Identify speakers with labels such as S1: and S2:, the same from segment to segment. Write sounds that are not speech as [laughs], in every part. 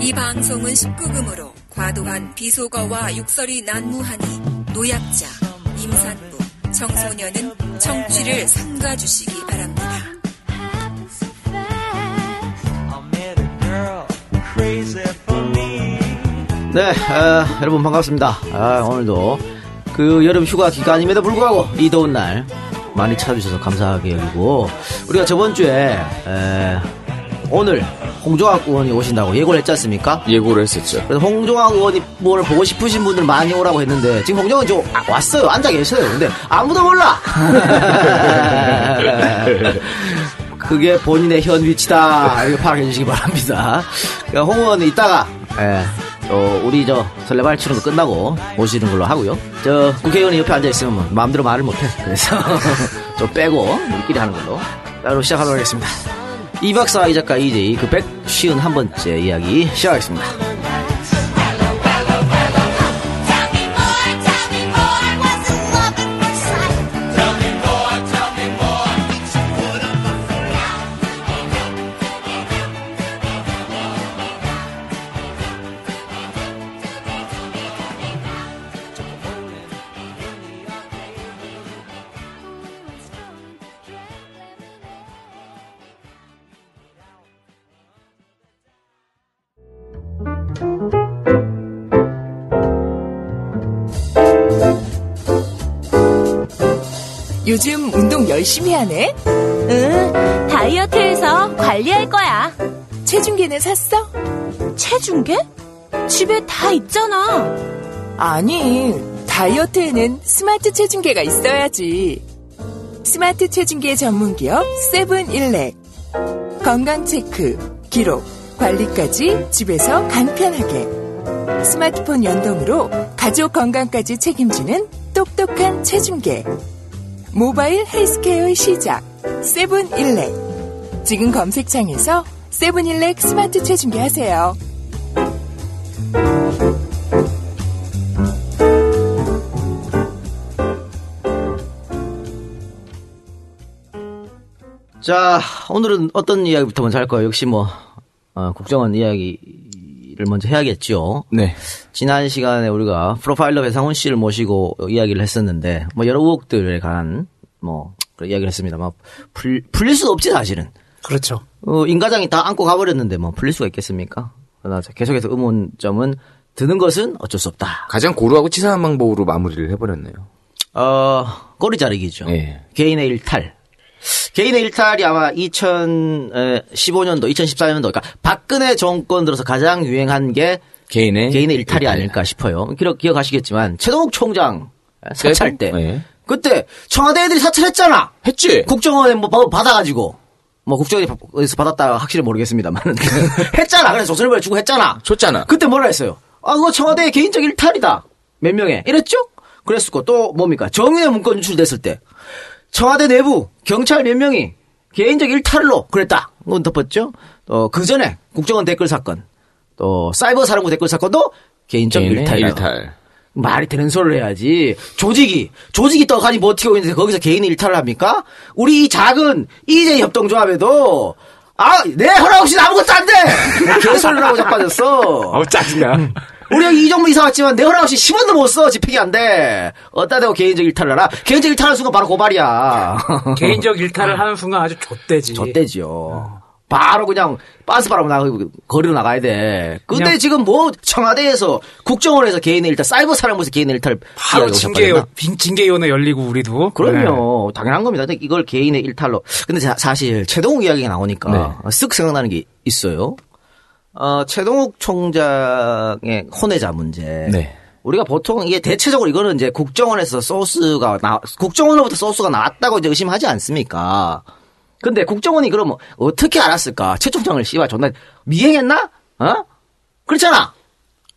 S1: 이 방송은 19금으로 과도한 비속어와 육설이 난무하니 노약자, 임산부, 청소년은 청취를 삼가주시기 바랍니다.
S2: 네, 아, 여러분 반갑습니다. 아, 오늘도 그 여름 휴가 기간임에도 불구하고 이 더운 날 많이 찾아주셔서 감사하게 여기고 우리가 저번 주에 에, 오늘 홍종학 의원이 오신다고 예고를 했지 않습니까?
S3: 예고를 했었죠.
S2: 그래서 홍종학 의원이 뭘 보고 싶으신 분들 많이 오라고 했는데 지금 홍종학 좀 아, 왔어요. 앉아 계셔요. 근데 아무도 몰라. [laughs] 그게 본인의 현 위치다. 이거 파악해 주시기 바랍니다. 그러니까 홍 의원은 이따가 예, 또 우리 저 설레발 치는 거 끝나고 모시는 걸로 하고요. 저 국회의원이 옆에 앉아 있으면 뭐 마음대로 말을 못해. 그래서 [laughs] 좀 빼고 우리끼리 하는 걸로. 자, 그럼 시작하도록 하겠습니다. 이 박사 이 작가 이제 그 151번째 이야기 시작하겠습니다.
S4: 요즘 운동 열심히 하네?
S5: 응, 다이어트해서 관리할 거야.
S4: 체중계는 샀어?
S5: 체중계? 집에 다 있잖아.
S4: 아니, 다이어트에는 스마트 체중계가 있어야지. 스마트 체중계 전문 기업 세븐일렉. 건강 체크, 기록, 관리까지 집에서 간편하게. 스마트폰 연동으로 가족 건강까지 책임지는 똑똑한 체중계. 모바일 헬스케어의 시작 세븐일렉 지금 검색창에서 세븐일렉 스마트 체중계 하세요.
S2: 자, 오늘은 어떤 이야기부터 먼저 할까요? 역시 뭐, 어, 국정원 이야기 를 먼저 해야겠죠.
S3: 네.
S2: 지난 시간에 우리가 프로파일러 배상훈 씨를 모시고 이야기를 했었는데, 뭐, 여러 의혹들에 관한, 뭐, 그런 이야기를 했습니다. 뭐, 풀, 풀릴 수가 없지, 사실은.
S6: 그렇죠.
S2: 어, 인가장이 다 안고 가버렸는데, 뭐, 풀릴 수가 있겠습니까? 그러나 계속해서 의문점은 드는 것은 어쩔 수 없다.
S3: 가장 고루하고 치사한 방법으로 마무리를 해버렸네요.
S2: 어, 꼬리 자르기죠.
S3: 예.
S2: 개인의 일탈. 개인의 일탈이 아마 2015년도, 2014년도, 그러니까 박근혜 정권 들어서 가장 유행한 게
S3: 개인의
S2: 개인의 일탈이
S3: 일탈.
S2: 아닐까 싶어요. 기억, 기억하시겠지만, 최동욱 총장 사찰 때.
S3: 예.
S2: 그때 청와대 애들이 사찰했잖아!
S3: 했지.
S2: 국정원에 뭐 바- 받아가지고. 뭐 국정원에서 받았다 확실히 모르겠습니다만. [laughs] 했잖아. 그래서 조선일보에 주고 했잖아.
S3: 줬잖아.
S2: 그때 뭐라 했어요? 아, 그거 청와대의 개인적 일탈이다. 몇 명의. 이랬죠? 그랬었고, 또 뭡니까? 정의의 문건 유출됐을 때. 청와대 내부, 경찰 몇 명이 개인적 일탈로 그랬다. 그건 덮었죠? 또, 그 전에 국정원 댓글 사건, 또, 사이버 사령부 댓글 사건도 개인적 일탈이다.
S3: 일탈.
S2: 말이 되는 소리를 해야지. 조직이, 조직이 떡하니 버티고 있는데 거기서 개인의 일탈을 합니까? 우리 이 작은 이재 협동조합에도, 아, 내 허락 없이 아무것도 안 돼! 개소리를 하고 자빠졌어. [laughs]
S6: 짜증나.
S2: 우리가 이정부 이사 왔지만 내 허락 없이 10원도 못 써. 집행이 안 돼. 어따 대고 개인적 일탈을 하라. 개인적 일탈하는 순간 바로 고발이야. [laughs]
S6: 개인적 일탈을 하는 순간 아주 좆대지.
S2: 좆대지요. 바로 그냥 빤스 바람 나가 거리로 나가야 돼. 근데
S6: 그냥-
S2: 지금 뭐 청와대에서 국정원에서 개인의 일탈, 사이버 사령부에서 개인의 일탈
S6: 바로
S2: 이야기가
S6: 징계,
S2: 시작됐나?
S6: 빈- 징계위원회 열리고 우리도.
S2: 그럼요. 당연한 겁니다. 근데 이걸 개인의 일탈로. 근데 자- 사실 최동욱 이야기가 나오니까 쓱 생각나는 게 있어요. 어, 최동욱 총장의 혼외자 문제.
S3: 네.
S2: 우리가 보통 이게 대체적으로 이거는 이제 국정원에서 소스가 나, 국정원으로부터 소스가 나왔다고 이제 의심하지 않습니까? 근데 국정원이 그럼 어떻게 알았을까? 최 총장을 씨발 존나 미행했나? 어? 그렇잖아.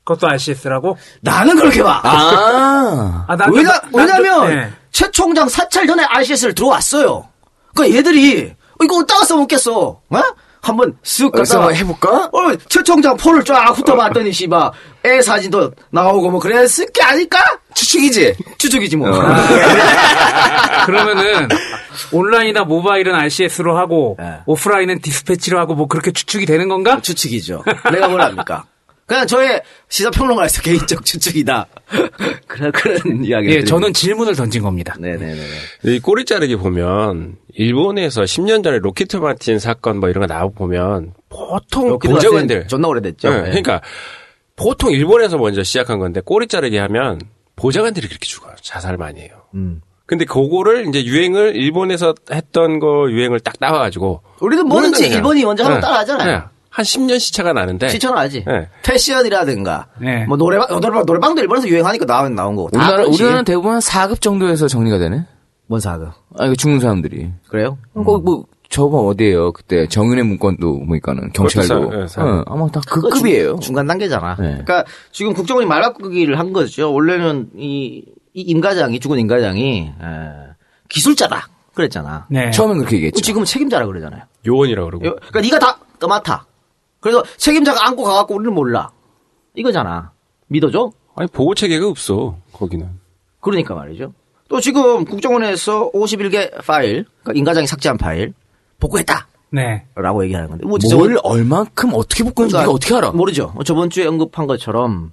S6: 그것도 RCS라고?
S2: 나는 그렇게 봐.
S3: 아.
S6: 아, 난,
S2: 왜냐, 왜냐면,
S6: 네.
S2: 최 총장 사찰 전에 RCS를 들어왔어요. 그니까 얘들이, 어, 이거 어디다가 써먹겠어? 어? 한번 쓱
S3: 한번 해볼까?
S2: 어, 최청장 폴을 쫙 훑어봤더니 씨발 애 사진도 나오고 뭐 그랬을 게 아닐까?
S3: 추측이지?
S2: 추측이지 뭐. [laughs]
S6: 그러면은 온라인이나 모바일은 RCS로 하고
S2: 네.
S6: 오프라인은 디스패치로 하고 뭐 그렇게 추측이 되는 건가?
S2: 추측이죠. [laughs] 내가 뭘 합니까? 그냥 저의 시사평론가에서 개인적 추측이다. [laughs] 그런, 그런 이야기.
S6: 예, 저는 질문을 던진 겁니다.
S2: 네네네.
S7: 이 꼬리 자르기 보면 일본에서 10년 전에 로키트 마틴 사건 뭐 이런 거 나와 보면 보통 보좌관들
S2: 존나 오래됐죠.
S7: 네,
S2: 예.
S7: 그러니까 보통 일본에서 먼저 시작한 건데 꼬리 자르기 하면 보좌관들이 그렇게 죽어요. 자살 많이 해요.
S2: 음.
S7: 근데 그거를 이제 유행을 일본에서 했던 거 유행을 딱 따와가지고
S2: 우리는 뭐든지
S7: 그냥-
S2: 일본이 먼저 하면
S7: 네,
S2: 따라하잖아요.
S7: 네. 한 10년 시차가 나는데
S2: 시천하지.
S7: 네.
S2: 패션이라든가,
S6: 네.
S2: 뭐 노래방, 노래방, 노래방도 일본에서 유행하니까 나온, 나온 거고. 다
S3: 우리나라. 우리나라는 대부분 한 4급 정도에서 정리가 되네?
S2: 뭔 사그?
S3: 아, 이거 죽는 사람들이.
S2: 그래요?
S3: 거 뭐, 저번 어디에요? 그때 정윤의 문건도 보니까는 경찰도.
S7: 예, 사-
S3: 어, 아마 다그
S2: 그거
S3: 급이에요.
S2: 중, 중간 단계잖아.
S3: 네.
S2: 그러니까 지금 국정원이 말바꾸기를 한 거죠. 원래는 이, 이 임과장이, 죽은 임과장이, 에, 기술자다. 그랬잖아.
S6: 네.
S3: 처음엔 그렇게 얘기했죠.
S2: 지금은 책임자라 그러잖아요.
S7: 요원이라고 그러고
S2: 요- 그러니까 네가 다 떠맡아. 그래서 책임자가 안고 가갖고 우리는 몰라. 이거잖아. 믿어줘?
S7: 아니 보고 체계가 없어 거기는
S2: 그러니까 말이죠. 또 지금 국정원에서 51개 파일, 그러니까 임과장이 삭제한 파일 복구했다.
S6: 네.
S2: 라고 얘기하는 건데. 뭐
S3: 뭘 얼만큼 어떻게 복구했는지 우리가 어떻게 알아?
S2: 모르죠. 저번 주에 언급한 것처럼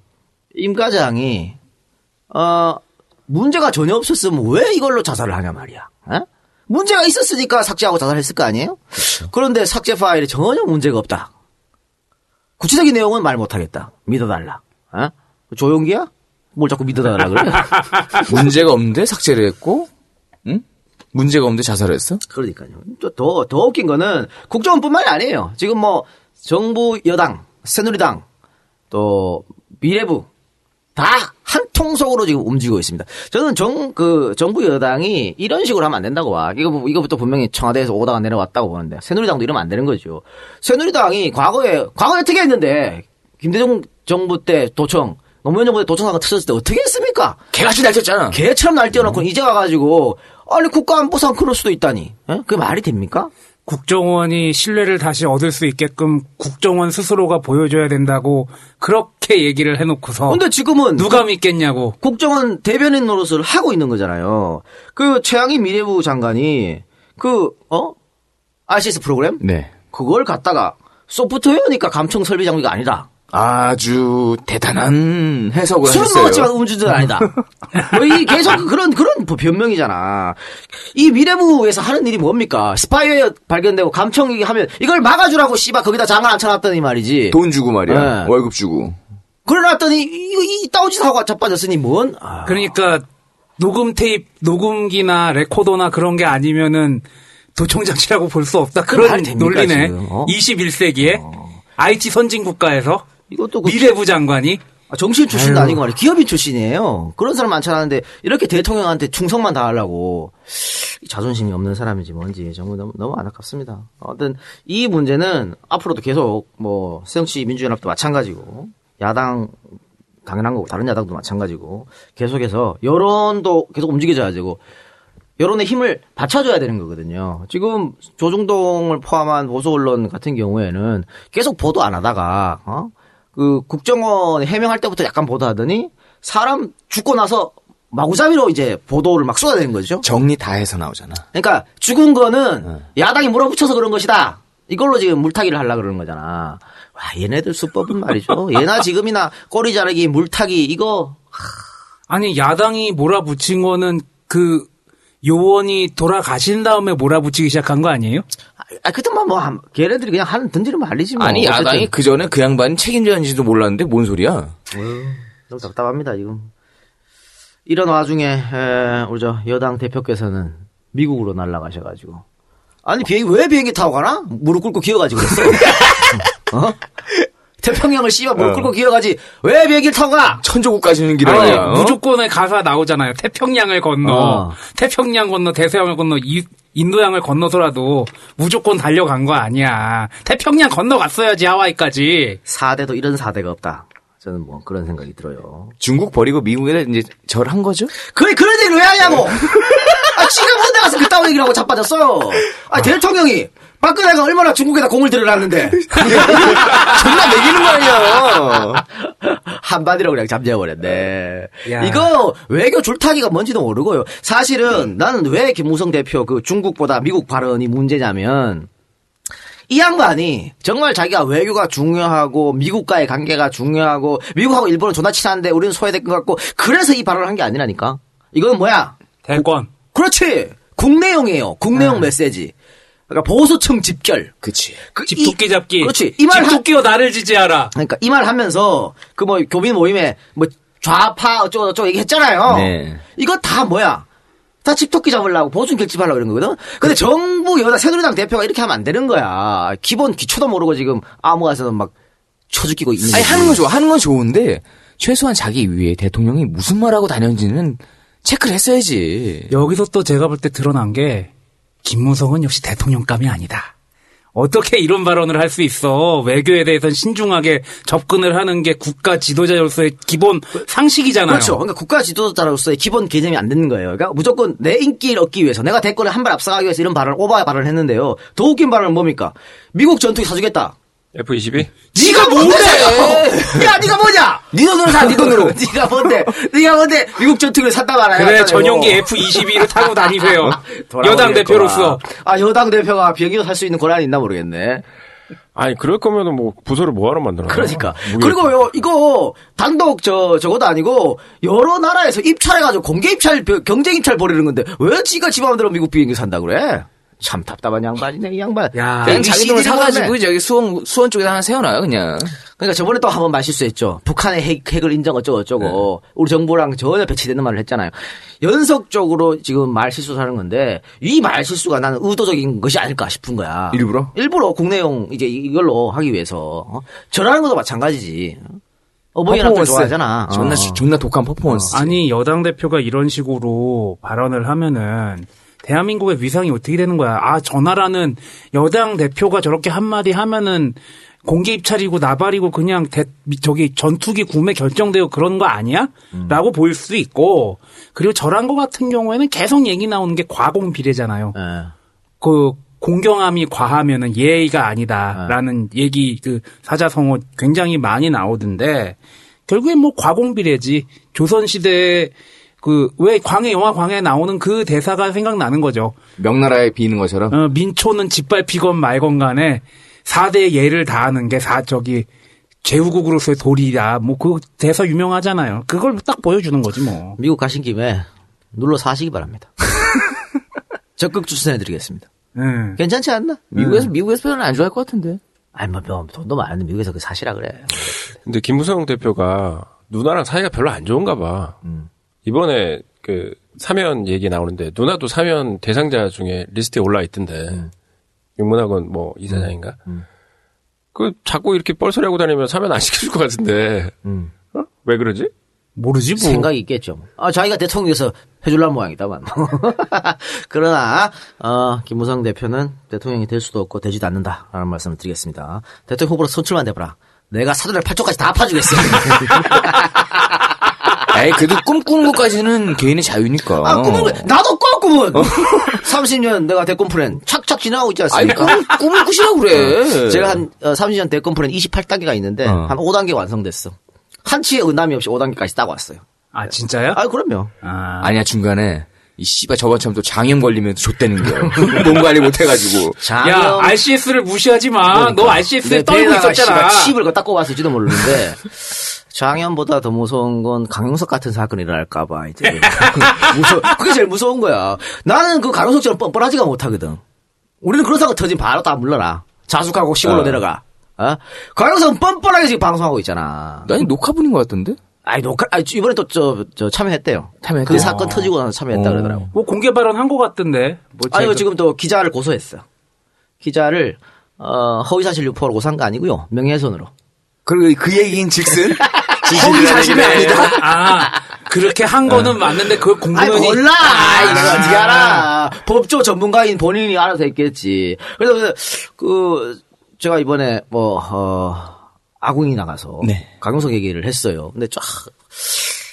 S2: 임 과장이 어 문제가 전혀 없었으면 왜 이걸로 자살을 하냐 말이야. 에? 문제가 있었으니까 삭제하고 자살했을 거 아니에요? 그런데 삭제 파일에 전혀 문제가 없다. 구체적인 내용은 말 못하겠다. 믿어달라. 에? 조용기야? 뭘 자꾸 믿어달라 그래? [laughs]
S3: 문제가 없는데 삭제를 했고, 응? 문제가 없는데 자살을 했어?
S2: 그러니까요. 또 더, 더 웃긴 거는 국정원뿐만이 아니에요. 지금 뭐 정부 여당, 새누리당, 또 미래부 다 한 통속으로 지금 움직이고 있습니다. 저는 정, 그, 정부 여당이 이런 식으로 하면 안 된다고 봐. 이거, 이거부터 분명히 청와대에서 오다가 내려왔다고 보는데, 새누리당도 이러면 안 되는 거죠. 새누리당이 과거에, 과거에 어떻게 했는데, 김대중 정부 때 도청, 노무현 정부 때 도청 사건 터졌을 때 어떻게 했습니까?
S3: 개같이 날쳤잖아.
S2: 개처럼 날뛰어놓고 이제 와가지고 아니 국가안보상 그럴 수도 있다니 에? 그게 말이 됩니까?
S6: 국정원이 신뢰를 다시 얻을 수 있게끔 국정원 스스로가 보여줘야 된다고 그렇게 얘기를 해놓고서
S2: 근데 지금은
S6: 누가 믿겠냐고.
S2: 국정원 대변인 노릇을 하고 있는 거잖아요. 그 최양희 미래부 장관이 그 어? RCS 프로그램
S3: 네.
S2: 그걸 갖다가 소프트웨어니까 감청 설비 장비가 아니다.
S3: 아주 대단한 해석을
S2: 술은
S3: 하셨어요.
S2: 먹었지만 음주는 아니다. [laughs] 뭐 이 계속 그런 그런 변명이잖아. 이 미래부에서 하는 일이 뭡니까? 스파이웨어 발견되고 감청이 하면 이걸 막아주라고 씨발 거기다 장을 앉혀놨더니 말이지.
S3: 돈 주고 말이야.
S2: 네.
S3: 월급 주고.
S2: 그래놨더니 이거 이 따위 짓 하고 자빠졌으니 뭔? 아,
S6: 그러니까 녹음 테이프, 녹음기나 레코더나 그런 게 아니면은 도청장치라고 볼 수 없다.
S2: 그
S6: 그런 논리네.
S2: 어?
S6: 21세기에 IT 선진 국가에서
S2: 이것도 그
S6: 미래부 장관이
S2: 아, 정치인 출신도
S6: 아유.
S2: 아니고 말이야. 기업인 출신이에요. 그런 사람 많잖아는데 이렇게 대통령한테 충성만 다하려고 자존심이 없는 사람인지 뭔지 정말 너무, 너무 안타깝습니다. 아무튼 이 문제는 앞으로도 계속 뭐 새정치 민주연합도 마찬가지고 야당 당연한 거고 다른 야당도 마찬가지고 계속해서 여론도 계속 움직여져야 되고 여론의 힘을 받쳐줘야 되는 거거든요. 지금 조중동을 포함한 보수 언론 같은 경우에는 계속 보도 안 하다가 어? 그 국정원 해명할 때부터 약간 보도하더니 사람 죽고 나서 마구잡이로 이제 보도를 막 쏟아내는 거죠.
S3: 정리 다 해서 나오잖아.
S2: 그러니까 죽은 거는 야당이 몰아붙여서 그런 것이다. 이걸로 지금 물타기를 하려 그러는 거잖아. 와 얘네들 수법은 말이죠. [laughs] 예나 지금이나 꼬리 자르기, 물타기 이거
S6: 아니 야당이 몰아붙인 거는 그 요원이 돌아가신 다음에 몰아붙이기 시작한 거 아니에요?
S2: 아 그때만 뭐 한- 걔네들이 그냥 하는 던지는 말이지 뭐.
S3: 아니. 야당이 그 전에 그 양반이 책임자인지도 몰랐는데 뭔 소리야?
S2: 너무 답답합니다 지금. 이런 와중에 에, 우리 저 여당 대표께서는 미국으로 날아가셔가지고 아니 비행기 왜 비행기 타고 가나? 무릎 꿇고 기어가지 그랬어. [laughs] 어? 태평양을 씨발 무릎 꿇고 기어가지 왜 비행기를 타고 가?
S3: 천조국 가시는 길
S6: 아니,
S3: 아니야. 어?
S6: 무조건의 가사 나오잖아요. 태평양을 건너,
S2: 어.
S6: 태평양 건너, 대서양을 건너, 이- 인도양을 건너서라도 무조건 달려간 거 아니야. 태평양 건너갔어야지 하와이까지.
S2: 4대도 이런 4대가 없다. 저는 뭐 그런 생각이 들어요.
S3: 중국 버리고 미국에 이제 절한 거죠?
S2: 그래 그런 얘기를 왜 하냐고. 아, 지가 뭔데 가서 그따위 얘기를 하고 자빠졌어요. 아, 대통령이 박근혜가 얼마나 중국에다 공을 들여놨는데. [laughs]
S3: 존나 매기는 거 아니야. [laughs]
S2: 한마디로 그냥 잠재워버렸네.
S6: 야.
S2: 이거 외교 줄타기가 뭔지도 모르고요. 사실은 나는 왜 김무성 대표 그 중국보다 미국 발언이 문제냐면 이 양반이 정말 자기가 외교가 중요하고 미국과의 관계가 중요하고 미국하고 일본은 존나 친한데 우리는 소외될 것 같고 그래서 이 발언을 한 게 아니라니까. 이건 뭐야?
S6: 대권.
S2: 그렇지. 국내용이에요. 국내용 메시지. 그러니까 보수층 집결.
S3: 그치.
S2: 그
S6: 집토끼
S2: 이-
S6: 잡기.
S2: 그렇지. 이말 하-
S6: 집토끼와 나를 지지하라.
S2: 그러니까 이 말 하면서 그 뭐 교민 모임에 뭐 좌파 어쩌고 저쩌고 얘기했잖아요.
S3: 네.
S2: 이거 다 뭐야? 다 집토끼 잡으려고 보수 결집하려고 이런 거거든. 근데 정부 여당 새누리당 대표가 이렇게 하면 안 되는 거야. 기본 기초도 모르고 지금 아무 가서는 막 쳐죽기고 있는
S3: 아니. 하는 건 좋아. 하는 건 좋은데 최소한 자기 위에 대통령이 무슨 말하고 다녔는지는 체크를 했어야지.
S6: 여기서 또 제가 볼 때 드러난 게 김무성은 역시 대통령감이 아니다. 어떻게 이런 발언을 할 수 있어? 외교에 대해서는 신중하게 접근을 하는 게 국가 지도자로서의 기본 상식이잖아요.
S2: 그렇죠. 그러니까 국가 지도자로서의 기본 개념이 안 되는 거예요. 그러니까 무조건 내 인기를 얻기 위해서 내가 대권에 한발 앞서가기 위해서 이런 발언 오바의 발언을 했는데요. 더 웃긴 발언은 뭡니까? 미국 전투기 사주겠다.
S7: F22?
S2: 네가 뭔데? 야, 네가 뭐냐?
S3: 네 돈으로 사, 네 돈으로.
S2: 네가 뭔데? 네가 뭔데? 미국 전투기를 샀다 말아요.
S6: 그래 전용기 F-22를 타고 다니세요. [laughs] 여당 대표로서.
S2: 아, 여당 대표가 비행기도 살 수 있는 권한이 있나 모르겠네.
S7: 아니, 그럴 거면은 뭐, 부서를 뭐하러 만들어?
S2: 그러니까. 그리고 요, 이거, 단독, 저, 저것도 아니고, 여러 나라에서 입찰해가지고 공개 입찰, 경쟁 입찰 벌이는 건데, 왜 지가 지 마음대로 미국 비행기 산다 그래? 참 답답한 양반이네, 이 양반.
S6: 야.
S3: 그냥 자기
S2: CD를
S3: 사가지고. 저기 수원 수원 쪽에다 하나 세워놔요 그냥.
S2: 그러니까 저번에 또 한번 말실수했죠. 북한의 핵, 핵을 인정 어쩌고 어쩌고 우리 정부랑 전혀 배치되는 말을 했잖아요. 연속적으로 지금 말 실수를 하는 건데 이 말 실수가 나는 의도적인 것이 아닐까 싶은 거야.
S3: 일부러?
S2: 일부러 국내용 이제 이걸로 하기 위해서 어? 저라는 것도 마찬가지지. 어버이날도 좋아하잖아.
S3: 존나
S2: 어.
S3: 존나 독한 퍼포먼스.
S6: 아니 여당 대표가 이런 식으로 발언을 하면은 대한민국의 위상이 어떻게 되는 거야? 아, 저 나라는 여당 대표가 저렇게 한마디 하면은 공개 입찰이고 나발이고 그냥 대, 저기 전투기 구매 결정되고 그런 거 아니야? 라고 보일 수도 있고 그리고 저런 거 같은 경우에는 계속 얘기 나오는 게 과공 비례잖아요.
S2: 예.
S6: 그 공경함이 과하면은 예의가 아니다라는 얘기 그 사자성어 굉장히 많이 나오던데 결국엔 뭐 과공 비례지 조선 시대에 그 왜 광해 영화 광해 나오는 그 대사가 생각나는 거죠.
S3: 명나라에 비는 것처럼.
S6: 어, 민초는 짓밟히건 말건 간에 4대 예를 다하는 게 사 저기 제후국으로서의 도리다. 뭐 그 대사 유명하잖아요. 그걸 딱 보여주는 거지 뭐.
S2: 미국 가신 김에 눌러 사시기 바랍니다. [laughs] 적극 추천해드리겠습니다.
S6: 음.
S2: 괜찮지 않나?
S3: 미국에서 미국에서 별로 안 좋아할 것 같은데.
S2: 아니 뭐, 뭐 돈도 많은데 미국에서 그 사시라 그래.
S7: 근데 김무성 대표가 누나랑 사이가 별로 안 좋은가 봐. 이번에 그 사면 얘기 나오는데 누나도 사면 대상자 중에 리스트에 올라 있던데 용문학원 뭐 이사장인가? 그 자꾸 이렇게 뻘소리하고 다니면 사면 안 시켜줄 것 같은데 어? 왜 그러지?
S6: 모르지 뭐.
S2: 생각이 있겠죠. 아, 자기가 대통령에서 해줄란 모양이다만. [laughs] 그러나, 어, 김무성 대표는 대통령이 될 수도 없고 되지도 않는다라는 말씀을 드리겠습니다. 대통령 후보로 선출만 돼봐라. 내가 사돈의 팔촌까지 다 파주겠어. [laughs]
S3: 에이 그래도 꿈꾸는 것까지는 개인의 자유니까.
S2: 아, 꿈을, 나도 꿨구먼! 30년 [laughs] 내가 대권 플랜 착착 지나가고 있지
S3: 아니
S2: 않습니까?
S3: 꿈 꿈을 꾸시라 그래.
S2: 제가 한 어, 30년 대권 플랜 28단계가 있는데,
S3: 어.
S2: 한 5단계 완성됐어. 한치의 어긋남이 없이 5단계까지 따고 왔어요.
S6: 아 진짜요?
S2: 아, 그럼요.
S6: 아.
S3: 아니야 중간에 이 씨발 저번처럼 또 장염 걸리면 또 좆되는 거야. [laughs] 몸 관리 못 해가지고.
S6: 야, RCS를 무시하지 마. 너 RCS에
S2: 내
S6: 떨고 있었잖아.
S2: 씨발 칩을 걷다 꼽았을지도 모르는데 [laughs] 장현보다 더 무서운 건 강용석 같은 사건이 일어날까봐 이제 [laughs] 무서 그게 제일 무서운 거야. 나는 그 강용석처럼 뻔뻔하지가 못하거든. 우리는 그런 사건 터진 바로 다 물러나. 자숙하고 시골로
S3: 어.
S2: 내려가. 어? 강용석은 뻔뻔하게 지금 방송하고 있잖아.
S3: 아니 녹화분인 것 같던데?
S2: 아니 녹화, 아니 이번에 또저저 참여했대요.
S3: 참여했대요?
S2: 그 사건 터지고 나서 참여했다
S3: 어.
S2: 그러더라고.
S6: 뭐 공개 발언 한 것 같던데. 뭐
S2: 아니
S6: 제가-
S2: 지금 또 기자를 고소했어. 기자를 어, 허위사실 유포로 고소한 거 아니고요. 명예훼손으로.
S3: 그, 그 얘기인 즉슨? [laughs]
S2: 허위 사실이 아니다.
S6: 아, 그렇게 한 거는 맞는데 그걸 공무원이
S2: 몰라. 아이, 내가
S6: 아.
S2: 어떻게 알아. 법조 전문가인 본인이 알아서 했겠지. 그래서 그 제가 이번에 뭐 어, 아궁이 나가서
S3: 네.
S2: 강용석 얘기를 했어요. 근데 쫙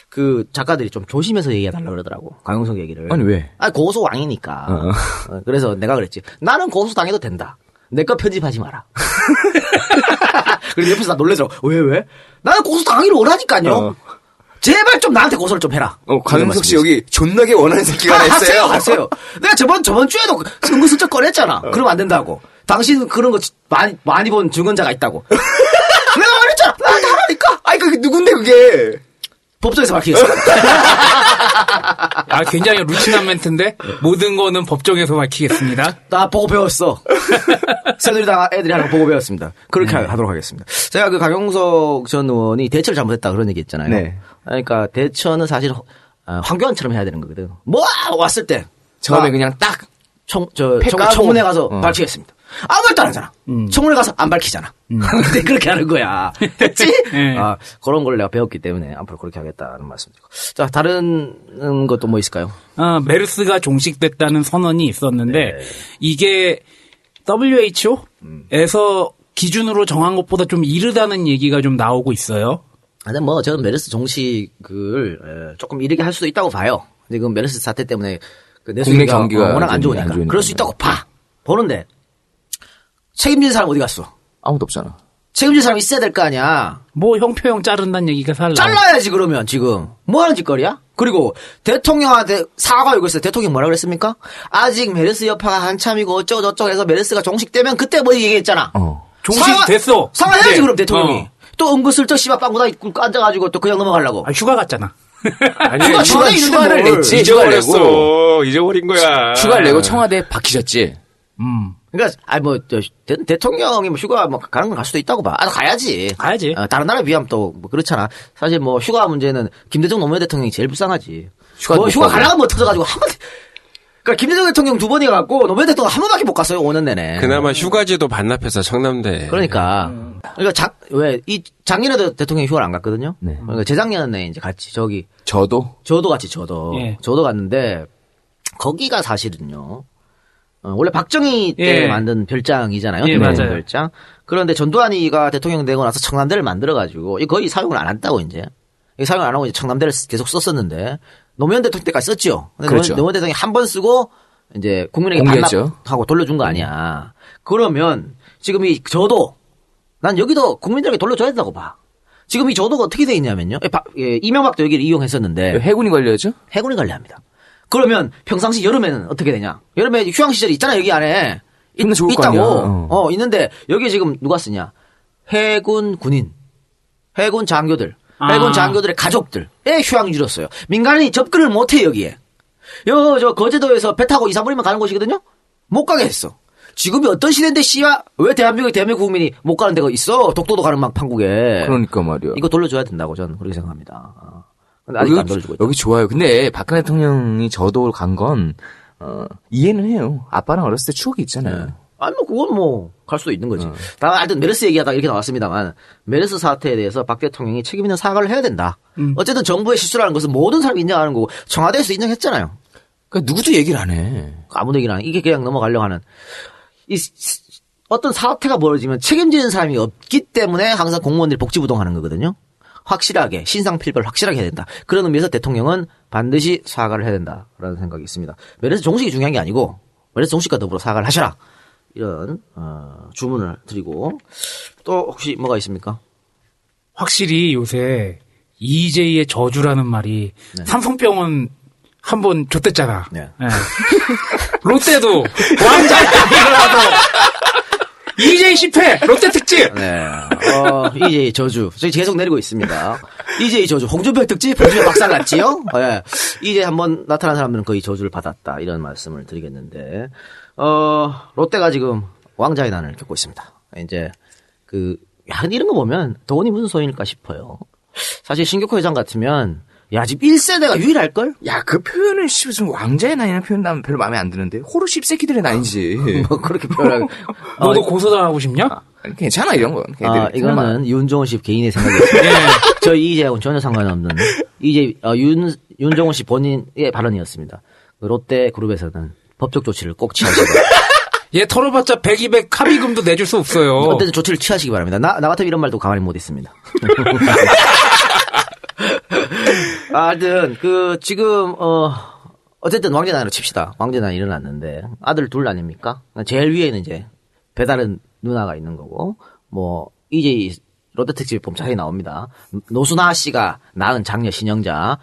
S2: 그 작가들이 좀 조심해서 얘기해달라 그러더라고. 강용석 얘기를.
S3: 아니, 왜?
S2: 아 고소 왕이니까.
S3: 어.
S2: 어, 그래서 내가 그랬지. 나는 고소 당해도 된다. 내 거 편집하지 마라. [laughs] 그리고 옆에서 나 놀래더라고. 왜, 왜? 나는 고소 당하기를 원하니까요.
S3: 어.
S2: 제발 좀 나한테 고소를 좀 해라.
S3: 어, 강영석 씨 여기 존나게 원하는 새끼가
S2: 아,
S3: 하나
S2: 하세요,
S3: 있어요.
S2: 하세요. 내가 저번, 저번 주에도 은근슬쩍 꺼냈잖아. 그러면 안 된다고. 당신 그런 거 많이, 많이 본 증언자가 있다고. [laughs] 내가 말했잖아. 나한테 하라니까.
S3: 아니, 그게 누군데, 그게?
S2: 법정에서 밝히겠습니다. [laughs]
S6: 아, 굉장히 루틴한 멘트인데 모든 거는 법정에서 밝히겠습니다.
S2: 나 보고 배웠어. [laughs] 새누리당 애들이 하는 거 보고 배웠습니다. 그렇게
S3: 네.
S2: 하도록 하겠습니다. 제가 그 강용석 전 의원이 대처를 잘못했다 그런 얘기 했잖아요.
S3: 네.
S2: 그러니까 대처는 사실 어, 황교안처럼 해야 되는 거거든. 뭐 왔을 때
S3: 처음에
S2: 나
S3: 그냥 딱
S2: 청, 저,
S3: 까고.
S2: 청문회 가서
S3: 어.
S2: 밝히겠습니다. 아무 말도 안 하잖아. 청문회 가서 안 밝히잖아. [laughs] 근데 그렇게 하는 거야. [laughs] 됐지?
S6: 네.
S2: 아, 그런 걸 내가 배웠기 때문에 앞으로 그렇게 하겠다는 말씀드리고. 자, 다른 음, 것도 뭐 있을까요?
S6: 어, 메르스가 종식됐다는 선언이 있었는데
S2: 네.
S6: 이게 WHO에서 기준으로 정한 것보다 좀 이르다는 얘기가 좀 나오고 있어요.
S2: 근데 뭐 저는 메르스 종식을 에, 조금 이르게 할 수도 있다고 봐요. 근데 그 메르스 사태 때문에 그
S3: 국내
S2: 내수가
S3: 경기가
S2: 어, 워낙
S3: 안좀
S2: 좋으니까
S3: 안 좋으니까.
S2: 그럴 수 있다고 봐. 보는데 책임진 사람 어디 갔어?
S3: 아무도 없잖아.
S2: 책임진 사람 있어야 될 거 아니야.
S6: 뭐 형표형 자른다는 얘기가 살라.
S2: 잘라야지 그러면 지금 뭐 하는 짓거리야? 그리고 대통령한테 사과 요구했어요. 대통령 뭐라 그랬습니까? 아직 메르스 여파가 한참이고 어쩌고 저쩌고 해서 메르스가 종식되면 그때 뭐 얘기했잖아.
S3: 어.
S6: 종식됐어.
S2: 사과해야지
S6: 네.
S2: 그럼 대통령이.
S6: 어.
S2: 또 은근슬쩍 씨발 빵구다 입고 앉아가지고 또 그냥 넘어가려고.
S6: 아, 휴가 갔잖아.
S7: 아니,
S2: 휴가
S3: 휴가, 휴가를
S2: 뭘.
S3: 냈지. 휴가를 내고.
S7: 잊어버렸어. 잊어버린 거야.
S3: 휴가를 내고 청와대에 박히셨지.
S6: 음.
S2: 그러니까 아니 뭐 저, 대, 통령이 뭐 휴가 뭐 가는 건 갈 수도 있다고 봐. 아 가야지.
S6: 가야지.
S2: 어, 다른 나라에 비하면 또 뭐 그렇잖아. 사실 뭐 휴가 문제는 김대중 노무현 대통령이 제일 불쌍하지.
S3: 휴가 뭐못
S2: 휴가
S3: 가고.
S2: 가려면 뭐 터져가지고 한 번. 그러니까 김대중 대통령 두 번이 갔고 노무현 대통령 한 번밖에 못 갔어요. 5년 내내.
S7: 그나마 휴가지도 반납해서 청남대.
S2: 그러니까 그러니까 작왜이 작년에도 대통령이 휴가를 안 갔거든요.
S3: 네.
S2: 그러니까 재작년에 이제 같이 저기
S3: 저도
S2: 저도 같이 저도
S6: 예.
S2: 저도 갔는데 거기가 사실은요. 어, 원래 박정희 때
S6: 예.
S2: 만든 별장이잖아요.
S6: 예, 맞아요.
S2: 별장. 그런데 전두환이가 대통령 되고 나서 청남대를 만들어가지고 이 거의 사용을 안 했다고 이제 이 사용 안 하고 이제 청남대를 계속 썼었는데 노무현 대통령 때까지 썼죠. 근데
S3: 그렇죠.
S2: 노무현 대통령이 한 번 쓰고 이제 국민에게
S3: 공개했죠.
S2: 반납하고 돌려준 거 아니야. 그러면 지금 이 저도 난 여기도 국민들에게 돌려줘야 된다고 봐. 지금 이 저도가 어떻게 돼 있냐면요. 예, 바- 예, 이명박도 여기를 이용했었는데
S3: 해군이 걸려야죠.
S2: 해군이 관리합니다. 그러면 평상시 여름에는 어떻게 되냐? 여름에 휴양 시절이 있잖아 여기 안에 있, 있다고. 어.
S3: 어.
S2: 있는데 여기 지금 누가 쓰냐? 해군 군인, 해군 장교들,
S6: 아.
S2: 해군 장교들의 가족들의 휴양을 줄였어요. 민간인이 접근을 못해 여기에. 여 저 거제도에서 배 타고 2, 3분이면 가는 곳이거든요. 못 가게 했어. 지금이 어떤 시대인데 씨야 왜 대한민국 대한민국 국민이 못 가는 데가 있어? 독도도 가는 막 판국에.
S3: 그러니까 말이야.
S2: 이거 돌려줘야 된다고 저는 그렇게 생각합니다. 어. 아직 안 돌려주고 있다.
S3: 여기 좋아요. 근데 박근혜 대통령이 저도 간 건, 어, 이해는 해요. 아빠랑 어렸을 때 추억이 있잖아요.
S2: 아니 뭐 그건 뭐 갈 수도 있는 거지. 다만 하여튼 메르스 얘기하다가 이렇게 나왔습니다만 메르스 사태에 대해서 박 대통령이 책임 있는 사과를 해야 된다. 어쨌든 정부의 실수라는 것은 모든 사람이 인정하는 거고 청와대에서 인정했잖아요.
S3: 그러니까 누구도 얘기를 안 해.
S2: 아무도 얘기를 안 해. 이게 그냥 넘어가려고 하는 이 스- 어떤 사태가 벌어지면 책임지는 사람이 없기 때문에 항상 공무원들이 복지부동하는 거거든요. 확실하게 신상 필벌 확실하게 해야 된다. 그런 의미에서 대통령은 반드시 사과를 해야 된다라는 생각이 있습니다. 메르스 종식이 중요한 게 아니고 메르스 종식과 더불어 사과를 하셔라. 이런 어, 주문을 드리고 또 혹시 뭐가 있습니까?
S6: 확실히 요새 EJ의 저주라는 말이 삼성병원 한번 줬댔잖아.
S2: 네.
S6: 예. [laughs] 롯데도 왕자 일어나도 EJ 10회 롯데 특집.
S2: 네. 어, 이제 저주. 저희 계속 내리고 있습니다. 이제 저주. 홍준표 특집, 홍준표 박살 났지요? 예. 이제 한번 나타난 사람들은 거의 저주를 받았다. 이런 말씀을 드리겠는데, 어, 롯데가 지금 왕자의 난을 겪고 있습니다. 이제, 그, 야, 이런 거 보면 돈이 무슨 소용일까 싶어요. 사실 신격호 회장 같으면, 야, 지금 1세대가 유일할걸?
S3: 야, 그 표현은 씨 무슨 왕자의 나이나 표현 나면 별로 마음에 안 드는데 호르 씹새끼들의 나이지.
S2: 뭐, 그렇게 표현하고. [laughs]
S6: 너도 고소당하고 싶냐?
S3: 아니, 괜찮아 이런 건.
S2: 아, 이거는 윤종호 씨 개인의 생각이었어요.
S6: 예. [laughs]
S2: 저 이재하고는 전혀 상관없는 이제 어, 윤 윤종호 씨 본인의 발언이었습니다. 그 롯데 그룹에서는 법적 조치를 꼭 취하시고
S6: 얘 [laughs] 털어봤자 100, 200 합의금도 내줄 수 없어요.
S2: 어쨌든 조치를 취하시기 바랍니다. 나, 나 같으면 이런 말도 가만히 못 있습니다. [laughs] 아, 하여튼 그 지금 어 어쨌든 왕재난으로 칩시다. 왕재난 일어났는데 아들 둘 아닙니까? 제일 위에는 이제 배다른 누나가 있는 거고 뭐 이제 보면 자세히 나옵니다. 노수나 씨가 낳은 장녀 신영자,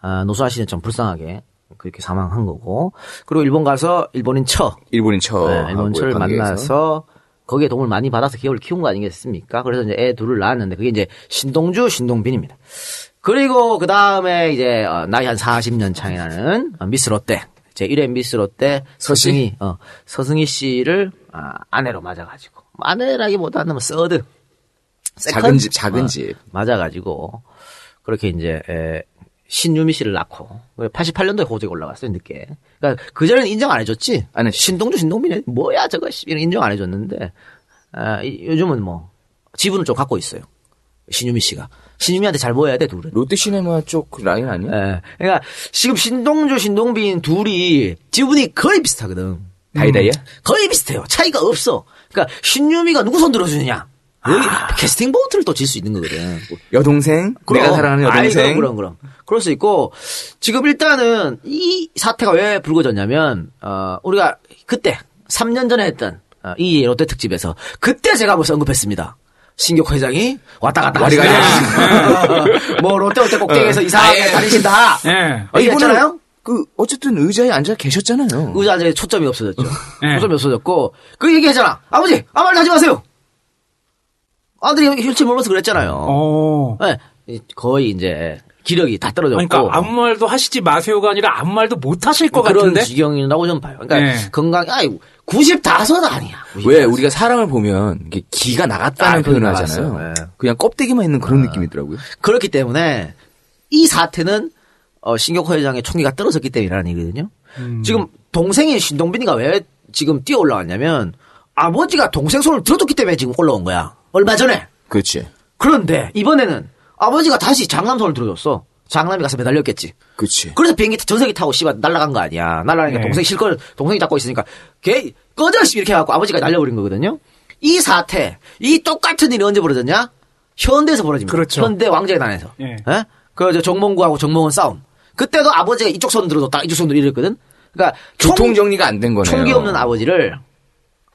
S2: 아, 노수나 씨는 좀 불쌍하게 그렇게 사망한 거고 그리고 일본 가서 일본인 처,
S3: 일본인 처.
S2: 네, 일본 처를 만나서 거기에 도움을 많이 받아서 기업을 키운 거 아니겠습니까? 그래서 이제 애 둘을 낳았는데 그게 이제 신동주, 신동빈입니다. 그리고 그 다음에 이제 어, 나이 한 40년 차이 나는 어, 미스 롯데 제 1회 미스 롯데 서승희 어, 서승희 씨를 아, 아내로 맞아가지고 뭐 아내라기보다는 뭐 third second?
S3: 작은 집, 작은
S2: 어,
S3: 집.
S2: 맞아가지고 그렇게 이제 에, 신유미 씨를 낳고 88년도에 호적에 올라갔어요 늦게. 그러니까 그 전에는 인정 안 해줬지.
S3: 아니,
S2: 신동주 신동빈이 뭐야 저거 씨, 이런 인정 안 해줬는데 아, 이- 요즘은 뭐 지분을 좀 갖고 있어요. 신유미 씨가 신유미한테 잘 보여야 돼 둘은.
S3: 롯데시네마 쪽그 라인 아니야?
S2: 예. 그러니까 지금 신동주 신동빈 둘이 지분이 거의 비슷하거든.
S3: 다이다이야?
S2: 거의 비슷해요. 차이가 없어. 그러니까 신유미가 누구 손 들어주느냐. 여기 캐스팅 보트를 또 질 수 있는 거거든.
S3: 여동생? 내가 사랑하는
S2: 아이,
S3: 여동생?
S2: 그럼, 그럼, 그럼. 그럴 수 있고, 지금 일단은 이 사태가 왜 불거졌냐면, 어, 우리가 그때, 3년 전에 했던, 어, 이 롯데 특집에서, 그때 제가 벌써 언급했습니다. 신격 회장이 왔다 갔다
S3: 와리 가리
S2: 하시다. 뭐, 롯데 롯데 꼭대기에서 이상하게
S3: 아, 예.
S2: 다니신다.
S6: 예.
S2: 어, 이거잖아요?
S3: 그, 어쨌든 의자에 앉아 계셨잖아요.
S2: 의자에 초점이 없어졌죠.
S6: 네.
S2: 초점이 없어졌고, 그 얘기했잖아. 아버지, 아무 말도 하지 마세요. 아들이 휠체어 몰라서 그랬잖아요.
S6: 어.
S2: 네, 이- 거의 이제 기력이 다 떨어졌고.
S6: 그러니까 아무 말도 하시지 마세요가 아니라 아무 말도 못 하실 것
S2: 그런
S6: 같은데.
S2: 지경이라고 좀 봐요. 그러니까
S6: 네.
S2: 건강, 아이 95은 아니야. 95.
S3: 왜 우리가 사람을 보면 이게 기가 나갔다는
S2: 아,
S3: 표현을 하잖아요.
S2: 네.
S3: 그냥 껍데기만 있는 그런 느낌이더라고요.
S2: 그렇기 때문에 이 사태는 어, 신격호 회장의 총기가 떨어졌기 때문이라는 얘기거든요. 지금 동생인 신동빈이가 왜 지금 뛰어 올라왔냐면 아버지가 동생 손을 들어줬기 때문에 지금 올라온 거야. 얼마 전에.
S3: 그렇지.
S2: 그런데 이번에는 아버지가 다시 장남 손을 들어줬어. 장남이 가서 매달렸겠지.
S3: 그렇지.
S2: 그래서 비행기 전세기 타고 씨발 날아간 거 아니야. 날아가니까
S6: 네.
S2: 동생 실컷 동생이 잡고 있으니까 걔 꺼져 씨 이렇게 해갖고 아버지가 날려버린 거거든요. 이 사태, 이 똑같은 일이 언제 벌어졌냐? 현대에서 벌어집니다.
S6: 그렇죠.
S2: 현대 왕제단에서.
S6: 예.
S2: 예? 그저 정몽구하고 정몽원 싸움. 그때도 아버지가 이쪽 손 들어줬다, 이쪽 손 이랬거든. 그러니까 총-
S3: 교통 정리가 안 된 거네요.
S2: 총기 없는 아버지를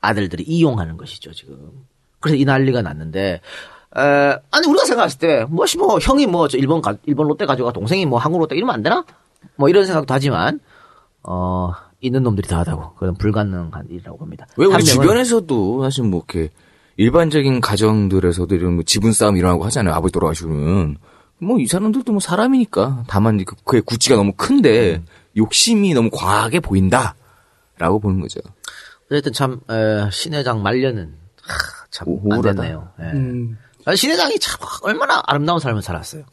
S2: 아들들이 이용하는 것이죠, 지금. 그래서 이 난리가 났는데, 에, 아니, 우리가 생각했을 때, 뭐시 뭐, 형이 뭐, 저 일본 가, 일본 롯데 가져가, 동생이 뭐, 한국 롯데 이러면 안 되나? 뭐, 이런 생각도 하지만, 어, 있는 놈들이 다 하다고. 그건 불가능한 일이라고 봅니다.
S3: 왜 우리 주변에서도 사실 뭐 이렇게 일반적인 가정들에서도 이런 뭐 지분 싸움 일어나고 하잖아요. 아버지 돌아가시면. 뭐 이 사람들도 뭐 사람이니까. 다만 그- 그의 구찌가 너무 큰데 욕심이 너무 과하게 보인다. 라고 보는 거죠.
S2: 어쨌든 참, 에, 신회장 말년은, 하, 참,
S3: 오-
S2: 안
S3: 우울하다.
S2: 됐네요. 예.
S6: 음.
S2: 아니, 신회장이 참, 얼마나 아름다운 삶을 살았어요.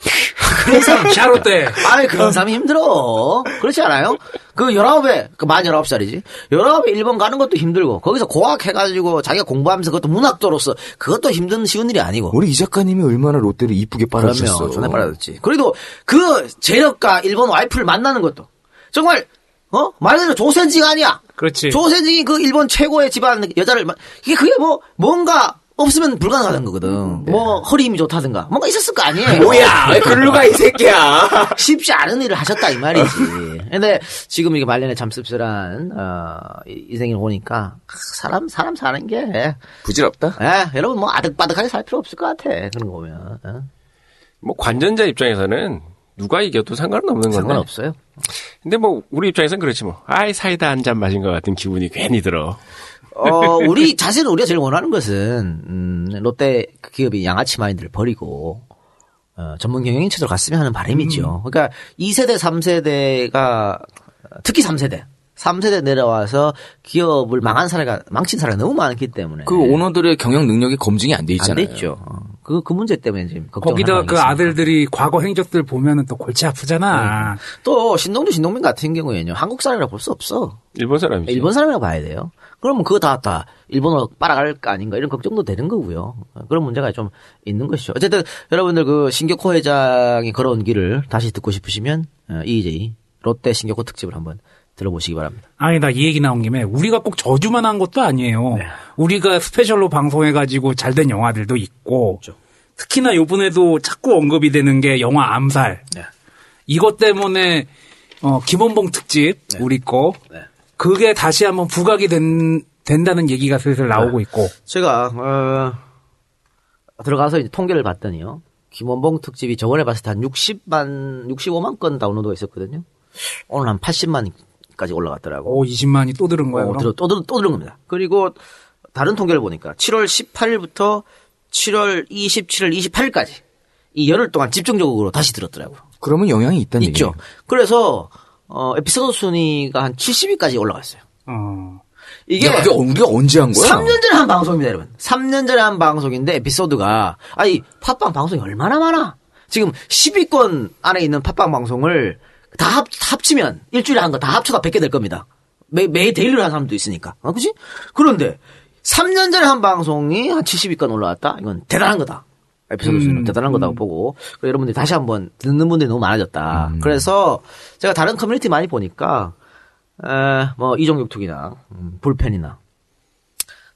S6: 샤롯데. [laughs]
S2: 아이, 그런 사람이 힘들어. 그렇지 않아요? 그 열아홉에, 그만 열아홉 살이지. 열아홉에 일본 가는 것도 힘들고, 거기서 고학 해 가지고 자기가 공부하면서 그것도 문학도로서 그것도 힘든 쉬운 일이 아니고.
S3: 우리 이 작가님이 얼마나 롯데를 이쁘게.
S2: 그러면 전에 빨아줬지. 그래도 그 재력가 일본 와이프를 만나는 것도 정말 어? 말 그대로 조센징 아니야.
S6: 그렇지.
S2: 조센징이 그 일본 최고의 집안 여자를 마- 이게 그게 뭐 뭔가 없으면 불가능하다는 거거든. 뭐 허리 힘이 좋다든가 뭔가 있었을 거 아니에요. [laughs]
S3: 뭐야! 왜 글로 가, 이 새끼야! [laughs]
S2: 쉽지 않은 일을 하셨다 이 말이지. 근데 지금 이게 말년에 참 씁쓸한 어, 이- 인생을 보니까 사람 사람 사는 게
S3: 부질없다?
S2: 예, 여러분 뭐 아득바득하게 살 필요 없을 것 같아. 그런 거 보면 어?
S7: 뭐 관전자 입장에서는 누가 이겨도 상관은 없는 건데.
S2: 상관없어요.
S7: 근데 뭐 우리 입장에서는 그렇지 뭐. 아이 사이다 한 잔 마신 것 같은 기분이 괜히 들어.
S2: 어, 우리, 사실은 우리가 제일 원하는 것은, 음, 롯데 그 기업이 양아치 마인드를 버리고, 어, 전문 경영인 체제로 갔으면 하는 바람이죠. 그러니까 2세대, 3세대가, 특히 3세대. 3세대 내려와서 기업을 망한 사례가, 망친 사례가 너무 많기 때문에.
S3: 그 오너들의 경영 능력이 검증이
S2: 안돼안
S3: 있잖아요.
S2: 됐죠. 어, 그, 그 문제 때문에 지금 걱정
S6: 거기다 그 아들들이 과거 행적들 보면은 또 골치 아프잖아.
S2: 또, 신동주, 신동민 같은 경우에는요, 한국 사람이라고 볼 수 없어.
S7: 일본 사람이지.
S2: 일본 사람이라고 봐야 돼요. 그러면 그거 다, 다, 일본어로 빨아갈 거 아닌가, 이런 걱정도 되는 거고요. 그런 문제가 좀 있는 것이죠. 어쨌든, 여러분들 그 신격호 회장이 걸어온 길을 다시 듣고 싶으시면, 어, EJ, 롯데 신격호 특집을 한번 들어보시기 바랍니다.
S6: 아니 나이 얘기 나온 김에 우리가 꼭 저주만 한 것도 아니에요.
S2: 네.
S6: 우리가 스페셜로 방송해가지고 잘 된 영화들도 있고
S2: 그렇죠.
S6: 특히나 요번에도 자꾸 언급이 되는 게 영화 암살.
S2: 네.
S6: 이것 때문에 어, 김원봉 특집 우리 거
S2: 네.
S6: 그게 다시 한번 부각이 된, 된다는 얘기가 슬슬 나오고
S2: 네.
S6: 있고
S2: 제가 어, 들어가서 이제 통계를 봤더니요. 김원봉 특집이 저번에 봤을 때 한 60만, 65만 건 다운로드가 있었거든요. 오늘 한 80만까지 올라갔더라고.
S6: 오 20만이 또 들은 거야
S2: 어,
S6: 그럼?
S2: 들어, 또, 들- 또 들은 겁니다. 그리고 다른 통계를 보니까 7월 18일부터 7월 27일, 28일까지 이 열흘 동안 집중적으로 다시 들었더라고요.
S3: 그러면 영향이 있다는. 얘기예요.
S2: 그래서 어, 에피소드 순위가 한 70위까지 올라갔어요.
S6: 어.
S2: 이게
S3: 야, 그게 우리가 언제 한 거야?
S2: 3년 전에 한 방송입니다, 여러분. 3년 전에 한 방송인데 에피소드가 아니 팟빵 방송이 얼마나 많아? 지금 10위권 안에 있는 팟빵 방송을 다 합, 합치면 일주일에 한 거 다 합쳐도 100개 될 겁니다. 매, 매 daily로 하는 사람도 있으니까. 어, 그지? 그런데 3년 전에 한 방송이 한 70위권 올라왔다? 이건 대단한 거다. 에피소드 수는 대단한 거다고 보고 그리고 여러분들이 다시 한번 듣는 분들이 너무 많아졌다. 그래서 제가 다른 커뮤니티 많이 보니까 에, 뭐 이종격투기나 음, 불펜이나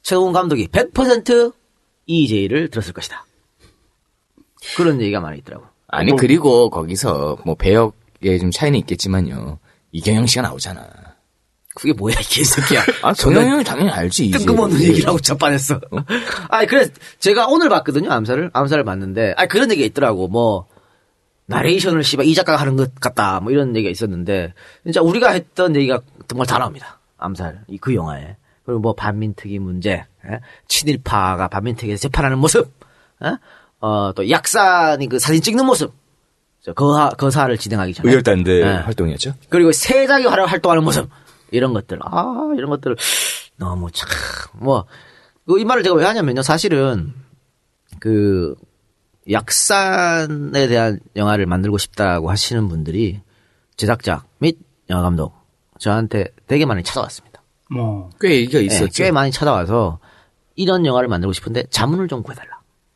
S2: 최동훈 감독이 100% EJ를 들었을 것이다. 그런 얘기가 많이 있더라고.
S3: 아니 그리고 거기서 뭐 배역에 좀 차이는 있겠지만요. 이경영 씨가 나오잖아.
S2: 그게 뭐야 이 개새끼야. [laughs]
S3: 아 경영 형이 당연히 알지. 이제.
S2: 뜬금없는 얘기를 하고 자빠졌어. 아니 그래 제가 오늘 봤거든요 암살을 암살을 봤는데 아 그런 얘기가 있더라고 뭐 나레이션을 씨발 이 작가가 하는 것 같다 뭐 이런 얘기가 있었는데 진짜 우리가 했던 얘기가 정말 다 나옵니다 암살 이 그 영화에 그리고 뭐 반민특위 문제 예? 친일파가 반민특위에서 재판하는 모습 예? 어 또 약산이 그 사진 찍는 모습 저 거하 거사를 진행하기 전에
S3: 의열단대
S2: 네.
S3: 활동이었죠.
S2: 그리고 세작이 활- 활동하는 모습 이런 것들 아 이런 것들 너무 참뭐이 말을 제가 왜 하냐면요 사실은 그 약산에 대한 영화를 만들고 싶다고 하시는 분들이 제작자 및 영화 감독 저한테 되게 많이 찾아왔습니다.
S3: 뭐꽤 얘기가
S2: 예,
S3: 있었죠.
S2: 꽤 많이 찾아와서 이런 영화를 만들고 싶은데 자문을 좀 구해달라.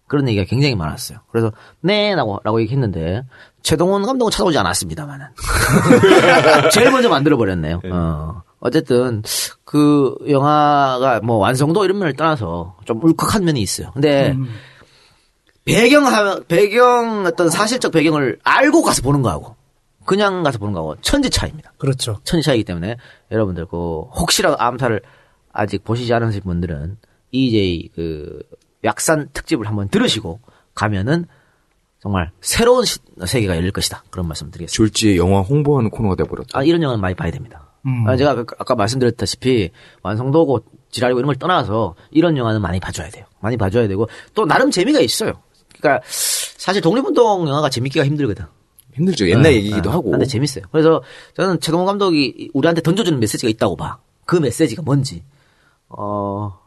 S2: 그런 얘기가 굉장히 많았어요. 그래서 네 라고 라고 얘기했는데 최동원 감독은 찾아오지 않았습니다만은 [laughs] 제일 먼저 만들어 버렸네요. 어. 어쨌든 그 영화가 뭐 완성도 이런 면을 떠나서 좀 울컥한 면이 있어요. 근데 배경 하 배경 어떤 사실적 배경을 알고 가서 보는 거하고 그냥 가서 보는 거하고 천지 차이입니다.
S6: 그렇죠.
S2: 천지 차이기 때문에 여러분들 그 혹시라도 암살을 아직 보시지 않으신 분들은 EJ 그 약산 특집을 한번 들으시고 가면은 정말 새로운 시- 세계가 열릴 것이다. 그런 말씀 드리겠습니다.
S3: 졸지에 영화 홍보하는 코너가 돼버렸다.
S2: 아, 이런 영화는 많이 봐야 됩니다.
S6: 음.
S2: 아, 제가 아까- 아까 말씀드렸다시피 완성도고 지랄이고 이런 걸 떠나서 이런 영화는 많이 봐줘야 돼요. 많이 봐줘야 되고 또 나름 재미가 있어요. 그러니까 사실 독립운동 영화가 재밌기가 힘들거든.
S3: 힘들죠. 옛날
S2: 네,
S3: 얘기기도
S2: 네.
S3: 하고.
S2: 근데 재밌어요. 그래서 저는 최동원 감독이 우리한테 던져주는 메시지가 있다고 봐. 그 메시지가 뭔지. 어,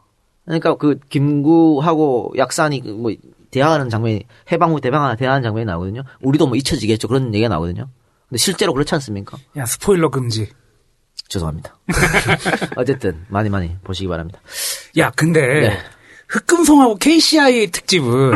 S2: 그러니까 그 김구하고 약산이 그뭐 대화하는 장면이 해방 후 대방하는 대화하는 장면이 나오거든요. 우리도 뭐 잊혀지겠죠. 그런 얘기가 나오거든요. 근데 실제로 그렇지 않습니까?
S6: 야 스포일러 금지.
S2: 죄송합니다. [laughs] 어쨌든 많이 많이 보시기 바랍니다.
S6: 야 근데
S2: 네.
S6: 흑금성하고 KCI 특집은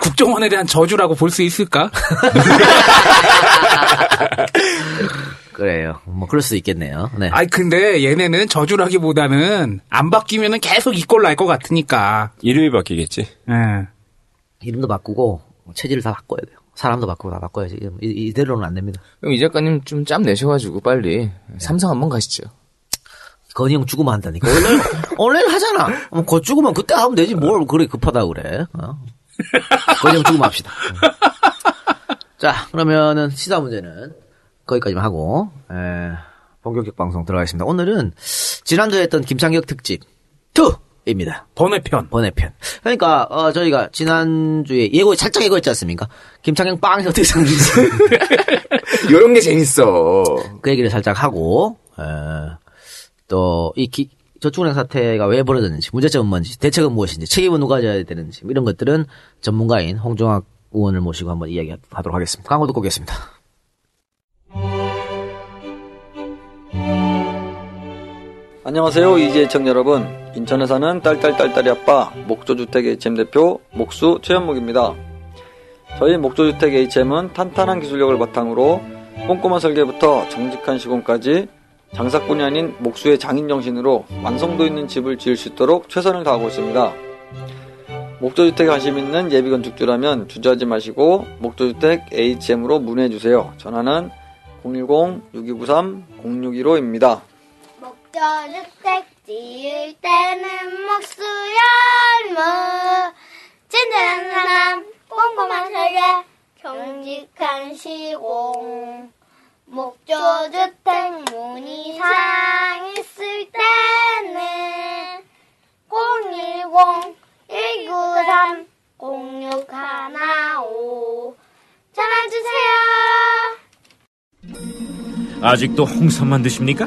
S6: 국정원에 대한 저주라고 볼 수 있을까? [laughs]
S2: 그래요. 뭐 그럴 수도 있겠네요. 네.
S6: 아니 근데 얘네는 저주라기보다는 안 바뀌면은 계속 이 꼴 날 것 같으니까.
S7: 이름이 바뀌겠지.
S6: 예.
S2: 이름도 바꾸고 체질을 다 바꿔야 돼요. 사람도 바꾸고 다 바꿔야지. 이- 이대로는 안 됩니다.
S3: 그럼 이 작가님 좀 짬 내셔가지고 빨리 삼성 한번 가시죠.
S2: 건이 형 죽으면 한다니까. 원래, [laughs] 원래 하잖아. 어, 곧 죽으면 그때 하면 되지. 뭘 그래 급하다 그래. 어? 건이 형 죽으면 합시다. 자, 그러면은 시사 문제는 거기까지만 하고, 에, 본격적 방송 들어가겠습니다. 오늘은 지난주에 했던 김창혁 특집 2입니다.
S6: 번외편.
S2: 번외편. 그러니까, 어, 저희가 지난주에 예고, 살짝 예고했지 않습니까? 김창혁 빵에서 어떻게 생겼는지.
S3: 이런 [laughs] 게 재밌어.
S2: 그 얘기를 살짝 하고, 에, 또, 이 기, 저축은행 사태가 왜 벌어졌는지, 문제점은 뭔지, 대책은 무엇인지, 책임은 누가 져야 되는지, 이런 것들은 전문가인 홍종학 의원을 모시고 한번 이야기하도록 하겠습니다. 광고 듣고 오겠습니다.
S8: 안녕하세요. 이재청 여러분. 인천에 사는 딸딸딸딸이 아빠 목조주택 HM 대표 목수 최현묵입니다. 저희 목조주택 HM은 탄탄한 기술력을 바탕으로 꼼꼼한 설계부터 정직한 시공까지 장사꾼이 아닌 목수의 장인 정신으로 완성도 있는 집을 지을 수 있도록 최선을 다하고 있습니다. 목조주택에 관심 있는 예비 건축주라면 주저하지 마시고 목조주택 HM으로 문의해 주세요. 전화는 010-6293-0615입니다.
S9: 목조주택 지을 때는 목수 열무 찐득한 사람 꼼꼼한 설계 경직한 시공 목조주택 문의사항 있을 때는 010 193 0615 전화 주세요.
S10: 아직도 홍삼만 드십니까?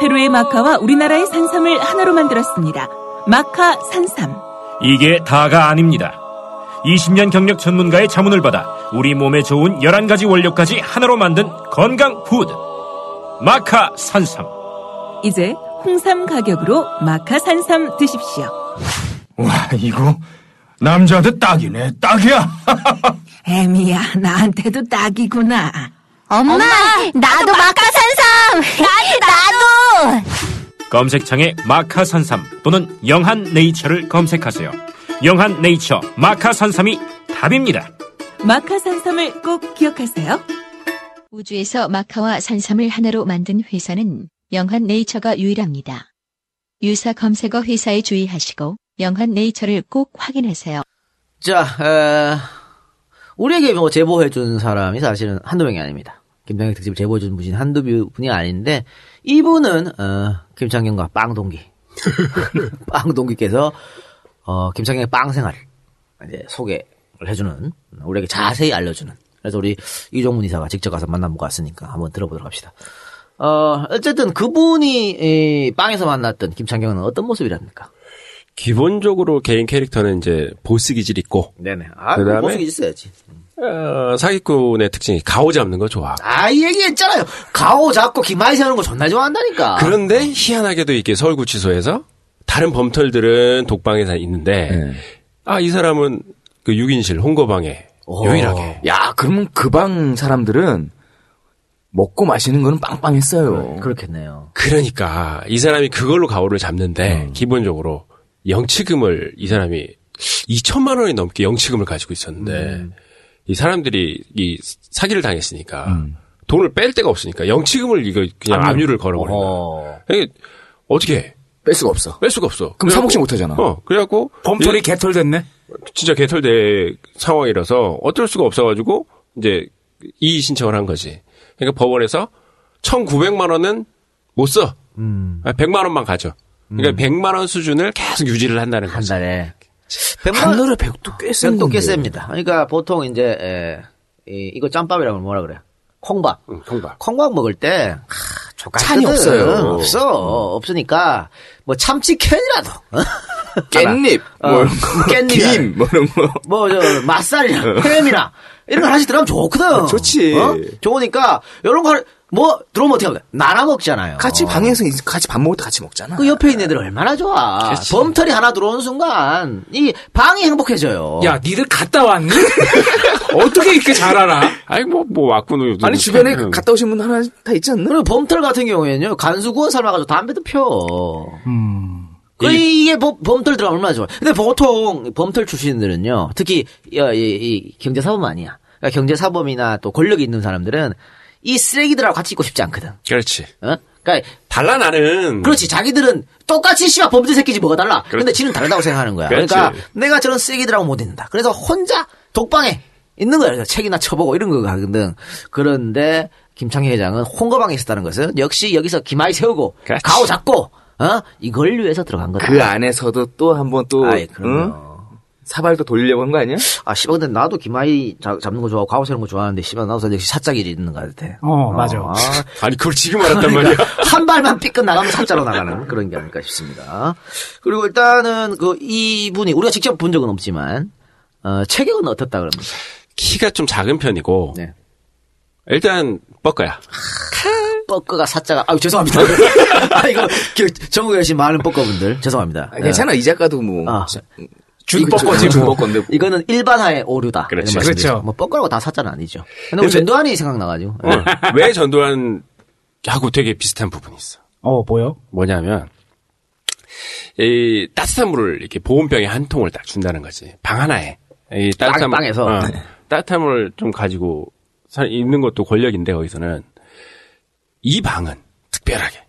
S4: 페루의 마카와 우리나라의 산삼을 하나로 만들었습니다. 마카 산삼.
S10: 이게 다가 아닙니다. 20년 경력 전문가의 자문을 받아 우리 몸에 좋은 11가지 원료까지 하나로 만든 건강 푸드. 마카 산삼.
S4: 이제 홍삼 가격으로 마카 산삼 드십시오.
S11: 와, 이거 남자한테 딱이네. 딱이야. [laughs]
S4: 애미야, 나한테도 딱이구나.
S9: 엄마, 나도 마카 산삼! 나도, 나도!
S10: 검색창에 마카 산삼 또는 영한 네이처를 검색하세요. 영한 네이처 마카 산삼이 답입니다.
S4: 마카 산삼을 꼭 기억하세요.
S12: 우주에서 마카와 산삼을 하나로 만든 회사는 영한 네이처가 유일합니다. 유사 검색어 회사에 주의하시고 영한 네이처를 꼭 확인하세요.
S2: 자, 에, 우리에게 뭐 제보해준 사람이 사실은 한두 명이 아닙니다. 김창경 특집 제보해준 분이 한두 분이 아닌데, 이분은, 어, 김창경과 빵 동기. [laughs] 빵 동기께서, 어, 김창경의 빵 생활, 이제 소개를 해주는, 우리에게 자세히 알려주는. 그래서 우리 이종문 이사가 직접 가서 만나보고 왔으니까 한번 들어보도록 합시다. 어, 어쨌든 그분이, 이, 빵에서 만났던 김창경은 어떤 모습이랍니까?
S7: 기본적으로 개인 캐릭터는 이제 보스 기질 있고.
S2: 네네. 아,
S7: 그다음에
S2: 모습이 있어야지.
S7: 어, 사기꾼의 특징이 가오 잡는 거 좋아.
S2: 아, 이 얘기했잖아요. 가오 잡고 기마이 세우는 거 존나 좋아한다니까.
S7: 그런데 희한하게도 이게 서울구치소에서 다른 범털들은 독방에 있는데 아이 사람은 그 6인실 홍거방에 유일하게.
S3: 야, 그러면 그 방 사람들은 먹고 마시는 거는 빵빵했어요.
S2: 그렇겠네요.
S7: 그러니까 이 사람이 그걸로 가오를 잡는데 기본적으로 영치금을 이 사람이 2천만 원이 넘게 영치금을 가지고 있었는데 이 사람들이 이 사기를 당했으니까 돈을 뺄 데가 없으니까 영치금을 이거 그냥
S3: 압류.
S7: 압류를 걸어버린 거야. 이게 어떻게 해?
S3: 뺄 수가 없어.
S7: 뺄 수가 없어.
S3: 그럼
S7: 그래갖고-
S3: 사먹지 못하잖아.
S7: 어, 그래갖고
S6: 범털이
S7: 이-
S6: 개털 됐네.
S7: 진짜 개털대 상황이라서 어쩔 수가 없어가지고 이제 이의 신청을 한 거지. 그러니까 법원에서 1,900만 원은 못 써.
S2: 음.
S7: 아, 100만 원만 가져. 그러니까 100만 원 수준을 계속 유지를 한다는 거지.
S2: 한 달에.
S3: 하늘의 백도 꽤센
S2: 백도 꽤. 셉니다. 그러니까 보통 이제 에, 이, 이거 짬밥이라고 하면 뭐라 그래? 콩밥.
S7: 콩밥.
S2: 콩밥 먹을 때 하,
S3: 찬이
S2: 족같거든.
S3: 없어요.
S2: 없어. 없으니까 뭐 참치캔이라도. 어? [laughs]
S3: 깻잎, [laughs]
S2: 어,
S3: 뭐 이런 거.
S2: 깻잎이나.
S3: 김, 뭐 이런 거. [laughs]
S2: 뭐, 저, 맛살이나, 햄이나, 이런 거 하나씩 들어가면 좋거든.
S3: 좋지.
S2: 어? 좋으니까, 이런 거, 뭐, 들어오면 어떻게 하면 나눠 먹잖아요.
S3: 같이 방에서 이- 같이 밥 먹을 때 같이 먹잖아.
S2: 그 옆에 있는 애들 얼마나 좋아. 범털이 하나 들어오는 순간, 이 방이 행복해져요.
S6: 야, 니들 갔다 왔니? [laughs] 어떻게 이렇게 잘 알아?
S7: 아니, 뭐, 뭐, 왔구는.
S3: 아니 주변에 갔다 오신 분 하나 다 있지 않나?
S2: 그리고 범털 같은 경우에는요, 간수 구원 삶아가지고 담배도 펴.
S6: 음.
S2: 그 이게 범, 범털 들어가면 얼마나 좋아. 근데 보통 범털 출신들은요, 특히 이, 이, 이 경제사범 아니야. 그러니까 경제사범이나 또 권력이 있는 사람들은 이 쓰레기들하고 같이 있고 싶지 않거든.
S7: 그렇지.
S2: 어? 그러니까
S7: 달라 나는.
S2: 그렇지. 자기들은 똑같이 씨발 범죄 새끼지 뭐가 달라. 근데
S7: 그렇지.
S2: 지는 다르다고 생각하는 거야.
S7: 그렇지.
S2: 그러니까 내가 저런 쓰레기들하고 못 있는다. 그래서 혼자 독방에 있는 거야. 책이나 쳐보고 이런 거 하거든. 그런데 김창희 회장은 홍거방에 있었다는 것은 역시 여기서 기마이 세우고
S3: 그렇지.
S2: 가오 잡고 어 이걸 위해서 들어간 거다.
S3: 그 안에서도 또 한번 또
S2: 아이, 그럼요.
S3: 응? 사발도 돌리려고 한 거 아니야?
S2: 아, 씨발, 근데 나도 기마이 잡, 잡는 거 좋아하고 가오 세우는 거 좋아하는데, 씨발, 나도 역시 사짜길이 있는 것 같아.
S6: 어, 맞아.
S2: 아,
S7: 아니, 그걸 지금 알았단 말이야.
S2: 한 발만 삐끗 나가면 사자로 나가는 그런 게 아닐까 싶습니다. 그리고 일단은 그 이분이 우리가 직접 본 적은 없지만 어, 체격은 어떻다 그럽니다.
S7: 키가 좀 작은 편이고.
S2: 네.
S7: 일단, 뻐거야.
S2: 뻐꺼가 사자가 아 죄송합니다. [laughs] 아 이거 그 전국에 계신 많은 뻐꺼분들 죄송합니다.
S3: 아, 괜찮아 이 작가도 뭐
S2: 아.
S3: 준뻐꺼지 준뻐꺼인데
S2: 이거는 일반화의 오류다.
S7: 그렇죠.
S2: 말씀이죠.
S6: 그렇죠.
S2: 뭐 뻐꺼라고 다 사자는 아니죠. 근데 우리 전두환이 생각나가지고.
S7: 어, 왜 전두환 하고 되게 비슷한 부분이 있어.
S6: 어, 뭐요?
S7: 뭐냐면 이 따뜻한 물을 이렇게 보온병에 한 통을 딱 준다는 거지. 방 하나에 이 따뜻한
S2: 빵- 빵에서?
S7: 어,
S2: 네.
S7: 따뜻한 물을 좀 가지고 사- 있는 것도 권력인데 거기서는 이 방은 특별하게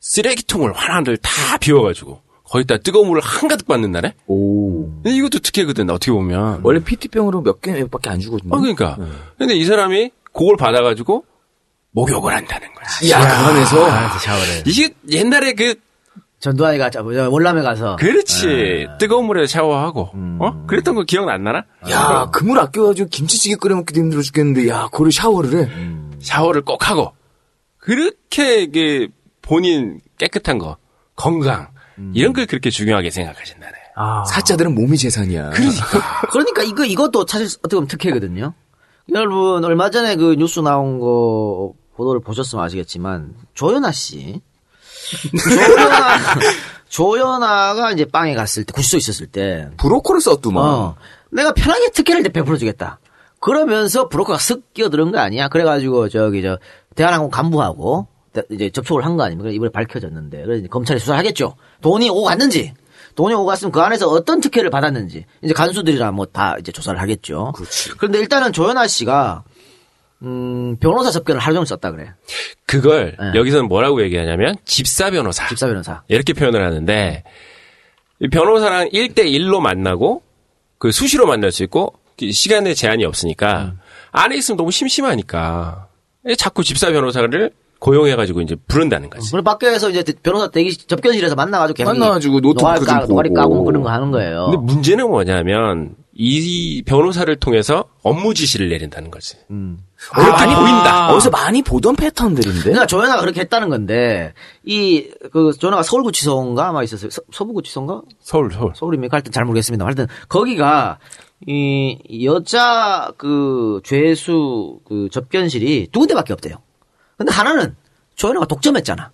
S7: 쓰레기통을 하나를 다 비워가지고 거기다 뜨거운 물을 한가득 받는다네.
S3: 오.
S7: 근데 이것도 특혜거든 어떻게 보면.
S3: 원래 PT병으로 몇 개밖에 안 주거든요.
S7: 어, 그러니까. 근데 이 사람이 그걸 받아가지고 목욕을 한다는 거지.
S3: 야, 그 안에서
S2: 아, 샤워를.
S7: 이게 옛날에 그
S2: 전두환이가 저 뭐냐, 월남에 가서
S7: 그렇지. 뜨거운 물에 샤워하고, 어? 그랬던 거 기억 안 나나?
S3: 야, 그물 아껴가지고 김치찌개 끓여 먹기도 힘들어 죽겠는데, 야, 그걸 샤워를 해.
S7: 샤워를 꼭 하고, 그렇게 이게 본인 깨끗한 거, 건강, 이런 걸 그렇게 중요하게 생각하신다네.
S6: 아.
S3: 사자들은 몸이 재산이야. [laughs]
S2: 그러니까 이거 이것도 사실 어떻게 보면 특혜거든요. 여러분 얼마 전에 그 뉴스 나온 거 보도를 보셨으면 아시겠지만 조연아 씨, 조연아 [laughs] 조연아가 이제 빵에 갔을 때 구치소 있었을 때
S3: 브로커를 썼더만.
S2: 어, 내가 편하게 특혜를 베풀어 주겠다. 그러면서 브로커가 쓱 끼어드는 거 아니야? 그래가지고 저기 저 대한항공 간부하고 대- 이제 접촉을 한 거 아닙니까? 이번에 밝혀졌는데 그래서 이제 검찰이 수사를 하겠죠. 돈이 오고 갔는지 돈이 오고 갔으면 그 안에서 어떤 특혜를 받았는지 이제 간수들이랑 뭐 다 이제 조사를 하겠죠. 그런데 일단은 조연아 씨가 음, 변호사 접견을 하루 종일 썼다 그래.
S7: 그걸
S2: 네.
S7: 여기서는 뭐라고 얘기하냐면 집사 변호사.
S2: 집사 변호사.
S7: 이렇게 표현을 하는데 이 변호사랑 1대1로 만나고 그 수시로 만날 수 있고 그 시간에 제한이 없으니까 안에 있으면 너무 심심하니까 자꾸 집사 변호사를 고용해가지고 이제 부른다는 거지.
S2: 그리고 밖에서 이제 변호사 대기 접견실에서 만나가지고 계속
S3: 만나가지고 노트북 좀 보고.
S2: 까고 뭐 그런 거 하는 거예요.
S7: 근데 문제는 뭐냐면 이 변호사를 통해서 업무 지시를 내린다는 거지.
S3: 아,
S7: 많이 보인다.
S3: 어디서 많이 보던 패턴들인데?
S2: 그러니까 조연아가 그렇게 했다는 건데 이그 조연아가 서울구치소인가 아마 있었어요. 서, 부구치소인가
S7: 서울 서울.
S2: 서울입니까? 하여튼 잘 모르겠습니다. 하여튼 거기가 이 여자 그 죄수 그 접견실이 두 군데밖에 없대요. 근데 하나는 조연아가 독점했잖아.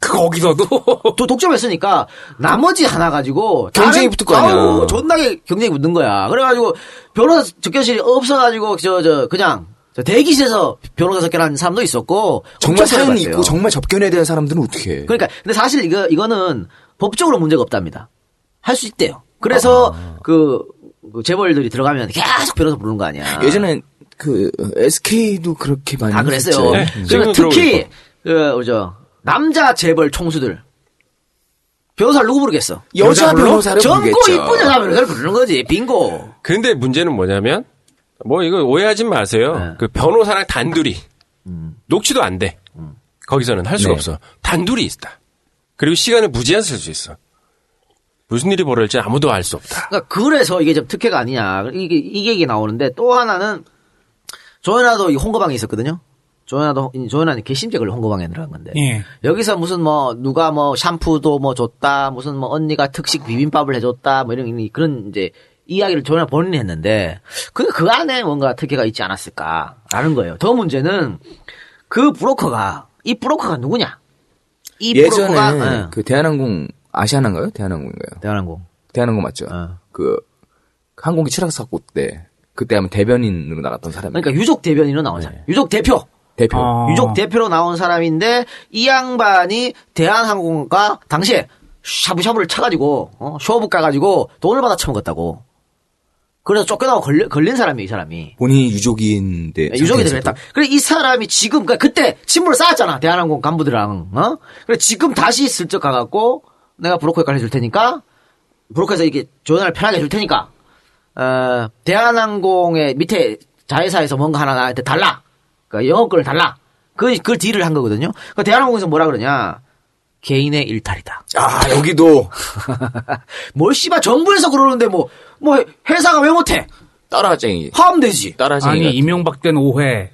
S6: 거기서도 [laughs]
S2: 또 독점했으니까 나머지 하나 가지고
S3: 경쟁이
S2: 다른-
S3: 붙을 거 아니야.
S2: 아우, 존나게 경쟁이 붙는 거야. 그래가지고 변호사 접견실이 없어가지고 저 저 그냥 저 대기실에서 변호사 접견한 사람도 있었고
S3: 정말 사연이. 있고 정말 접견에 대한 사람들은 어떻게 해?
S2: 그러니까 근데 사실 이거 이거는 법적으로 문제가 없답니다. 할 수 있대요. 그래서 그, 그 재벌들이 들어가면 계속 변호사 부르는 거 아니야.
S3: 예전에 그 SK도 그렇게 많이
S2: 다 그랬어요.
S7: 네,
S2: 그리고
S7: 지금은
S2: 특히 그저 남자 재벌 총수들 변호사를 누구 부르겠어?
S3: 여자? 변호사를
S2: 젊고
S3: 부르겠죠.
S2: 이쁜 여자 변호사를 부르는 거지. 빙고.
S7: 근데 문제는 뭐냐면 뭐 이거 오해하지 마세요.
S2: 네.
S7: 그 변호사랑 단둘이 녹취도 안 돼. 거기서는 할 수가
S3: 네.
S7: 없어. 단둘이 있다. 그리고 시간을 무제한 쓸 수 있어. 무슨 일이 벌어질지 아무도 알 수 없다.
S2: 그러니까 그래서 이게 좀 특혜가 아니냐. 이게 이게 얘기 나오는데 또 하나는 조연아도 이 홍거방에 있었거든요. 조연아도 조연아는 걸로 홍거방에 들어간 건데.
S6: 예.
S2: 여기서 무슨 뭐 누가 뭐 샴푸도 뭐 줬다 무슨 뭐 언니가 특식 비빔밥을 해줬다 뭐 이런 그런 이제 이야기를 조연아 본인이 했는데 그그 안에 뭔가 특혜가 있지 않았을까라는 거예요. 더 문제는 그 브로커가 이 브로커가 누구냐? 이
S3: 예전에
S2: 브로커가 예,
S3: 그 대한항공 아시아나인가요? 대한항공인가요?
S2: 대한항공
S3: 대한항공 맞죠?
S2: 어.
S3: 그 항공기 추락 사고 때 그때 아마 대변인으로 나갔던 사람이
S2: 그러니까 유족 대변인으로 나온 사람 유족 대표
S3: 대표.
S6: 어.
S2: 유족 대표로 나온 사람인데 이 양반이 대한항공과 당시에 샤브샤브를 쳐가지고 어, 쇼부 까가지고 돈을 받아 처먹었다고. 그래서 쫓겨나고 걸려, 걸린 사람이 이 사람이.
S3: 본인이 유족인데
S2: 네, 유족이. 되겠다. 그래 이 사람이 지금 그러니까 그때 친분을 쌓았잖아 대한항공 간부들랑. 어? 그래 지금 다시 슬쩍 가갖고 내가 브로커 역할 해줄 테니까 브로커에서 이게 조연을 편하게 해줄 테니까 어, 대한항공의 밑에 자회사에서 뭔가 하나 나한테 달라. 그러니까 영업권을 달라. 그, 그 딜을 한 거거든요. 그러니까 대한항공에서 뭐라 그러냐. 개인의 일탈이다.
S3: 아 여기도 [laughs]
S2: 뭘 씨발 정부에서 그러는데 뭐, 뭐 회사가 왜 못해?
S3: 따라쟁이.
S2: 하면 되지.
S3: 따라쟁이.
S6: 아니
S3: 같은.
S6: 이명박 된 오해.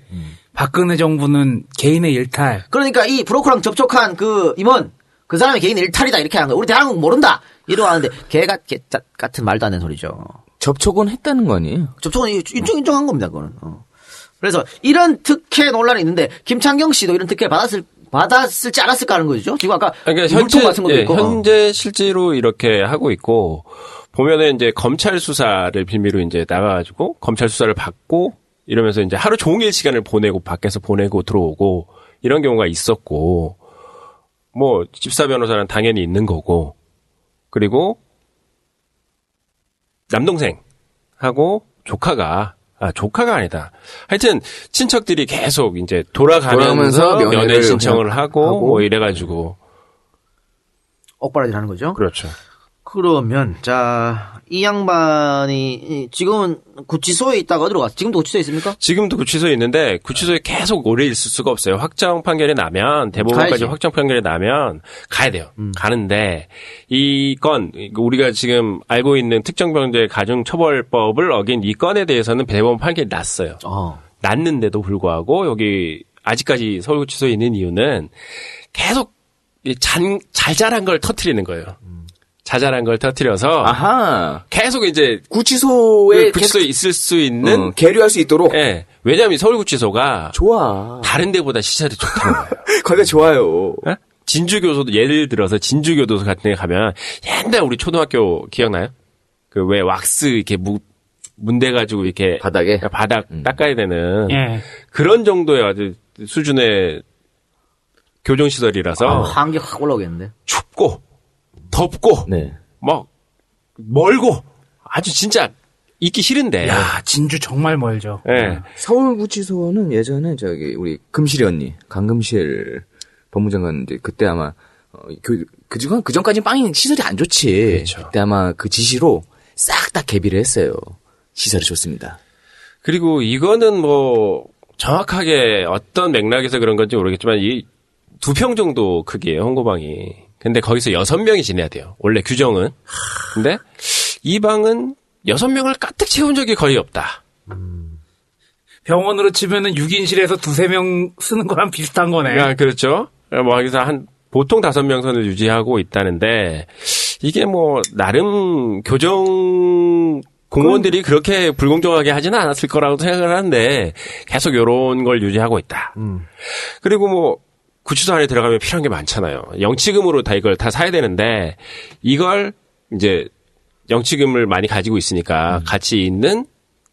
S6: 박근혜 정부는 개인의 일탈.
S2: 그러니까 이 브로커랑 접촉한 그 임원, 그 사람이 개인 일탈이다 이렇게 하는 거야. 우리 대한항공 모른다. 이러고 하는데 개가 개 짜- 같은 말도 안 되는 소리죠.
S3: 접촉은 했다는 거 아니에요?
S2: 접촉은 이- 인정 인정한 겁니다. 그거는. 어. 그래서 이런 특혜 논란이 있는데 김창경 씨도 이런 특혜 받았을 받았을지 않았을까 하는 거죠. 지금 아까
S7: 그러니까
S2: 물통
S7: 현재
S2: 같은 것도
S7: 예,
S2: 있고. 어.
S7: 현재 실제로 이렇게 하고 있고 보면은 이제 검찰 수사를 빌미로 이제 나가가지고 검찰 수사를 받고 이러면서 이제 하루 종일 시간을 보내고 밖에서 보내고 들어오고 이런 경우가 있었고 뭐 집사 변호사는 당연히 있는 거고 그리고 남동생하고 조카가 아 조카가 아니다. 하여튼 친척들이 계속 이제 돌아가면서
S3: 돌아가면서
S7: 면회 신청을 하고,
S2: 하고.
S7: 뭐 이래 가지고
S2: 억바라지 하는 거죠.
S7: 그렇죠.
S2: 그러면 자 이 양반이 이- 지금은 구치소에 있다가 어디로 갔어? 지금도 구치소에 있습니까?
S7: 지금도 구치소에 있는데 구치소에 계속 오래 있을 수가 없어요. 확정 판결이 나면 대법원까지. 확정 판결이 나면 가야 돼요. 가는데 이 건 우리가 지금 알고 있는 특정범죄 가중처벌법을 어긴 이 건에 대해서는 대법원 판결이 났어요.
S2: 어.
S7: 났는데도 불구하고 여기 아직까지 서울구치소에 있는 이유는 계속 이 잔, 잘잘한 걸 터트리는 거예요. 자잘한 걸 터트려서
S3: 아하.
S7: 계속 이제
S3: 구치소에
S7: 구치소에 있을 수 있는
S3: 어, 계류할 수 있도록.
S7: 예. 왜냐하면 서울구치소가
S3: 좋아.
S7: 다른 데보다 시설이 좋다는 거예요. [laughs]
S3: 거기가 좋아요.
S7: 어? 진주교도소 예를 들어서 진주교도소 같은 데 가면 옛날 우리 초등학교 기억나요? 그 왜 왁스 이렇게 무, 문대 가지고 이렇게
S3: 바닥에
S7: 바닥 닦아야 되는
S6: 예.
S7: 그런 정도의 아주 수준의 교정 시설이라서
S2: 아, 한개 확 올라오겠는데.
S7: 춥고 덥고
S3: 네.
S7: 막 멀고 아주 진짜 있기 싫은데.
S6: 야, 진주 정말 멀죠.
S7: 예.
S3: 서울구치소는 예전에 저기 우리 금실이 언니 강금실 법무장관 이제 그때 아마 어, 그 그 전 그 전까지 빵이 시설이 안 좋지.
S7: 그렇죠.
S3: 그때 아마 그 지시로 싹 다 개비를 했어요. 시설이 좋습니다.
S7: 그리고 이거는 뭐 정확하게 어떤 맥락에서 그런 건지 모르겠지만 이 두 평 정도 크기예요 홍고방이. 근데 거기서 여섯 명이 지내야 돼요. 원래 규정은. 근데 이 방은 여섯 명을 가득 채운 적이 거의 없다.
S6: 병원으로 치면은 6인실에서 두세 명 쓰는 거랑 비슷한 거네.
S7: 아, 그렇죠. 뭐 여기서 한 보통 다섯 명 선을 유지하고 있다는데 이게 뭐 나름 교정 공무원들이 그렇게 불공정하게 하지는 않았을 거라고 생각을 하는데 계속 요런 걸 유지하고 있다. 그리고 뭐 구치소 안에 들어가면 필요한 게 많잖아요. 영치금으로 다 이걸 다 사야 되는데 이걸 이제 영치금을 많이 가지고 있으니까 같이 있는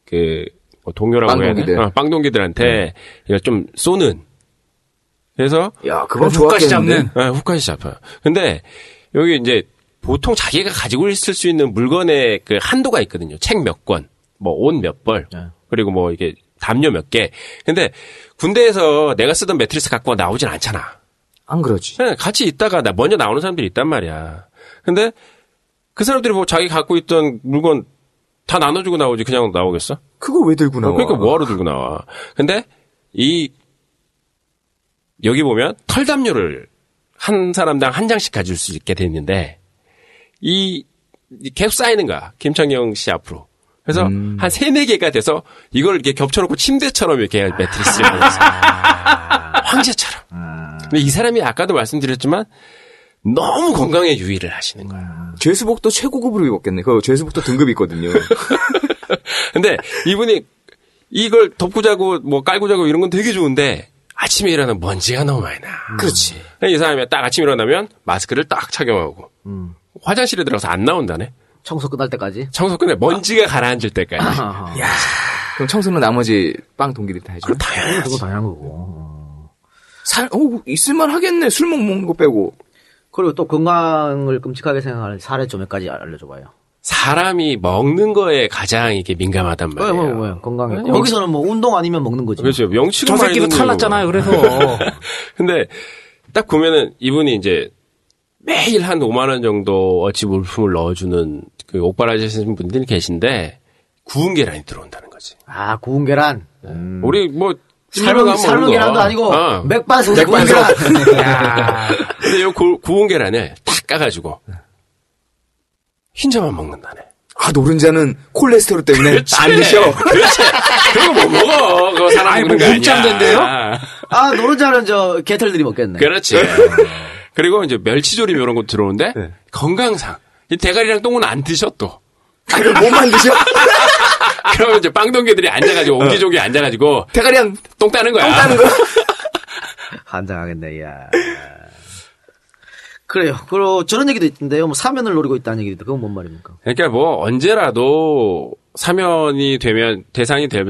S7: 그뭐 동료라고 해야
S3: 빵동기들.
S7: 되나? 어, 빵동기들한테 이걸 좀 쏘는. 그래서
S3: 야, 그건
S6: 후까지. 잡는.
S7: 네, 후까지 잡아요. 근데 여기 이제 보통 자기가 가지고 있을 수 있는 물건의 그 한도가 있거든요. 책 몇 권, 뭐 옷 몇 벌,
S2: 네.
S7: 그리고 뭐 이게 담요 몇 개. 근데 군대에서 내가 쓰던 매트리스 갖고 나오진 않잖아.
S3: 안 그러지.
S7: 그냥 같이 있다가 나 먼저 나오는 사람들이 있단 말이야. 근데 그 사람들이 뭐 자기 갖고 있던 물건 다 나눠주고 나오지 그냥 나오겠어?
S3: 그거 왜 들고 나와?
S7: 그러니까 뭐하러 들고 나와. 근데 이 여기 보면 털담요를 한 사람당 한 장씩 가질 수 있게 돼 있는데 이, 이 계속 쌓이는 거야. 김창영 씨 앞으로. 그래서
S3: 음.
S7: 한 세네 개가 돼서 이걸 이렇게 겹쳐놓고 침대처럼 이렇게 매트리스를 하면서 황제처럼. 근데 이 사람이 아까도 말씀드렸지만 너무 건강에 유의를 하시는 거야.
S3: 죄수복도 최고급으로 입었겠네. 그 죄수복도 등급이 있거든요. [laughs]
S7: 근데 이분이 이걸 덮고 자고 뭐 깔고 자고 이런 건 되게 좋은데 아침에 일어나면 먼지가 너무 많이 나.
S3: 그렇지.
S7: 이 사람이 딱 아침에 일어나면 마스크를 딱 착용하고 화장실에 들어가서 안 나온다네.
S2: 청소 끝날 때까지.
S7: 청소 끝에 먼지가 가라앉을 때까지.
S2: 아하.
S3: 그럼 청소는 나머지 빵 동기들이 다 해줘.
S2: 당연히 그거 당연한 거고.
S3: 살, 어, 있을만 하겠네. 술 먹- 먹는 거 빼고.
S2: 그리고 또 건강을 끔찍하게 생각하는 사례 가지 알려줘봐요.
S7: 사람이 먹는 거에 가장 이게 민감하단
S2: 뭐,
S7: 말이에요.
S2: 뭐, 뭐, 건강에.
S7: 아니,
S2: 여기서는 뭐 운동 아니면 먹는 거지.
S7: 그렇죠. 명치고
S6: 저 새끼도 탈났잖아요. 그래서 [laughs]
S7: 근데 딱 보면은 이분이 이제 매일 한 5만 원 정도 어치 물품을 넣어주는 그 옥바라지 하시는 분들이 계신데 구운 계란이 들어온다는 거지.
S2: 아, 구운 계란. 음.
S7: 우리 뭐
S2: 삶은, 삶은 계란도 아니고,
S7: 어.
S2: 맥반석 구운. 계란. [laughs]
S6: 야,
S7: 근데 요 구, 구운 계란을 탁 까가지고 흰자만 먹는다네.
S3: 아, 노른자는 콜레스테롤 때문에
S7: 그렇지.
S3: 안 드셔.
S7: 그렇지. 그거 못 먹어. 그거 사람
S6: 아니,
S7: 먹는
S6: 뭐?
S7: 아니야.
S2: 아, 노른자는 저, 개털들이 먹겠네.
S7: 그렇지. 그리고 이제 멸치조림 이런 거 들어오는데
S3: 네.
S7: 건강상 이 대가리랑 똥은 안 드셔 또.
S3: 아, 그럼 뭐만 드셔? [laughs]
S7: 그러면 이제 빵동개들이 앉아가지고 옹기종기 앉아가지고
S3: 대가리랑
S7: 똥 따는 거야.
S3: 똥 따는 거. [laughs]
S2: 환장하겠네, 야. 그래요. 그리고 저런 얘기도 있던데요. 뭐 사면을 노리고 있다는 얘기도 있던데 그건 뭔 말입니까?
S7: 그러니까 뭐 언제라도 사면이 되면 대상이 되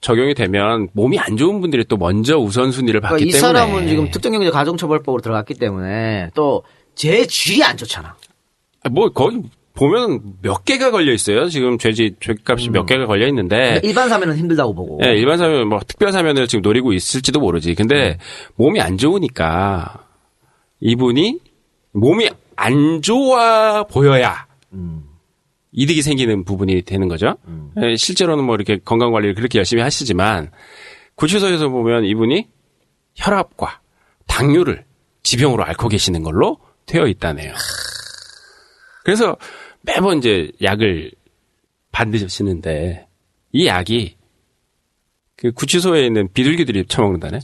S7: 적용이 되면 몸이 안 좋은 분들이 또 먼저 우선순위를
S2: 그러니까
S7: 받기
S2: 이
S7: 때문에
S2: 사람은 지금 특정경제 가정처벌법으로 들어갔기 때문에 또 제 쥐이 안 좋잖아.
S7: 아, 뭐 거기 보면 몇 개가 걸려 있어요. 지금 죄지 죄값이 몇 개가 걸려 있는데
S2: 일반 사면은 힘들다고 보고.
S7: 예, 일반 사면 뭐 특별 사면을 지금 노리고 있을지도 모르지. 근데 몸이 안 좋으니까 이분이 몸이 안 좋아 보여야 이득이 생기는 부분이 되는 거죠. 예, 실제로는 뭐 이렇게 건강 관리를 그렇게 열심히 하시지만 구치소에서 보면 이분이 혈압과 당뇨를 지병으로 앓고 계시는 걸로 되어 있다네요. 그래서 매번 이제 약을 받으시는데 이 약이 그 구치소에 있는 비둘기들이 처먹는다네.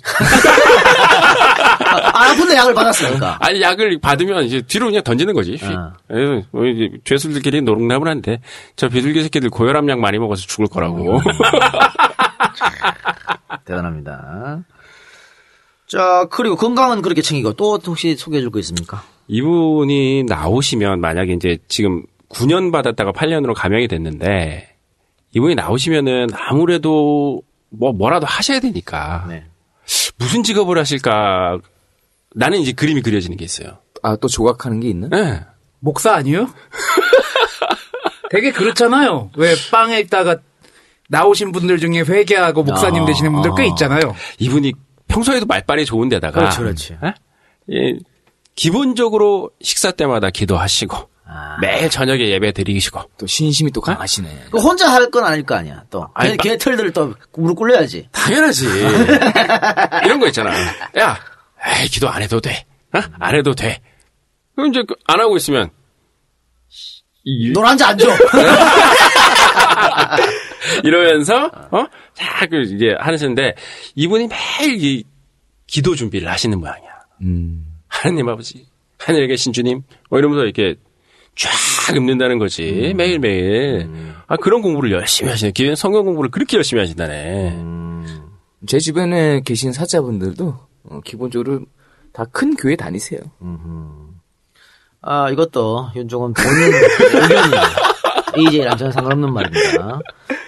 S2: 아, 아픈데 약을 받았으니까.
S7: 아니 약을 받으면 이제 뒤로 그냥 던지는 거지. 휙.
S2: 아.
S7: 그래서 뭐 이제 죄수들끼리 노력나물 한데 저 비둘기 새끼들 고혈압 약 많이 먹어서 죽을 거라고. [laughs]
S2: 대단합니다. 자, 그리고 건강은 그렇게 챙기고 또 혹시 소개해 줄 거 있습니까?
S7: 이분이 나오시면 만약에 이제 지금 9년 받았다가 8년으로 감형이 됐는데 이분이 나오시면은 아무래도 뭐 뭐라도 하셔야 되니까
S2: 네.
S7: 무슨 직업을 하실까 나는 이제 그림이 그려지는 게 있어요.
S3: 아, 또 조각하는 게 있나?
S7: 네.
S6: 목사 아니요? [laughs] 되게 그렇잖아요. 왜 빵에 있다가 나오신 분들 중에 회계하고 목사님
S7: 아,
S6: 되시는 분들 꽤
S7: 아.
S6: 있잖아요.
S7: 이분이 평소에도 말빨이 좋은 데다가
S2: 그렇죠, 그렇지.
S7: 예? 예, 기본적으로 식사 때마다 기도하시고 매일 저녁에 예배 드리시고
S3: 또 신심이 또 강하시네.
S2: 그 혼자 할 건 아닐 거 아니야, 또.
S7: 아니,
S2: 걔, 걔 털들을 또 무릎 꿇려야지.
S7: 당연하지. [laughs] 이런 거 있잖아. 야, 에이, 기도 안 해도 돼. 어? 안 해도 돼. 그럼 이제 그안 하고 있으면
S2: 넌 앉아 앉아. [laughs]
S7: 이러면서 어? 자그 이제 하시는데 이분이 매일 이 기도 준비를 하시는 모양이야.
S3: 음.
S7: 하나님 아버지, 하늘에 계신 주님, 뭐 이러면서 이렇게 쫙 읊는다는 거지 매일 매일. 아 그런 공부를 열심히 하시네. 기존 성경 공부를 그렇게 열심히 하신다네.
S3: 제 주변에 계신 사자분들도 어, 기본적으로 다 큰 교회 다니세요.
S2: 아, 이것도 윤종은 본인 의견이에요. 이제랑 저는 상관없는 말입니다.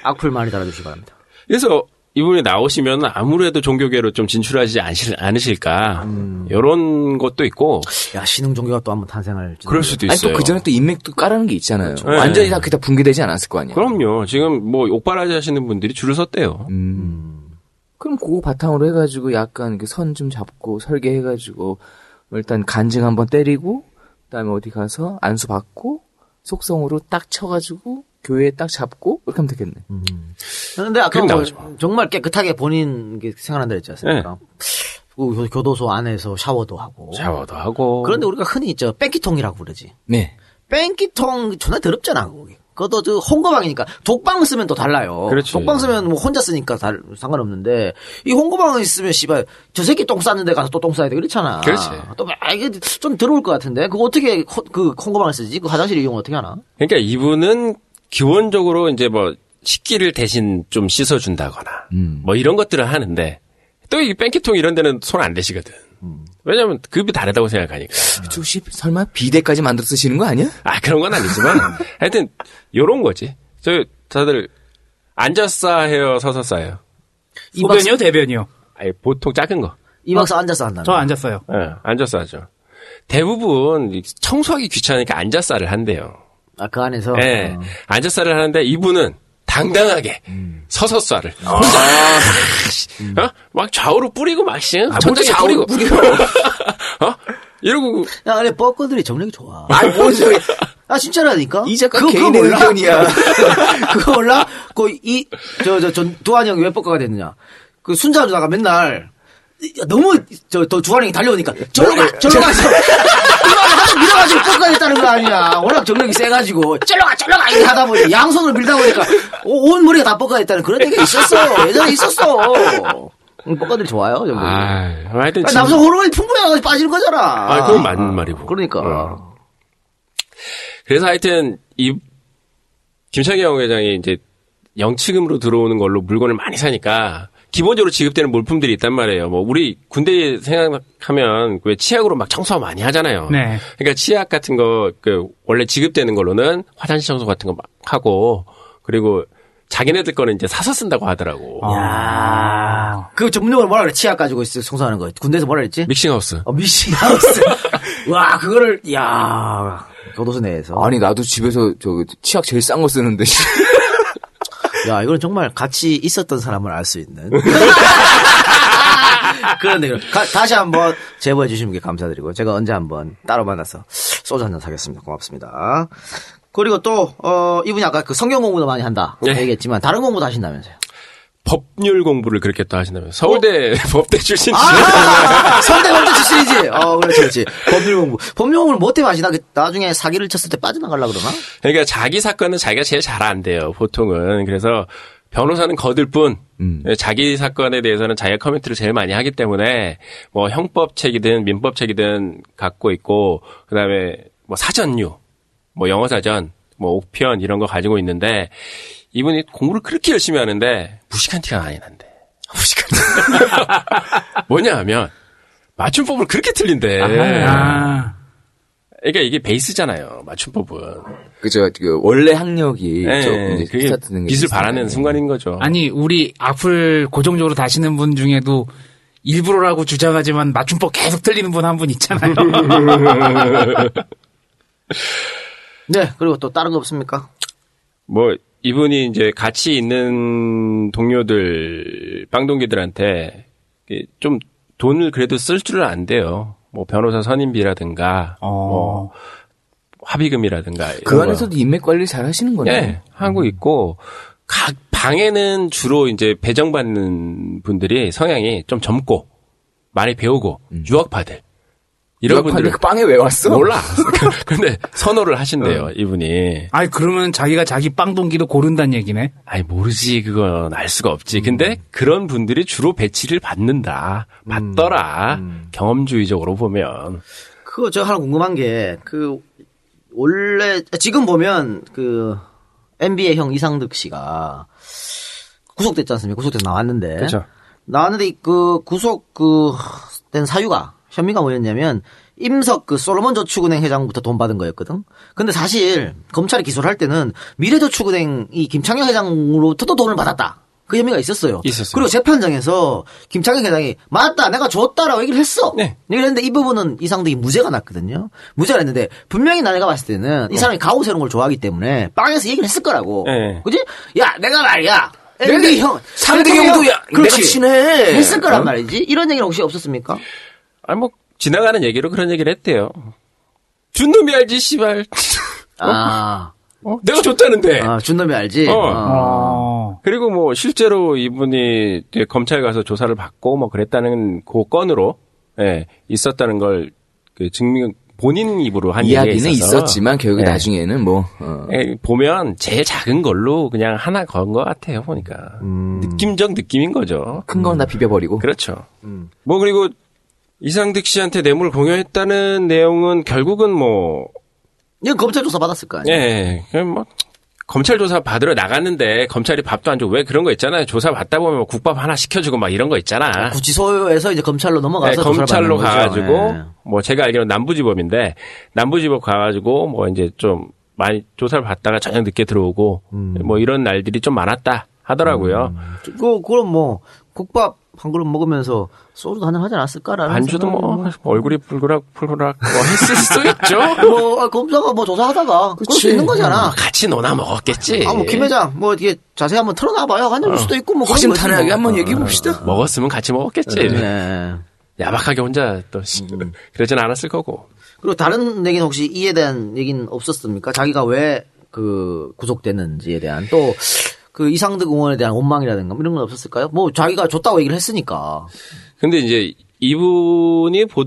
S2: 악플 많이 달아주시기 바랍니다.
S7: 그래서 이분이 나오시면 아무래도 종교계로 좀 진출하지 않으실, 않으실까 이런 것도 있고
S2: 야, 신흥 종교가 또 한번 탄생할.
S7: 그럴 수도
S3: 아니
S7: 있어요.
S3: 또그 전에 또 인맥도 까라는 게 있잖아요.
S7: 네.
S3: 완전히 다 그다 붕괴되지 않았을 거 아니에요.
S7: 그럼요. 지금 뭐 옥바라지 하시는 분들이 줄을 섰대요.
S3: 그럼 그거 바탕으로 해가지고 약간 선 좀 잡고 설계해가지고 뭐 일단 간증 한번 때리고 그다음에 어디 가서 안수 받고 속성으로 딱 쳐가지고 교회에 딱 잡고 이렇게 하면 되겠네.
S2: 그런데 아까
S7: 그럼
S2: 뭐. 정말 깨끗하게 본인 게 생활한다 했지 않습니까? 그 교- 교도소 안에서 샤워도 하고.
S7: 샤워도 하고.
S2: 그런데 우리가 흔히 있죠. 뺑기통이라고 그러지.
S3: 네.
S2: 뺑기통 존나 더럽잖아, 거기. 그것도 저 홍거방이니까 독방 쓰면 또 달라요.
S7: 그렇지.
S2: 독방 쓰면 뭐 혼자 쓰니까 달, 상관없는데 이 홍거방에 있으면 씨발 저 새끼 똥 쌌는데 가서 또 똥 싸야 돼 그렇잖아.
S7: 그렇지.
S2: 또막 이게 좀 더러울 것 같은데 그거 어떻게 호- 그 홍거방을 쓰지? 그 화장실 이용 어떻게 하나?
S7: 그러니까 이분은 기본적으로 이제 뭐 식기를 대신 좀 씻어준다거나 뭐 이런 것들을 하는데 또 이 뺑기통 이런 데는 손 안 대시거든. 왜냐면 급이 다르다고 생각하니까.
S3: 혹시 설마 비대까지 만들어 쓰시는 거 아니야?
S7: 아 그런 건 아니지만 [laughs] 하여튼 요런 거지. 저 다들 앉아서 해요, 서서 싸요.
S6: 소변이요, 대변이요?
S7: 아니 보통 작은 거.
S2: 이 박사 앉아서 한다.
S6: 저 앉았어요.
S7: 예, 앉아서 하죠. 대부분 이 청소하기 귀찮으니까 앉아싸를 한대요.
S2: 아, 그 안에서.
S7: 예,
S2: 어.
S7: 앉아싸를 하는데 이분은 당당하게 서서 쌀을 혼자 어? 막 좌우로 뿌리고 막 씨,
S2: 혼자
S7: 천장에
S2: 좌우로
S7: 뿌리고 [laughs] 어? 이러고
S2: 야, 안에 뻐꾸들이 정력이 좋아.
S3: 아니 뭔 소리?
S2: 아, 진짜라니까?
S3: 이 작가
S2: 그거-
S3: 개인의? 의견이야. [laughs]
S2: 그거 몰라? 그, 이, 저, 저, 전, 두한이 형이 왜 뻑가가 됐느냐? 그 순자 누나가 맨날, 이- 너무, 저, 더 주한이 형이 달려오니까, 절로 가! 절로 가! 이만을 하도 밀어가지고 됐다는 거 아니야. 워낙 정력이 세가지고, 절로 가! 절로 가! 이렇게 하다 보니, 양손을 밀다 보니까, 오- 온 머리가 다 뻑가가 됐다는 그런 얘기가 있었어. 예전에 있었어. 음, 뻑가들 좋아요, 정말.
S7: 아, 하여튼 진-
S2: 남성 호르몬이 풍부해가지고 빠지는 거잖아.
S7: 아, 그건 맞는 말이고.
S2: 그러니까.
S7: 그래서 하여튼 이 김창경 회장이 이제 영치금으로 들어오는 걸로 물건을 많이 사니까 기본적으로 지급되는 물품들이 있단 말이에요. 뭐 우리 군대 생각하면 왜 치약으로 막 청소 많이 하잖아요.
S6: 네.
S7: 그러니까 치약 같은 거 그 원래 지급되는 걸로는 화장실 청소 같은 거 막 하고 그리고 자기네들 거는 이제 사서 쓴다고 하더라고.
S2: 야. 그 전문용어로 뭐라 그래? 치약 가지고 있어 청소하는 거. 군대에서 뭐라 그랬지?
S7: 믹싱하우스.
S2: 어, 미싱하우스. [laughs] 와, 그거를 야 교도소 내에서.
S3: 아니 나도 집에서 저 치약 제일 싼 거 쓰는데. [laughs]
S2: 야, 이건 정말 같이 있었던 사람을 알 수 있는. [laughs] 그런 내용. 가- 다시 한번 제보해 주신 분께 감사드리고, 제가 언제 한번 따로 만나서 소주 한 잔 사겠습니다. 고맙습니다. 그리고 또, 어, 이분이 아까 그 성경 공부도 많이 한다.
S7: 네.
S2: 얘기했지만, 다른 공부도 하신다면서요.
S7: 법률 공부를 그렇게 또 하신다면 서울대 [laughs] 법대 출신.
S2: 아, 선대 [laughs] 검사 출신이지. 어, 그렇지, 그렇지. 법률 공부. 법률 공부를 뭐 때문에 하시나? 그 나중에 사기를 쳤을 때 빠져나가려 그러나?
S7: 그러니까 자기 사건은 자기가 제일 잘 안 돼요. 보통은 그래서 변호사는 거들 뿐
S3: 음.
S7: 자기 사건에 대해서는 자기가 커멘트를 제일 많이 하기 때문에 뭐 형법책이든 민법책이든 갖고 있고 그다음에 뭐 사전류, 뭐 영어 사전, 뭐 옥편 이런 거 가지고 있는데 이분이 공부를 그렇게 열심히 하는데 무식한 티가 많이 난대. 무식한 티. [laughs] 뭐냐 하면 맞춤법을 그렇게 틀린대.
S6: 아.
S7: 그러니까 이게 베이스잖아요. 맞춤법은.
S3: 그죠. 그 원래 학력이
S7: 네,
S3: 조금 이제
S7: 그게 빛을. 발하는 순간인 거죠.
S6: 아니 우리 악플 고정적으로 다시는 분 중에도 일부러라고 주장하지만 맞춤법 계속 틀리는 분 한분 있잖아요. [laughs]
S2: 네, 그리고 또 다른 거 없습니까?
S7: 뭐 이분이 이제 같이 있는 동료들 빵동기들한테 좀 돈을 그래도 쓸 줄은 안 돼요. 뭐 변호사 선임비라든가 뭐 합의금이라든가
S3: 그 안에서도 인맥 관리 잘 하시는
S7: 거.
S3: 거네.
S7: 예, 하고 있고 각 방에는 주로 이제 배정받는 분들이 성향이 좀 젊고 많이 배우고 유학파들 이런 분들
S3: 그 빵에 왜 왔어?
S7: 몰라. [laughs] 근데 선호를 하신대요 이분이.
S6: 아니 그러면 자기가 자기 빵 동기도 고른다는 얘기네.
S7: 아니 모르지 그건 알 수가 없지. 근데 그런 분들이 주로 배치를 받는다. 받더라. 경험주의적으로 보면.
S2: 그거 저 하나 궁금한 게, 그, 원래, 지금 보면, 그, NBA 형 이상득 씨가 구속됐지 않습니까? 구속돼서 나왔는데.
S7: 그렇죠.
S2: 나왔는데, 이 그, 구속, 그, 된 사유가, 혐의가 뭐였냐면, 임석 그 솔로몬 저축은행 회장부터 돈 받은 거였거든. 근데 사실 검찰이 기소를 할 때는 미래저축은행 이 김창현 회장으로부터도 돈을 받았다. 그 혐의가 있었어요.
S7: 있었어요.
S2: 그리고 재판장에서 김창현 회장이 맞다 내가 줬다라고 얘기를 했어.
S7: 네.
S2: 얘기를 했는데 이 부분은 이상득이 무죄가 났거든요. 무죄가 났는데 분명히 내가 봤을 때는 이 사람이 가오세롱을 좋아하기 때문에 빵에서 얘기를 했을 거라고.
S7: 네.
S2: 그지? 야 내가 말이야.
S3: 내가
S2: NBA 형
S3: 상대 경우도 야,
S2: 그렇지.
S3: 내가 친해.
S2: 했을 거란
S3: 어?
S2: 말이지. 이런 얘기는 혹시 없었습니까?
S7: 아니 뭐 지나가는 얘기로 그런 얘기를 했대요. 준 놈이 알지 씨발.
S2: 아,
S7: 어? 내가 줬다는데.
S2: 아 준 놈이 알지.
S7: 어.
S2: 어.
S7: 그리고 뭐 실제로 이분이 검찰 가서 조사를 받고 뭐 그랬다는 그 건으로 예, 있었다는 걸 그 증명 본인 입으로 한
S3: 이야기는
S7: 있어서
S3: 있었지만 결국에
S7: 예.
S3: 나중에는 뭐 어.
S7: 예, 보면 제일 작은 걸로 그냥 하나 건 것 같아요 보니까 느낌적 느낌인 거죠.
S3: 큰 건다 비벼버리고.
S7: 그렇죠. 뭐 그리고 이상득 씨한테 뇌물 공여했다는 내용은 결국은 뭐
S2: 이건 검찰 조사 받았을 거 아니야.
S7: 예, 그냥 뭐 검찰 조사 받으러 나갔는데 검찰이 밥도 안 주고 왜 그런 거 있잖아요. 조사 받다 보면 뭐 국밥 하나 시켜주고 막 이런 거 있잖아.
S2: 구치소에서 이제 검찰로 넘어가서
S7: 네,
S2: 조사를
S7: 검찰로. 가가지고
S2: 예.
S7: 뭐 제가 알기로는 남부지법인데 남부지법 가가지고 뭐 이제 좀 많이 조사를 받다가 저녁 늦게 들어오고
S2: 음.
S7: 뭐 이런 날들이 좀 많았다 하더라고요.
S2: 그 그럼 뭐 국밥 한 그릇 먹으면서 소주도 한잔 하지 않았을까라는
S7: 안주도 뭐
S2: 생각이
S7: 얼굴이 붉으락 붉으락 뭐 했을 수도 있죠. [laughs]
S2: 뭐 아, 검사가 뭐 조사하다가 그럴 수 있는 거잖아.
S7: 같이 노나 먹었겠지.
S2: 아 뭐 김 회장 뭐 이게 자세히 한번 털어놔봐요 한줄 수도 있고 뭐 그런 거지, 뭐.
S3: 한번 얘기해 봅시다.
S7: 먹었으면 같이 먹었겠지.
S2: 네.
S7: 야박하게 혼자 또 그러진 않았을 거고.
S2: 그리고 다른 얘기는 혹시 이에 대한 얘기는 없었습니까? 자기가 왜 그 구속됐는지에 대한 또 그 이상득 의원에 대한 원망이라든가 뭐 이런 건 없었을까요? 뭐 자기가 줬다고 얘기를 했으니까.
S7: 근데 이제 이분이 보,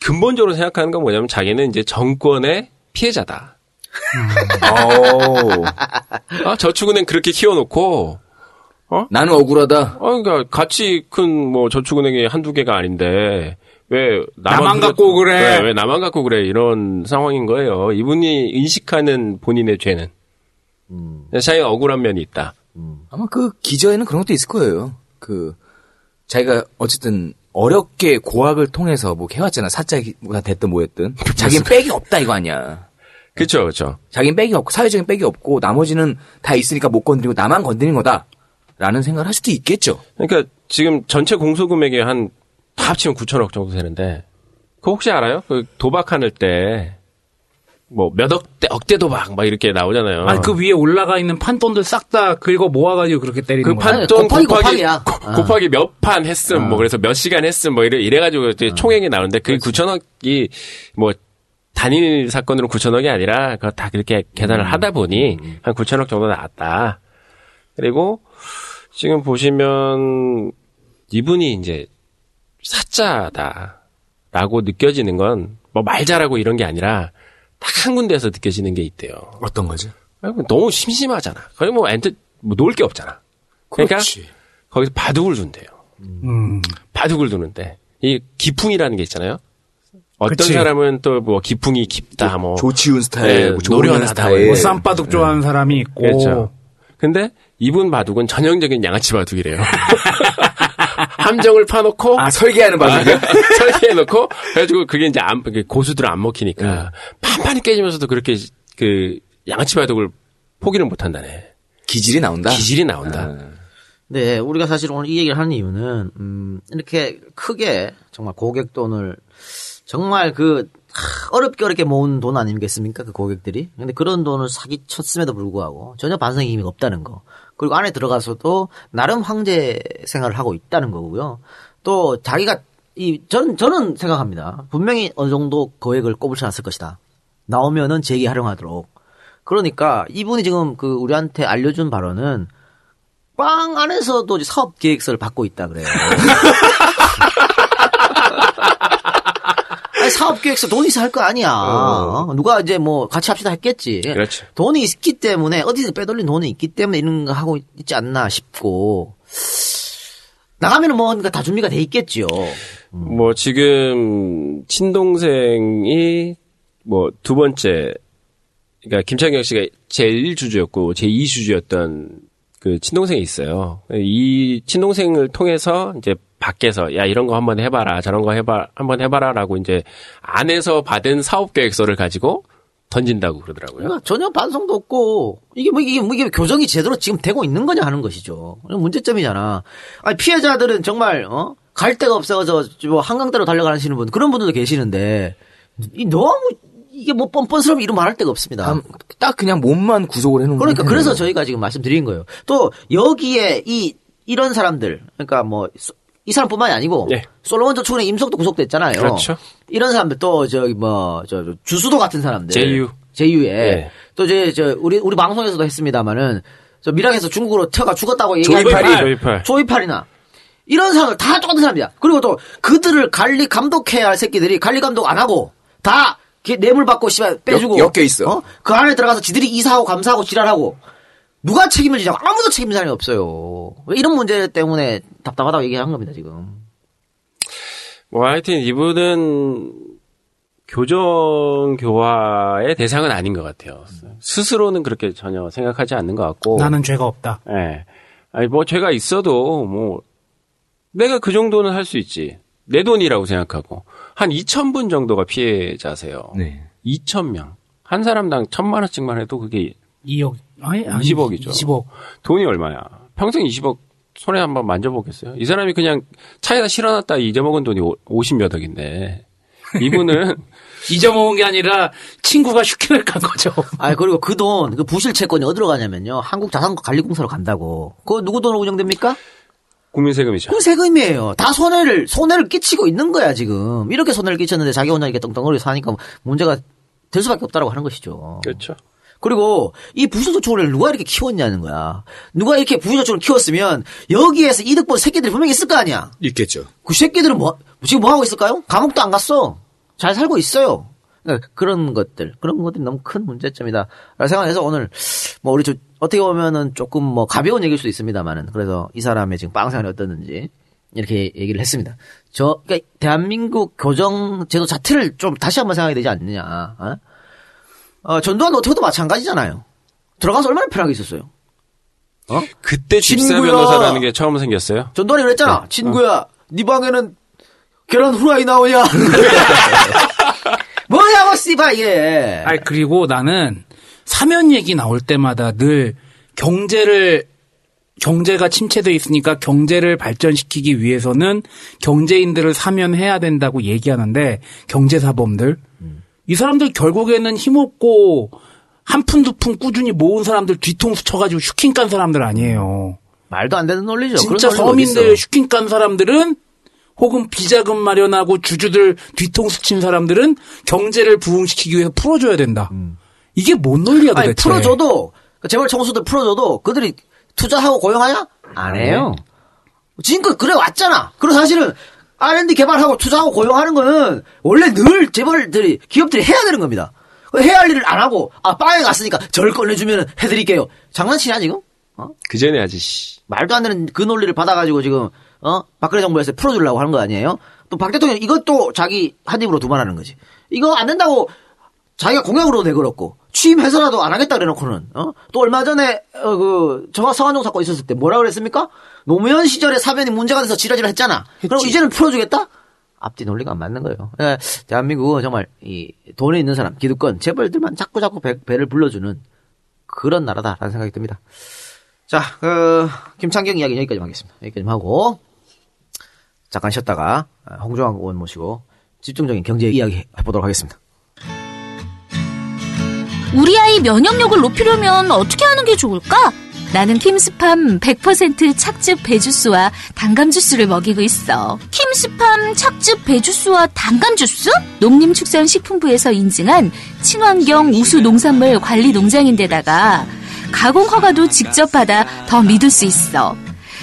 S7: 근본적으로 생각하는 건 뭐냐면 자기는 이제 정권의 피해자다.
S3: 오.
S7: 아, 저축은행 그렇게 키워놓고,
S3: 나는 억울하다.
S7: 어, 그러니까 가치 큰뭐 저축은행이 한두 개가 아닌데, 왜 나만,
S6: 나만
S7: 그래-
S6: 갖고 그래.
S7: 왜, 왜 나만 갖고 그래 이런 상황인 거예요. 이분이 인식하는 본인의 죄는 자기가 억울한 면이 있다.
S3: 아마 그 기저에는 그런 것도 있을 거예요. 그 자기가 어쨌든 어렵게 고학을 통해서 뭐 해왔잖아. 사자가 됐든 뭐였든. [laughs] 자기는 백이 없다 이거 아니야.
S7: 그렇죠, 그렇죠.
S3: 자기는 백이 없고 사회적인 백이 없고 나머지는 다 있으니까 못 건드리고 나만 건드리는 거다라는 생각을 할 수도 있겠죠.
S7: 그러니까 지금 전체 공소금액이 한다 합치면 9천억 정도 되는데 그 혹시 알아요? 그 도박하는 때 뭐 몇 억대 억대 도박 막 이렇게 나오잖아요.
S6: 아니 그 위에 올라가 있는 판돈들 싹 다 긁어 모아가지고 그렇게 때리는
S7: 그
S6: 거야.
S7: 판돈
S2: 곱하기
S7: 곱하기
S2: 곱하기야.
S7: 고-
S2: 아.
S7: 곱하기 몇 판 했음 뭐 그래서 몇 시간 했음 뭐 이래 이래가지고 이제 총액이 나오는데 그 9천억이 뭐 단일 사건으로 9천억이 아니라 그거 다 그렇게 계산을 하다 보니 한 9천억 정도 나왔다. 그리고 지금 보시면 이분이 이제 사자다라고 느껴지는 건 뭐 말 잘하고 이런 게 아니라 딱 한 군데에서 느껴지는 게 있대요.
S3: 어떤 거죠?
S7: 아이고, 너무 심심하잖아. 거기 뭐 엔터 뭐 놀 게 없잖아. 그러니까
S3: 그렇지.
S7: 거기서 바둑을 둔대요.
S6: 음.
S7: 바둑을 두는데 이 기풍이라는 게 있잖아요. 어떤
S6: 그치.
S7: 사람은 또 뭐 기풍이 깊다 뭐
S3: 조치훈 스타일,
S7: 네,
S3: 뭐
S7: 노련하다
S3: 스타일.
S6: 뭐 쌈바둑 좋아하는 사람이 있고.
S7: 그렇죠. 근데 이분 바둑은 전형적인 양아치 바둑이래요. [laughs] 함정을 파놓고
S3: 아 설계하는 바둑이요? [laughs]
S7: 설계해놓고 그래가지고 그게 이제 안, 고수들은 안 먹히니까 판판이 깨지면서도 그렇게 그 양아치 바둑을 포기를 못한다네.
S3: 기질이 나온다.
S7: 기질이 나온다.
S2: 네, 우리가 사실 오늘 이 얘기를 하는 이유는 음, 이렇게 크게 정말 고객 돈을 정말 그 하, 어렵게 어렵게 모은 돈 아니겠습니까? 그 고객들이. 근데 그런 돈을 사기쳤음에도 불구하고 전혀 반성의 힘이 없다는 거. 그리고 안에 들어가서도 나름 황제 생활을 하고 있다는 거고요. 또 자기가 이 저는 저는 생각합니다. 분명히 어느 정도 거액을 꼽으셔놨을 것이다. 나오면은 재기 활용하도록. 그러니까 이분이 지금 그 우리한테 알려준 발언은 빵 안에서도 사업 계획서를 받고 있다 그래요. [laughs] 아니, 사업 계획서 돈 있어 할 거 아니야. 어? 누가 이제 뭐 같이 합시다 했겠지.
S7: 그렇죠.
S2: 돈이 있기 때문에 어디서 빼돌린 돈이 있기 때문에 이런 거 하고 있지 않나 싶고 나가면은 뭔가 다 준비가 돼 있겠지요.
S7: 뭐 지금 친동생이 뭐 두 번째 그러니까 김창경 씨가 제1 주주였고 제2 주주였던 그 친동생이 있어요. 이 친동생을 통해서 이제 밖에서 야 이런 거 한번 해봐라 저런 거 해봐 한번 해봐라라고 이제 안에서 받은 사업 계획서를 가지고 던진다고 그러더라고요.
S2: 그러니까 전혀 반성도 없고 이게 뭐 이게 뭐 이게 교정이 제대로 지금 되고 있는 거냐 하는 것이죠. 문제점이잖아. 아니 피해자들은 정말 어? 갈 데가 없어서 뭐 한강대로 달려가시는 분 그런 분들도 계시는데 이 너무 이게 뭐 뻔뻔스러움 이런 말할 데가 없습니다.
S3: 아, 딱 그냥 몸만 구속을 해놓은
S2: 그러니까. 그래서 저희가 지금 말씀드린 거예요. 또 여기에 이 이런 사람들 그러니까 뭐 이 사람뿐만이 아니고
S7: 예.
S2: 솔로몬 저축은행 임석도 구속됐잖아요.
S7: 그렇죠.
S2: 이런 사람들 또 저기 뭐저 주수도 같은 사람들
S7: 제유.
S2: 제유에
S7: 예.
S2: 또 이제 저 우리 우리 방송에서도 했습니다마는 저 미랑에서 중국으로 튀어가 죽었다고 얘기하는
S7: 조이팔이, 조이팔.
S2: 조이팔이나 이런 사람들 다 똑같은 사람이야. 그리고 또 그들을 관리 감독해야 할 새끼들이 관리 감독 안 하고 다 뇌물 받고 씨발 빼주고
S3: 엮여 있어.
S2: 그 안에 들어가서 지들이 이사하고 감사하고 지랄하고 누가 책임을 지냐고 아무도 책임 사람이 없어요. 이런 문제 때문에 답답하다고 얘기한 겁니다 지금.
S7: 뭐 하여튼 이분은 교정 교화의 대상은 아닌 것 같아요. 스스로는 그렇게 전혀 생각하지 않는 것 같고.
S6: 나는 죄가 없다.
S7: 예. 아니 뭐 죄가 있어도 뭐 내가 그 정도는 할 수 있지. 내 돈이라고 생각하고 한 2천 분 정도가 피해자세요.
S3: 네.
S7: 2천 명. 한 사람당 천만 원씩만 해도 그게
S6: 2억. 아니, 아니
S7: 20억이죠.
S6: 20억.
S7: 돈이 얼마야? 평생 20억 손에 한번 만져보겠어요? 이 사람이 그냥 차에다 실어놨다 잊어먹은 돈이 50몇 억인데 이분은 [laughs] [laughs]
S6: 잊어먹은 게 아니라 친구가 슈킹을 간 거죠.
S2: 아 그리고 그 돈, 그 부실 채권이 어디로 가냐면요. 한국자산관리공사로 간다고. 그거 누구 돈으로 운영됩니까?
S7: 국민 세금이죠.
S2: 그 세금이에요. 다 손해를 손해를 끼치고 있는 거야 지금. 이렇게 손해를 끼쳤는데 자기 혼자 이렇게 떵떵거리고 사니까 문제가 될 수밖에 없다라고 하는 것이죠.
S7: 그렇죠.
S2: 그리고 이 부실저축을 누가 이렇게 키웠냐는 거야. 누가 이렇게 부실저축을 키웠으면 여기에서 이득 본 새끼들이 분명히 있을 거 아니야.
S3: 있겠죠.
S2: 그 새끼들은 뭐 지금 뭐 하고 있을까요? 감옥도 안 갔어. 잘 살고 있어요. 그러니까 그런 것들, 그런 것들이 너무 큰 문제점이다. 라고 생각해서 오늘 뭐 우리 저 어떻게 보면은 조금 뭐 가벼운 얘기일 수도 있습니다만은 그래서 이 사람의 지금 빵생활이 어떻는지 이렇게 얘기를 했습니다. 저 그러니까 대한민국 교정 제도 자체를 좀 다시 한번 생각해야 되지 않느냐. 어? 어, 전두환 노태우도 마찬가지잖아요. 들어가서 얼마나 편하게 있었어요. 어?
S7: 그때 집사
S2: 친구야.
S7: 변호사라는 게 처음 생겼어요.
S2: 전두환이 그랬잖아. 친구야, 네 방에는 계란 후라이 나오냐? [laughs] 뭐냐고 씨발 이게.
S6: 아니 그리고 나는 사면 얘기 나올 때마다 늘 경제를 경제가 침체돼 있으니까 경제를 발전시키기 위해서는 경제인들을 사면해야 된다고 얘기하는데 경제사범들 이 사람들 결국에는 힘없고 한 푼 두 푼 꾸준히 모은 사람들 뒤통수 쳐가지고 슈킹 깐 사람들 아니에요.
S2: 말도 안 되는 논리죠.
S6: 진짜 서민들. 슈킹 깐 사람들은 혹은 비자금 마련하고 주주들 뒤통수 친 사람들은 경제를 부흥시키기 위해서 풀어줘야 된다. 이게 뭔 논리야
S2: 아니,
S6: 도대체.
S2: 풀어줘도 그 재벌 청수들 풀어줘도 그들이 투자하고 고용하냐? 안 해요. 지금껏 그래 왔잖아. 그리고 사실은 R&D 개발하고 투자하고 고용하는 거는 원래 늘 재벌들이 기업들이 해야 되는 겁니다. 해야 할 일을 안 하고 아 빵에 갔으니까 절 꺼내주면 해드릴게요. 장난치냐 지금? 어?
S7: 그 전에 아직 씨.
S2: 말도 안 되는 그 논리를 받아가지고 지금 어 박근혜 정부에서 풀어주려고 하는 거 아니에요? 또 박 대통령 이것도 자기 한 입으로 두말하는 거지. 이거 안 된다고 자기가 공약으로 내걸었고 취임해서라도 안 하겠다 그래놓고는 어? 또 얼마 전에 어, 그 저가 성한종 사건 있었을 때 뭐라 그랬습니까? 노무현 시절에 사면이 문제가 돼서 지라지라 했잖아. 그럼 이제는 풀어주겠다? 앞뒤 논리가 안 맞는 거예요. 예, 대한민국은 정말 이 돈에 있는 사람, 기득권, 재벌들만 자꾸 자꾸 배, 배를 불러주는 그런 나라다라는 생각이 듭니다. 자, 그 김창경 이야기 여기까지 하겠습니다. 여기까지 하고 잠깐 쉬었다가 홍종학 의원 모시고 집중적인 경제 이야기 해보도록 하겠습니다.
S5: 우리 아이 면역력을 높이려면 어떻게 하는 게 좋을까? 나는 킴스팜 100% 착즙 배주스와 단감 주스를 먹이고 있어. 킴스팜 착즙 배주스와 단감 주스? 농림축산식품부에서 인증한 친환경 우수 농산물 관리 농장인데다가 가공 허가도 직접 받아 더 믿을 수 있어.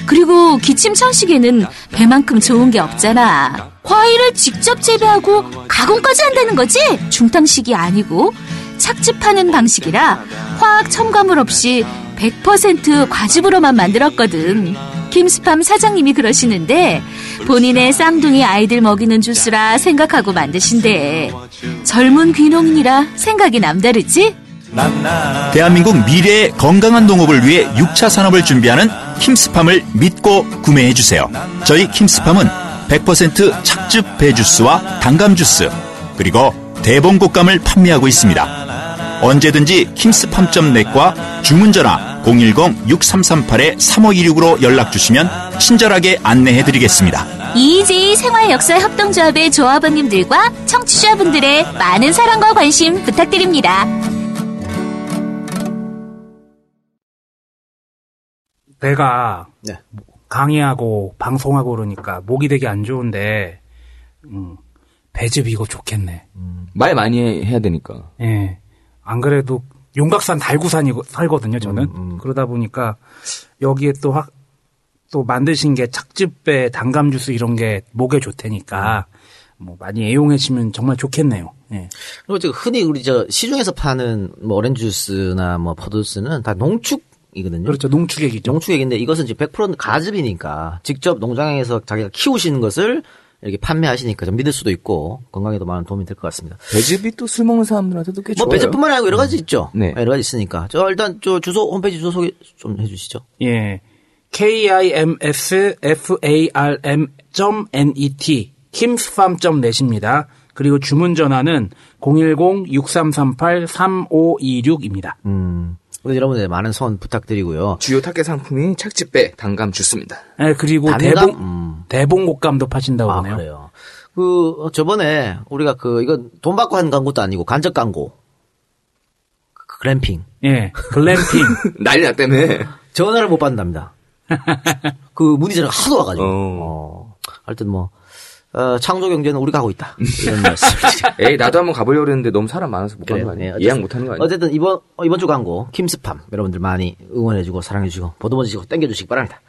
S5: 그리고 기침 천식에는 배만큼 좋은 게 없잖아. 과일을 직접 재배하고 가공까지 한다는 거지? 중탕식이 아니고 착즙하는 방식이라 화학 첨가물 없이 100% 과즙으로만 만들었거든. 김스팜 사장님이 그러시는데 본인의 쌍둥이 아이들 먹이는 주스라 생각하고 만드신대. 젊은 귀농인이라 생각이 남다르지?
S13: 대한민국 미래의 건강한 농업을 위해 6차 산업을 준비하는 킴스팜을 믿고 구매해 주세요. 저희 킴스팜은 100% 착즙 배주스와 단감 주스 그리고 대봉곡감을 판매하고 있습니다. 언제든지 킴스팜.net과 주문 전화 010-6338-3526으로 연락 주시면 친절하게 안내해 드리겠습니다.
S5: EJ 생활역사 협동조합의 조합원님들과 청취자분들의 많은 사랑과 관심 부탁드립니다.
S6: 내가
S2: 네.
S6: 강의하고 방송하고 그러니까 목이 되게 안 좋은데 음, 배즙 이거 좋겠네.
S3: 말 많이 해- 해야 되니까.
S6: 예. 안 그래도 용각산 달구산이 살거든요, 저는.
S2: 음,
S6: 그러다 보니까 여기에 또 확, 또 만드신 게 착즙배, 단감 주스 이런 게 목에 좋다니까 뭐 많이 애용하시면 정말 좋겠네요. 예.
S2: 그리고 지금 흔히 우리 저 시중에서 파는 뭐 오렌지 주스나 뭐 포도주스는 다 농축 이거든요.
S6: 그렇죠. 농축액이죠.
S2: 농축액인데 이것은 이제 100% 가즙이니까 직접 농장에서 자기가 키우시는 것을 이렇게 판매하시니까 좀 믿을 수도 있고 건강에도 많은 도움이 될 것 같습니다.
S3: 배즙이 또 술 먹는 사람들한테도 꽤
S2: 뭐
S3: 좋아요.
S2: 배즙뿐만 아니고 여러 가지 있죠.
S3: 네.
S2: 여러 가지 있으니까. 저 일단 저 주소 홈페이지 주소 소개 좀 해주시죠.
S6: 예. kimsfarm.net kimsfarm.net입니다. 그리고 주문 전화는 010-6338-3526입니다.
S2: 음. 우리 여러분들 많은 성원 부탁드리고요.
S3: 주요 타겟 상품이 착즙배, 단감 주스입니다.
S6: 예, 그리고
S2: 단감?
S6: 대봉,
S2: 음.
S6: 대봉곶감도 파신다고
S2: 아,
S6: 하네요.
S2: 그래요. 그, 어, 저번에 우리가 그, 이건 돈 받고 한 광고도 아니고 간접 광고. 그 글램핑.
S6: 예, 글램핑. [laughs]
S3: 난리 났다며.
S2: 전화를 못 받는답니다. [laughs] 그 문의 전화가 하도 와가지고.
S3: 어.
S2: 어. 하여튼 뭐, 어, 창조 경제는 우리가 하고 있다. 이런 [laughs] 말씀.
S3: 에이, 나도 한번 가보려고 그랬는데 너무 사람 많아서 못 가는 거?
S2: 네,
S3: 예약
S2: 어쨌든-
S3: 못 하는 거 아니야?
S2: 어쨌든 이번, 어, 이번 주 광고, 킴스팜. 여러분들 많이 응원해주고, 사랑해주시고, 보듬어주시고, 땡겨주시기 바랍니다.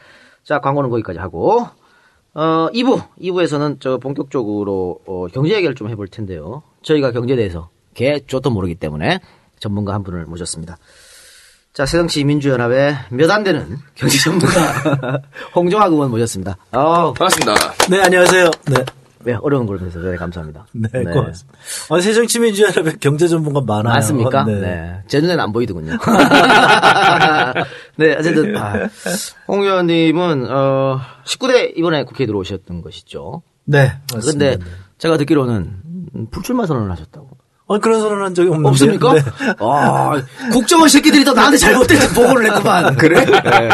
S2: 자, 광고는 거기까지 하고, 어, 2부. 2부에서는 저 본격적으로, 어, 경제 얘기를 좀 해볼 텐데요. 저희가 경제에 대해서 개 쫓도 모르기 때문에 전문가 한 분을 모셨습니다. 자, 새정치 민주연합의 몇 안 되는 경제 전문가 [laughs] 홍종학 의원 모셨습니다. 어,
S3: 반갑습니다.
S14: 네, 안녕하세요. 네.
S2: 네, 어려운 걸 해서 네, 감사합니다. [laughs]
S14: 네, 고맙습니다. 아, 새정치민주연합에 경제 전문가 많아요.
S2: 맞습니까?
S14: 네.
S2: 네. 제 눈에는 안 보이더군요. [laughs] 네, 어쨌든, 아, [laughs] 홍 의원님은, 어, 19대 이번에 국회에 들어오셨던 것이죠.
S14: 네.
S2: 근데
S14: 맞습니다.
S2: 제가 듣기로는 불출마 선언을 하셨다고.
S14: 어, 그런 선언한 적이 없는데.
S2: 없습니까?
S14: 네.
S2: 아, 국정원 새끼들이 더 나한테 잘못된 보고를 했구만. [laughs] 그래? 네.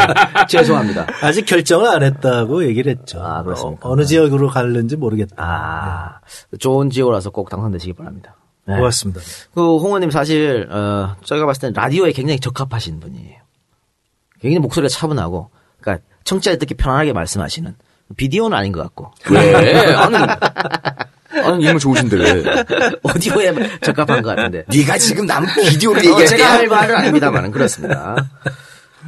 S2: 죄송합니다.
S14: 아직 결정을 안 했다고 얘기를 했죠.
S2: 아, 그렇습니까?
S14: 어, 느 지역으로 가는지 모르겠다.
S2: 아, 좋은 지역으로서 꼭 당선되시기 바랍니다. 네.
S14: 고맙습니다.
S2: 그, 홍 의원님 사실, 어, 저희가 봤을 때는 라디오에 굉장히 적합하신 분이에요. 굉장히 목소리가 차분하고, 그러니까 청취자 듣기 편안하게 말씀하시는. 비디오는 아닌 것 같고.
S3: 왜? 아니, 아니 인물 좋으신데 왜? [laughs]
S2: 오디오에 적합한 것 같은데.
S3: 네가 지금 남 비디오를
S2: 어,
S3: 얘기할
S2: 제가? 할 말은 [laughs] 아닙니다만 그렇습니다.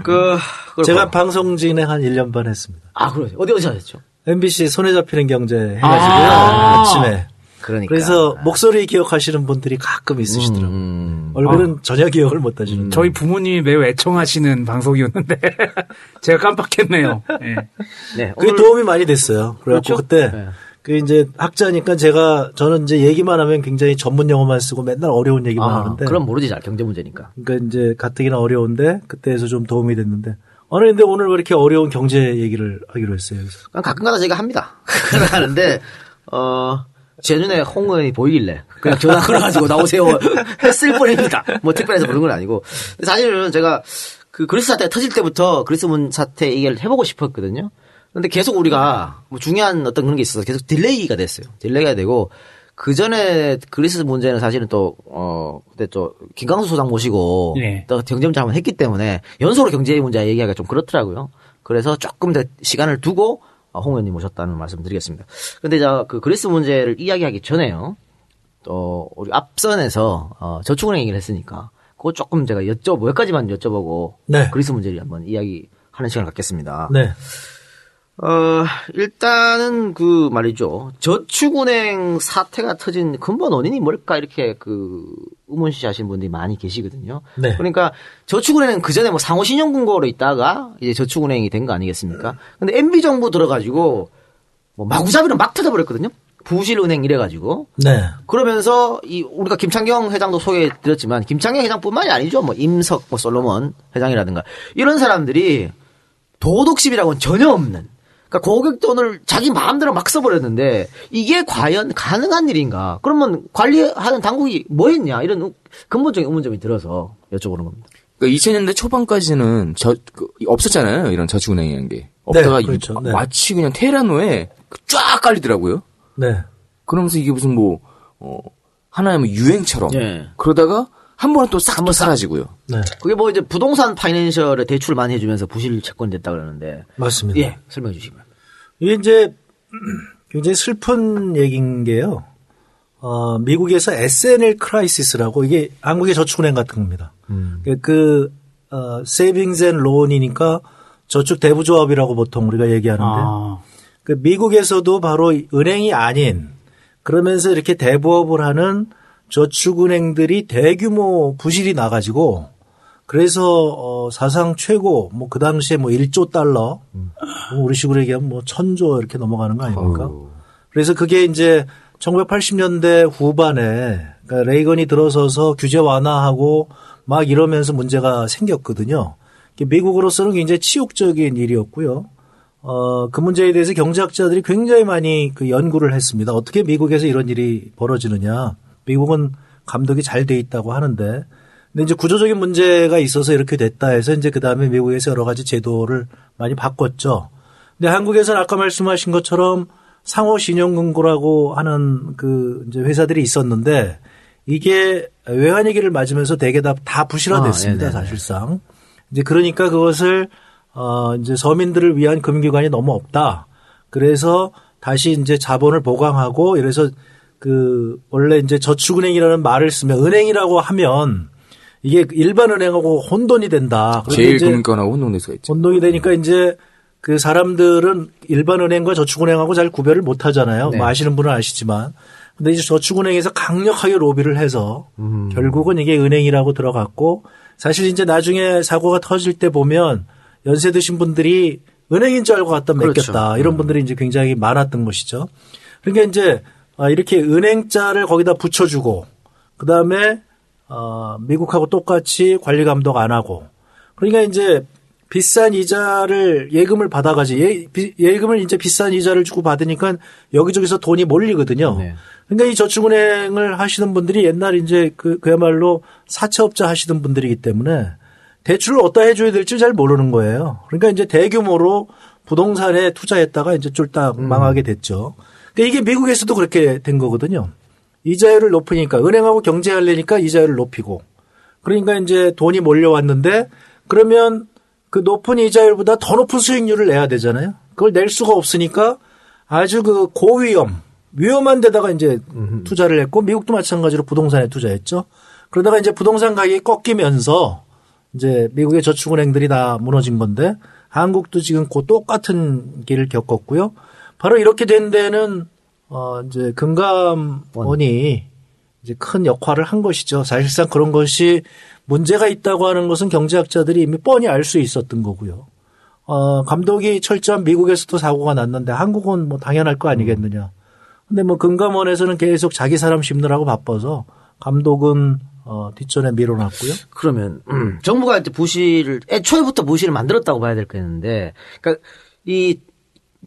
S2: 그.
S14: 제가 방송 진행 한 1년 반 했습니다.
S2: 아 그래 어디 어디 하셨죠?
S14: MBC 손에 잡히는 경제 해가지고요.
S2: 아.
S14: 아침에.
S2: 그러니까.
S14: 그래서 목소리 기억하시는 분들이 가끔 있으시더라고요.
S2: 음.
S14: 얼굴은 전혀 기억을 못 하시는.
S6: 저희 부모님이 매우 애청하시는 방송이었는데 [laughs] 제가 깜빡했네요. 예.
S2: 네.
S14: 그게 도움이 많이 됐어요. 그래갖고
S2: 그렇죠?
S14: 그때
S2: 네.
S14: 그 이제 학자니까 제가 저는 이제 얘기만 하면 굉장히 전문 용어만 쓰고 맨날 어려운 얘기만
S2: 아,
S14: 하는데.
S2: 그럼 모르지 잘 경제 문제니까.
S14: 그러니까 이제 가뜩이나 어려운데 그때에서 좀 도움이 됐는데. 어느 근데 오늘 왜 이렇게 어려운 경제 얘기를 하기로 했어요. 그래서.
S2: 그냥 가끔가다 제가 합니다. [laughs] 하는데 어. 제 눈에 홍 의원이 보이길래 그냥 전화 걸어가지고 나오세요 [laughs] 했을 뿐입니다. 뭐 특별해서 그런 건 아니고 사실은 제가 그 그리스 사태가 터질 때부터 그리스 문 사태 얘기를 해보고 싶었거든요. 근데 계속 우리가 뭐 중요한 어떤 그런 게 있어서 계속 delay가 됐어요. delay가 되고 그 전에 그리스 문제는 사실은 또, 어, 그때 또, 김강수 소장 모시고,
S6: 네.
S2: 또 경제 문제 한번 했기 때문에, 연속으로 경제 문제 얘기하기가 좀 그렇더라고요. 그래서 조금 더 시간을 두고, 어, 홍 의원님 모셨다는 말씀 드리겠습니다. 근데 저, 그 그리스 문제를 이야기하기 전에요. 또, 우리 앞선에서, 어, 저축은행 얘기를 했으니까, 그거 조금 제가 여쭤, 몇 가지만 여쭤보고,
S14: 네.
S2: 그리스 문제를 한번 이야기하는 시간을 갖겠습니다.
S14: 네.
S2: 어, 일단은 그 말이죠. 저축은행 사태가 터진 근본 원인이 뭘까 이렇게 그 의문시 하신 분들이 많이 계시거든요.
S14: 네.
S2: 그러니까 저축은행은 그 전에 뭐 상호신용금고로 있다가 이제 저축은행이 된 거 아니겠습니까? 근데 MB 정부 들어가지고 뭐 마구잡이로 막 터져버렸거든요. 부실은행 이래가지고.
S14: 네.
S2: 그러면서 이 우리가 김창경 회장도 소개해드렸지만 김창경 회장뿐만이 아니죠. 뭐 임석, 뭐 솔로몬 회장이라든가 이런 사람들이 도덕심이라고는 전혀 없는. 그러니까 고객 돈을 자기 마음대로 막 써버렸는데 이게 과연 가능한 일인가? 그러면 관리하는 당국이 뭐 했냐? 이런 근본적인 의문점이 들어서 여쭤보는 겁니다.
S3: 그러니까 2000년대 초반까지는 저 그, 없었잖아요. 이런 저축은행이라는 게 없다가
S14: 네, 그렇죠.
S3: 이-
S14: 네.
S3: 마치 그냥 테라노에 쫙 깔리더라고요.
S14: 네.
S3: 그러면서 이게 무슨 뭐 어, 하나의 뭐 유행처럼
S2: 예.
S3: 그러다가 한 번은 또싹 또 사라지고요.
S14: 네.
S2: 그게 뭐 이제 부동산 financial에 대출 많이 해주면서 부실 채권 됐다 그러는데
S14: 맞습니다.
S2: 예 설명해 주시기 바랍니다.
S14: 이게 이제 [clears throat] 굉장히 슬픈 얘기인 게요. 어, 미국에서 S&L crisis라고 이게 한국의 저축은행 같은 겁니다. 그 어, savings and loan이니까 저축 대부조합이라고 보통 우리가 얘기하는데
S6: 아,
S14: 그 미국에서도 바로 은행이 아닌 그러면서 이렇게 대부업을 하는 저축은행들이 대규모 부실이 나가지고 그래서 어 사상 최고 뭐 그 당시에 뭐 1조 달러 뭐 우리 식으로 얘기하면 뭐 천조 이렇게 넘어가는 거 아닙니까? 그래서 그게 이제 1980년대 후반에 그러니까 레이건이 들어서서 규제 완화하고 막 이러면서 문제가 생겼거든요. 미국으로서는 굉장히 치욕적인 일이었고요. 어, 그 문제에 대해서 경제학자들이 굉장히 많이 그 연구를 했습니다. 어떻게 미국에서 이런 일이 벌어지느냐. 미국은 감독이 잘 돼 있다고 하는데, 근데 이제 구조적인 문제가 있어서 이렇게 됐다 해서 이제 그 다음에 미국에서 여러 가지 제도를 많이 바꿨죠. 근데 한국에서는 아까 말씀하신 것처럼 상호 신용금고라고 하는 그 이제 회사들이 있었는데 이게 외환위기를 맞으면서 대개 다, 다 부실화됐습니다,
S2: 아, 네네네.
S14: 사실상. 이제 그러니까 그것을 어 이제 서민들을 위한 금융기관이 너무 없다. 그래서 다시 이제 자본을 보강하고 이래서 그 원래 이제 저축은행이라는 말을 쓰면 은행이라고 하면 이게 일반 은행하고 혼돈이 된다.
S3: 제일
S14: 이제
S3: 금융권하고 혼동될 수가 있죠.
S14: 혼동이 되니까 이제 그 사람들은 일반 은행과 저축은행하고 잘 구별을 못 하잖아요.
S2: 네.
S14: 뭐 아시는 분은 아시지만. 근데 이제 저축은행에서 강력하게 로비를 해서
S2: 음.
S14: 결국은 이게 은행이라고 들어갔고 사실 이제 나중에 사고가 터질 때 보면 연세 드신 분들이 은행인 줄 알고 갖다
S2: 그렇죠.
S14: 맡겼다. 이런 분들이 이제 굉장히 많았던 것이죠. 그러니까 이제 아, 이렇게 은행자를 거기다 붙여주고 그 다음에 어, 미국하고 똑같이 관리 감독 안 하고 그러니까 이제 비싼 이자를 예금을 받아가지 예, 비- 예금을 이제 비싼 이자를 주고 받으니까 여기저기서 돈이 몰리거든요. 그러니까 이 저축은행을 하시는 분들이 옛날 이제 그 그야말로 사채업자 하시던 분들이기 때문에 대출을 어디다 해줘야 될지 잘 모르는 거예요. 그러니까 이제 대규모로 부동산에 투자했다가 이제 쫄딱 망하게 됐죠. 그러니까 이게 미국에서도 그렇게 된 거거든요. 이자율을 높으니까 은행하고 경제하려니까 이자율을 높이고 그러니까 이제 돈이 몰려왔는데 그러면 그 높은 이자율보다 더 높은 수익률을 내야 되잖아요. 그걸 낼 수가 없으니까 아주 그 고위험, 위험한 데다가 이제 투자를 했고 미국도 마찬가지로 부동산에 투자했죠. 그러다가 이제 부동산 가격이 꺾이면서 이제 미국의 저축은행들이 다 무너진 건데 한국도 지금 그 똑같은 길을 겪었고요. 바로 이렇게 된 데는 어 이제 금감원이 이제 큰 역할을 한 것이죠. 사실상 그런 것이 문제가 있다고 하는 것은 경제학자들이 이미 뻔히 알 수 있었던 거고요. 어, 감독이 철저한 미국에서도 사고가 났는데 한국은 뭐 당연할 거 아니겠느냐. 근데 뭐 금감원에서는 계속 자기 사람 심느라고 바빠서 감독은 어, 뒷전에 밀어놨고요.
S2: 그러면 음, 정부가 이제 부실을 애초에부터 부실을 만들었다고 봐야 될 거였는데, 그러니까 이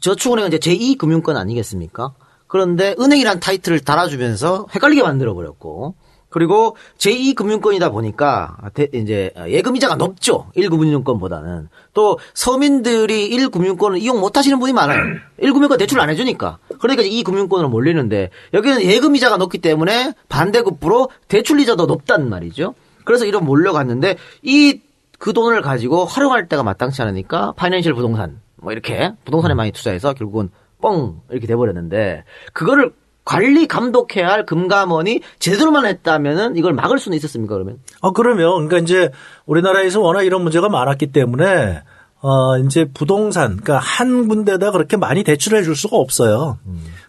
S2: 저축은행은 이제 제2 금융권 아니겠습니까? 그런데 은행이란 타이틀을 달아주면서 헷갈리게 만들어 버렸고, 그리고 제2금융권이다 보니까 대- 이제 예금이자가 높죠. 1금융권보다는. 또 서민들이 1금융권을 이용 못 하시는 분이 많아요. 1금융권 대출 안 해주니까. 그러니까 2금융권으로 몰리는데 여기는 예금이자가 높기 때문에 반대급부로 대출이자도 높단 말이죠. 그래서 이런 몰려갔는데 이 그 돈을 가지고 활용할 때가 마땅치 않으니까 파이낸셜 부동산 뭐 이렇게 부동산에 많이 투자해서 결국은 뻥 이렇게 돼버렸는데 그거를 관리 감독해야 할 금감원이 제대로만 했다면은 이걸 막을 수는 있었습니까 그러면?
S14: 어, 그러면, 그러니까 이제 우리나라에서 워낙 이런 문제가 많았기 때문에, 어, 이제 부동산, 그러니까 한 군데다 그렇게 많이 대출해 줄 수가 없어요.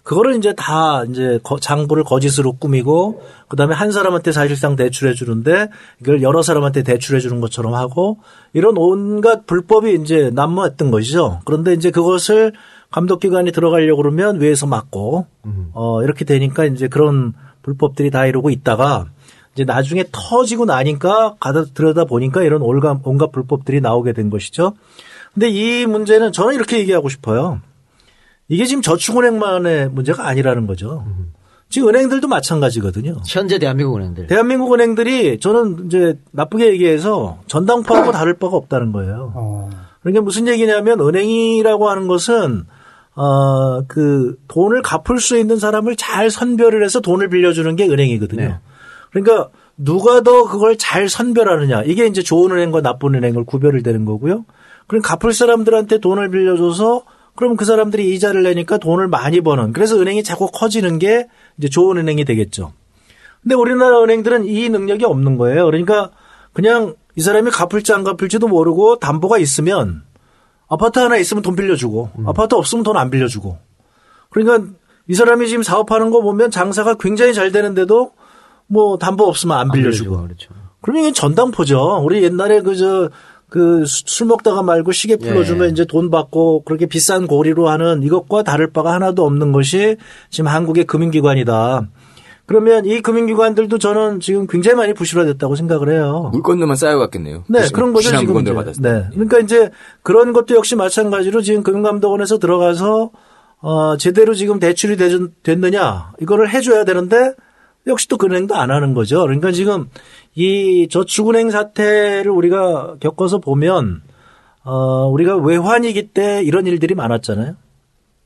S14: 그거를 이제 다 이제 거- 장부를 거짓으로 꾸미고, 그 다음에 한 사람한테 사실상 대출해 주는데, 이걸 여러 사람한테 대출해 주는 것처럼 하고, 이런 온갖 불법이 이제 난무했던 것이죠. 그런데 이제 그것을 감독기관이 들어가려고 그러면 위에서 막고, 어, 이렇게 되니까 이제 그런 불법들이 다 이러고 있다가, 이제 나중에 터지고 나니까 가다 들여다 보니까 이런 온갖, 온갖 불법들이 나오게 된 것이죠. 근데 이 문제는 저는 이렇게 얘기하고 싶어요. 이게 지금 저축은행만의 문제가 아니라는 거죠. 지금 은행들도 마찬가지거든요.
S2: 현재 대한민국 은행들.
S14: 대한민국 은행들이 저는 이제 나쁘게 얘기해서 전당포하고 다를 바가 없다는 거예요. 그러니까 무슨 얘기냐면 은행이라고 하는 것은 어, 그 돈을 갚을 수 있는 사람을 잘 선별을 해서 돈을 빌려주는 게 은행이거든요. 그러니까 누가 더 그걸 잘 선별하느냐. 이게 이제 좋은 은행과 나쁜 은행을 구별을 되는 거고요. 그럼 갚을 사람들한테 돈을 빌려줘서 그럼 그 사람들이 이자를 내니까 돈을 많이 버는. 그래서 은행이 자꾸 커지는 게 이제 좋은 은행이 되겠죠. 근데 우리나라 은행들은 이 능력이 없는 거예요. 그러니까 그냥 이 사람이 갚을지 안 갚을지도 모르고 담보가 있으면 아파트 하나 있으면 돈 빌려주고 아파트 없으면 돈 안 빌려주고 그러니까 이 사람이 지금 사업하는 거 보면 장사가 굉장히 잘 되는데도 뭐 담보 없으면 안 빌려주고
S2: 그렇죠.
S14: 그러면 이게 전당포죠. 우리 옛날에 그저 그 술 먹다가 말고 시계 풀어주면
S2: 예.
S14: 이제 돈 받고 그렇게 비싼 고리로 하는 이것과 다를 바가 하나도 없는 것이 지금 한국의 금융기관이다. 그러면 이 금융기관들도 저는 지금 굉장히 많이 부실화됐다고 생각을 해요.
S3: 물건들만 쌓여갔겠네요.
S14: 네,
S3: 부실-
S14: 그런 거죠 지금. 이제.
S3: 받았을 때.
S14: 네. 그러니까 이제 그런 것도 역시 마찬가지로 지금 금융감독원에서 들어가서 어, 제대로 지금 대출이 되- 됐느냐 이거를 해줘야 되는데 역시 또 은행도 안 하는 거죠. 그러니까 지금 이 저축은행 사태를 우리가 겪어서 보면 어, 우리가 외환위기 때 이런 일들이 많았잖아요.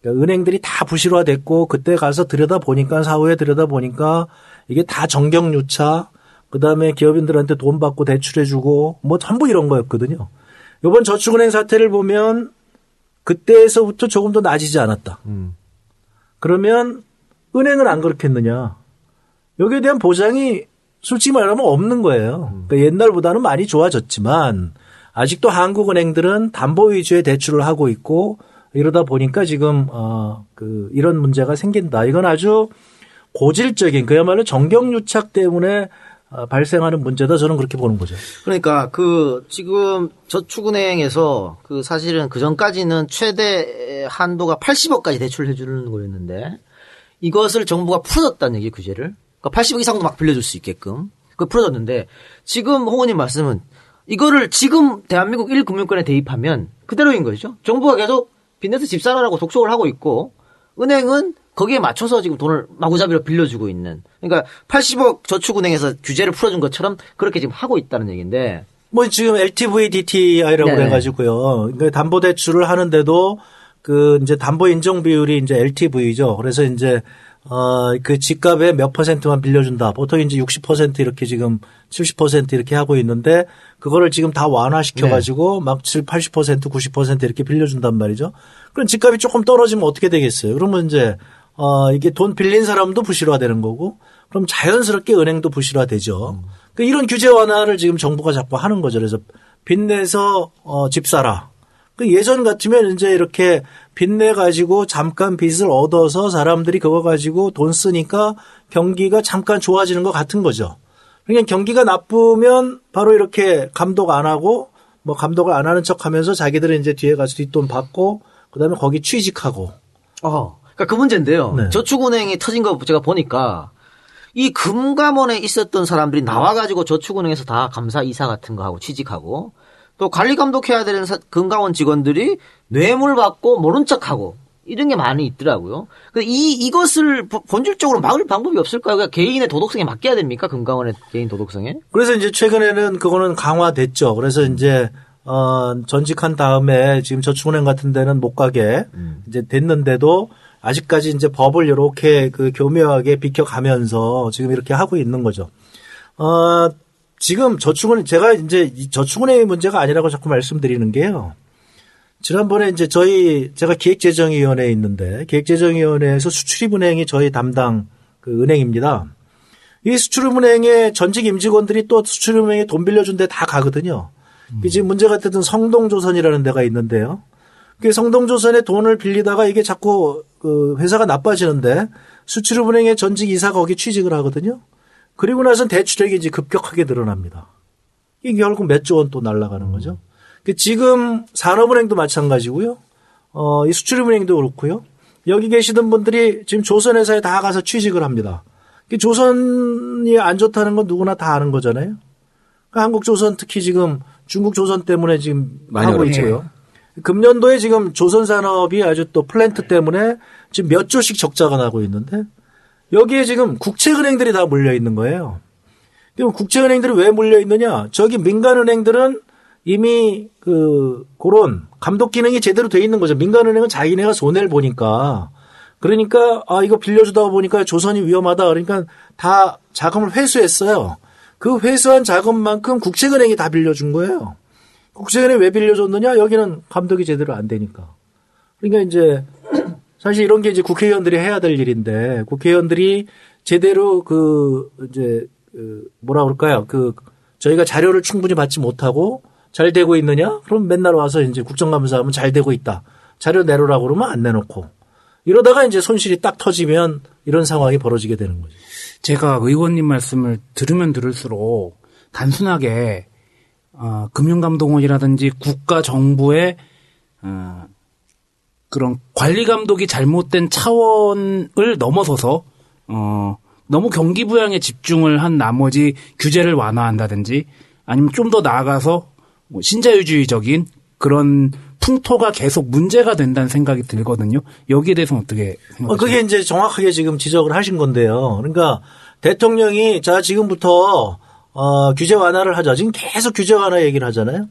S14: 그러니까 은행들이 다 부실화됐고 그때 가서 들여다 보니까 사후에 들여다 보니까 이게 다 정경유차 그다음에 기업인들한테 돈 받고 대출해주고 뭐 전부 이런 거였거든요. 이번 저축은행 사태를 보면 그때에서부터 조금 더 나아지지 않았다. 그러면 은행은 안 그렇겠느냐? 여기에 대한 보장이 솔직히 말하면 없는 거예요. 그러니까 옛날보다는 많이 좋아졌지만 아직도 한국 은행들은 담보 위주의 대출을 하고 있고 이러다 보니까 지금 어 그 이런 문제가 생긴다. 이건 아주 고질적인 그야말로 정경유착 때문에 어, 발생하는 문제다. 저는 그렇게 보는 거죠.
S2: 그러니까 그 지금 저축은행에서 그 사실은 그 전까지는 최대 한도가 80억까지 대출해 주는 거였는데 이것을 정부가 풀어줬다는 얘기 규제를. 그러니까 80억 이상도 막 빌려줄 수 있게끔. 그 풀어줬는데 지금 홍원님 말씀은 이거를 지금 대한민국 1금융권에 대입하면 그대로인 거죠. 정부가 계속 빚내서 집 사라라고 독촉을 하고 있고 은행은 거기에 맞춰서 지금 돈을 마구잡이로 빌려주고 있는. 그러니까 80억 저축은행에서 규제를 풀어준 것처럼 그렇게 지금 하고 있다는 얘기인데.
S14: 뭐 지금 LTV DTI라고
S2: 네.
S14: 그래가지고요. 그러니까 담보대출을 하는데도 그 이제 담보 인정 비율이 이제 LTV죠. 그래서 이제 어 그 집값의 몇 퍼센트만 빌려준다. 보통 이제 60% 이렇게 지금 70% 이렇게 하고 있는데 그거를 지금 다 완화시켜가지고 막 7, 80% 90% 이렇게 빌려준단 말이죠. 그럼 집값이 조금 떨어지면 어떻게 되겠어요? 그러면 이제 어 이게 돈 빌린 사람도 부실화되는 거고 그럼 자연스럽게 은행도 부실화되죠. 그 이런 규제 완화를 지금 정부가 자꾸 하는 거죠. 그래서 빚내서 어, 집 사라. 그 예전 같으면 이제 이렇게 빚내 가지고 잠깐 빚을 얻어서 사람들이 그거 가지고 돈 쓰니까 경기가 잠깐 좋아지는 것 같은 거죠. 그러니까 경기가 나쁘면 바로 이렇게 감독 안 하고 뭐 감독을 안 하는 척 하면서 자기들은 이제 뒤에 가서 뒷돈 받고 그다음에 거기 취직하고.
S2: 어. 그러니까 그 문제인데요.
S14: 네.
S2: 저축은행이 터진 거 제가 보니까 이 금감원에 있었던 사람들이 나와가지고 저축은행에서 다 감사 이사 같은 거 하고 취직하고 또 관리 감독해야 되는 사- 금감원 직원들이 뇌물 받고 모른 척하고 이런 게 많이 있더라고요. 이 이것을 보- 본질적으로 막을 방법이 없을까요? 그러니까 개인의 도덕성에 맡겨야 됩니까? 금감원의 개인 도덕성에?
S14: 그래서 이제 최근에는 그거는 강화됐죠. 그래서 이제 어 전직한 다음에 지금 저축은행 같은 데는 못 가게 이제 됐는데도 아직까지 이제 법을 이렇게 그 교묘하게 비켜가면서 지금 이렇게 하고 있는 거죠. 어 지금 저축은 제가 이제 이 저축은행의 문제가 아니라고 자꾸 말씀드리는 게요. 지난번에 이제 저희 제가 기획재정위원회에 있는데 기획재정위원회에서 수출입은행이 저희 담당 그 은행입니다. 이 수출입은행에 전직 임직원들이 또 수출입은행에 돈 빌려준 데 다 가거든요. 그 지금 문제가 됐던 성동조선이라는 데가 있는데요. 그 성동조선에 돈을 빌리다가 이게 자꾸 그 회사가 나빠지는데 수출입은행의 전직 이사가 거기 취직을 하거든요. 그리고 나서 대출액이 이제 급격하게 늘어납니다. 이게 결국 몇 조 원 또 날아가는 거죠. 그 지금 산업은행도 마찬가지고요. 어, 이 수출입은행도 그렇고요. 여기 계시던 분들이 지금 조선회사에 다 가서 취직을 합니다. 그 조선이 안 좋다는 건 누구나 다 아는 거잖아요. 그러니까 한국 조선 특히 지금 중국 조선 때문에 지금 하고. 있고요. 금년도에 지금 조선 산업이 아주 또 플랜트 때문에 지금 몇 조씩 적자가 나고 있는데 여기에 지금 국채은행들이 다 몰려 있는 거예요. 그럼 국채은행들이 왜 몰려 있느냐? 저기 민간은행들은 이미 그 그런 감독 기능이 제대로 돼 있는 거죠. 민간은행은 자기네가 손해를 보니까 그러니까 아 이거 빌려주다 보니까 조선이 위험하다 그러니까 다 자금을 회수했어요. 그 회수한 자금만큼 국채은행이 다 빌려준 거예요. 국채은행 왜 빌려줬느냐? 여기는 감독이 제대로 안 되니까. 그러니까 이제 사실 이런 게 이제 국회의원들이 해야 될 일인데 국회의원들이 제대로 그 이제 그 뭐라 그럴까요? 그 저희가 자료를 충분히 받지 못하고 잘 되고 있느냐? 그럼 맨날 와서 이제 국정감사하면 잘 되고 있다. 자료 내놓으라고 그러면 안 내놓고 이러다가 이제 손실이 딱 터지면 이런 상황이 벌어지게 되는 거죠.
S6: 제가 의원님 말씀을 들으면 들을수록 단순하게 어, 금융감독원이라든지 국가 정부의 어, 그런 관리 감독이 잘못된 차원을 넘어서서 어, 너무 경기 부양에 집중을 한 나머지 규제를 완화한다든지 아니면 좀 더 나아가서 뭐 신자유주의적인 그런 풍토가 계속 문제가 된다는 생각이 들거든요. 여기에 대해서는 어떻게
S14: 어,
S6: 생각하세요?
S14: 그게 이제 정확하게 지금 지적을 하신 건데요. 그러니까 대통령이 자 지금부터 어, 규제 완화를 하자. 지금 계속 규제 완화 얘기를 하잖아요.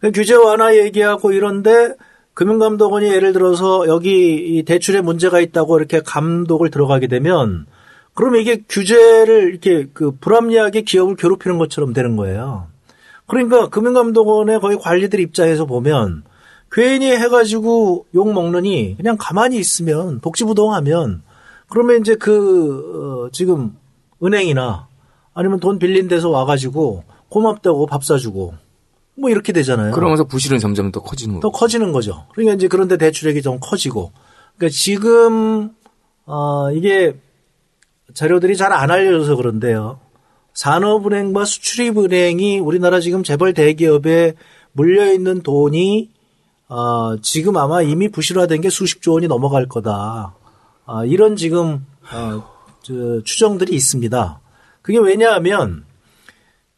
S14: 그 규제 완화 얘기하고 이런데 금융감독원이 예를 들어서 여기 이 대출에 문제가 있다고 이렇게 감독을 들어가게 되면 그러면 이게 규제를 이렇게 그 불합리하게 기업을 괴롭히는 것처럼 되는 거예요. 그러니까 금융감독원의 거의 관리들 입장에서 보면 괜히 해가지고 욕 먹느니 그냥 가만히 있으면 복지부동하면 그러면 이제 그 어, 지금 은행이나 아니면 돈 빌린 데서 와가지고 고맙다고 밥 사주고 뭐 이렇게 되잖아요.
S3: 그러면서 부실은 점점 더 커지는 거죠.
S14: 더 커지는 거죠. 그러니까 이제 그런데 대출액이 좀 커지고. 그러니까 지금 어 이게 자료들이 잘 안 알려져서 그런데요. 산업은행과 수출입은행이 우리나라 지금 재벌 대기업에 물려 있는 돈이 어 지금 아마 이미 부실화된 게 수십조 원이 넘어갈 거다. 아, 이런 지금 어, 저, 추정들이 있습니다. 그게 왜냐하면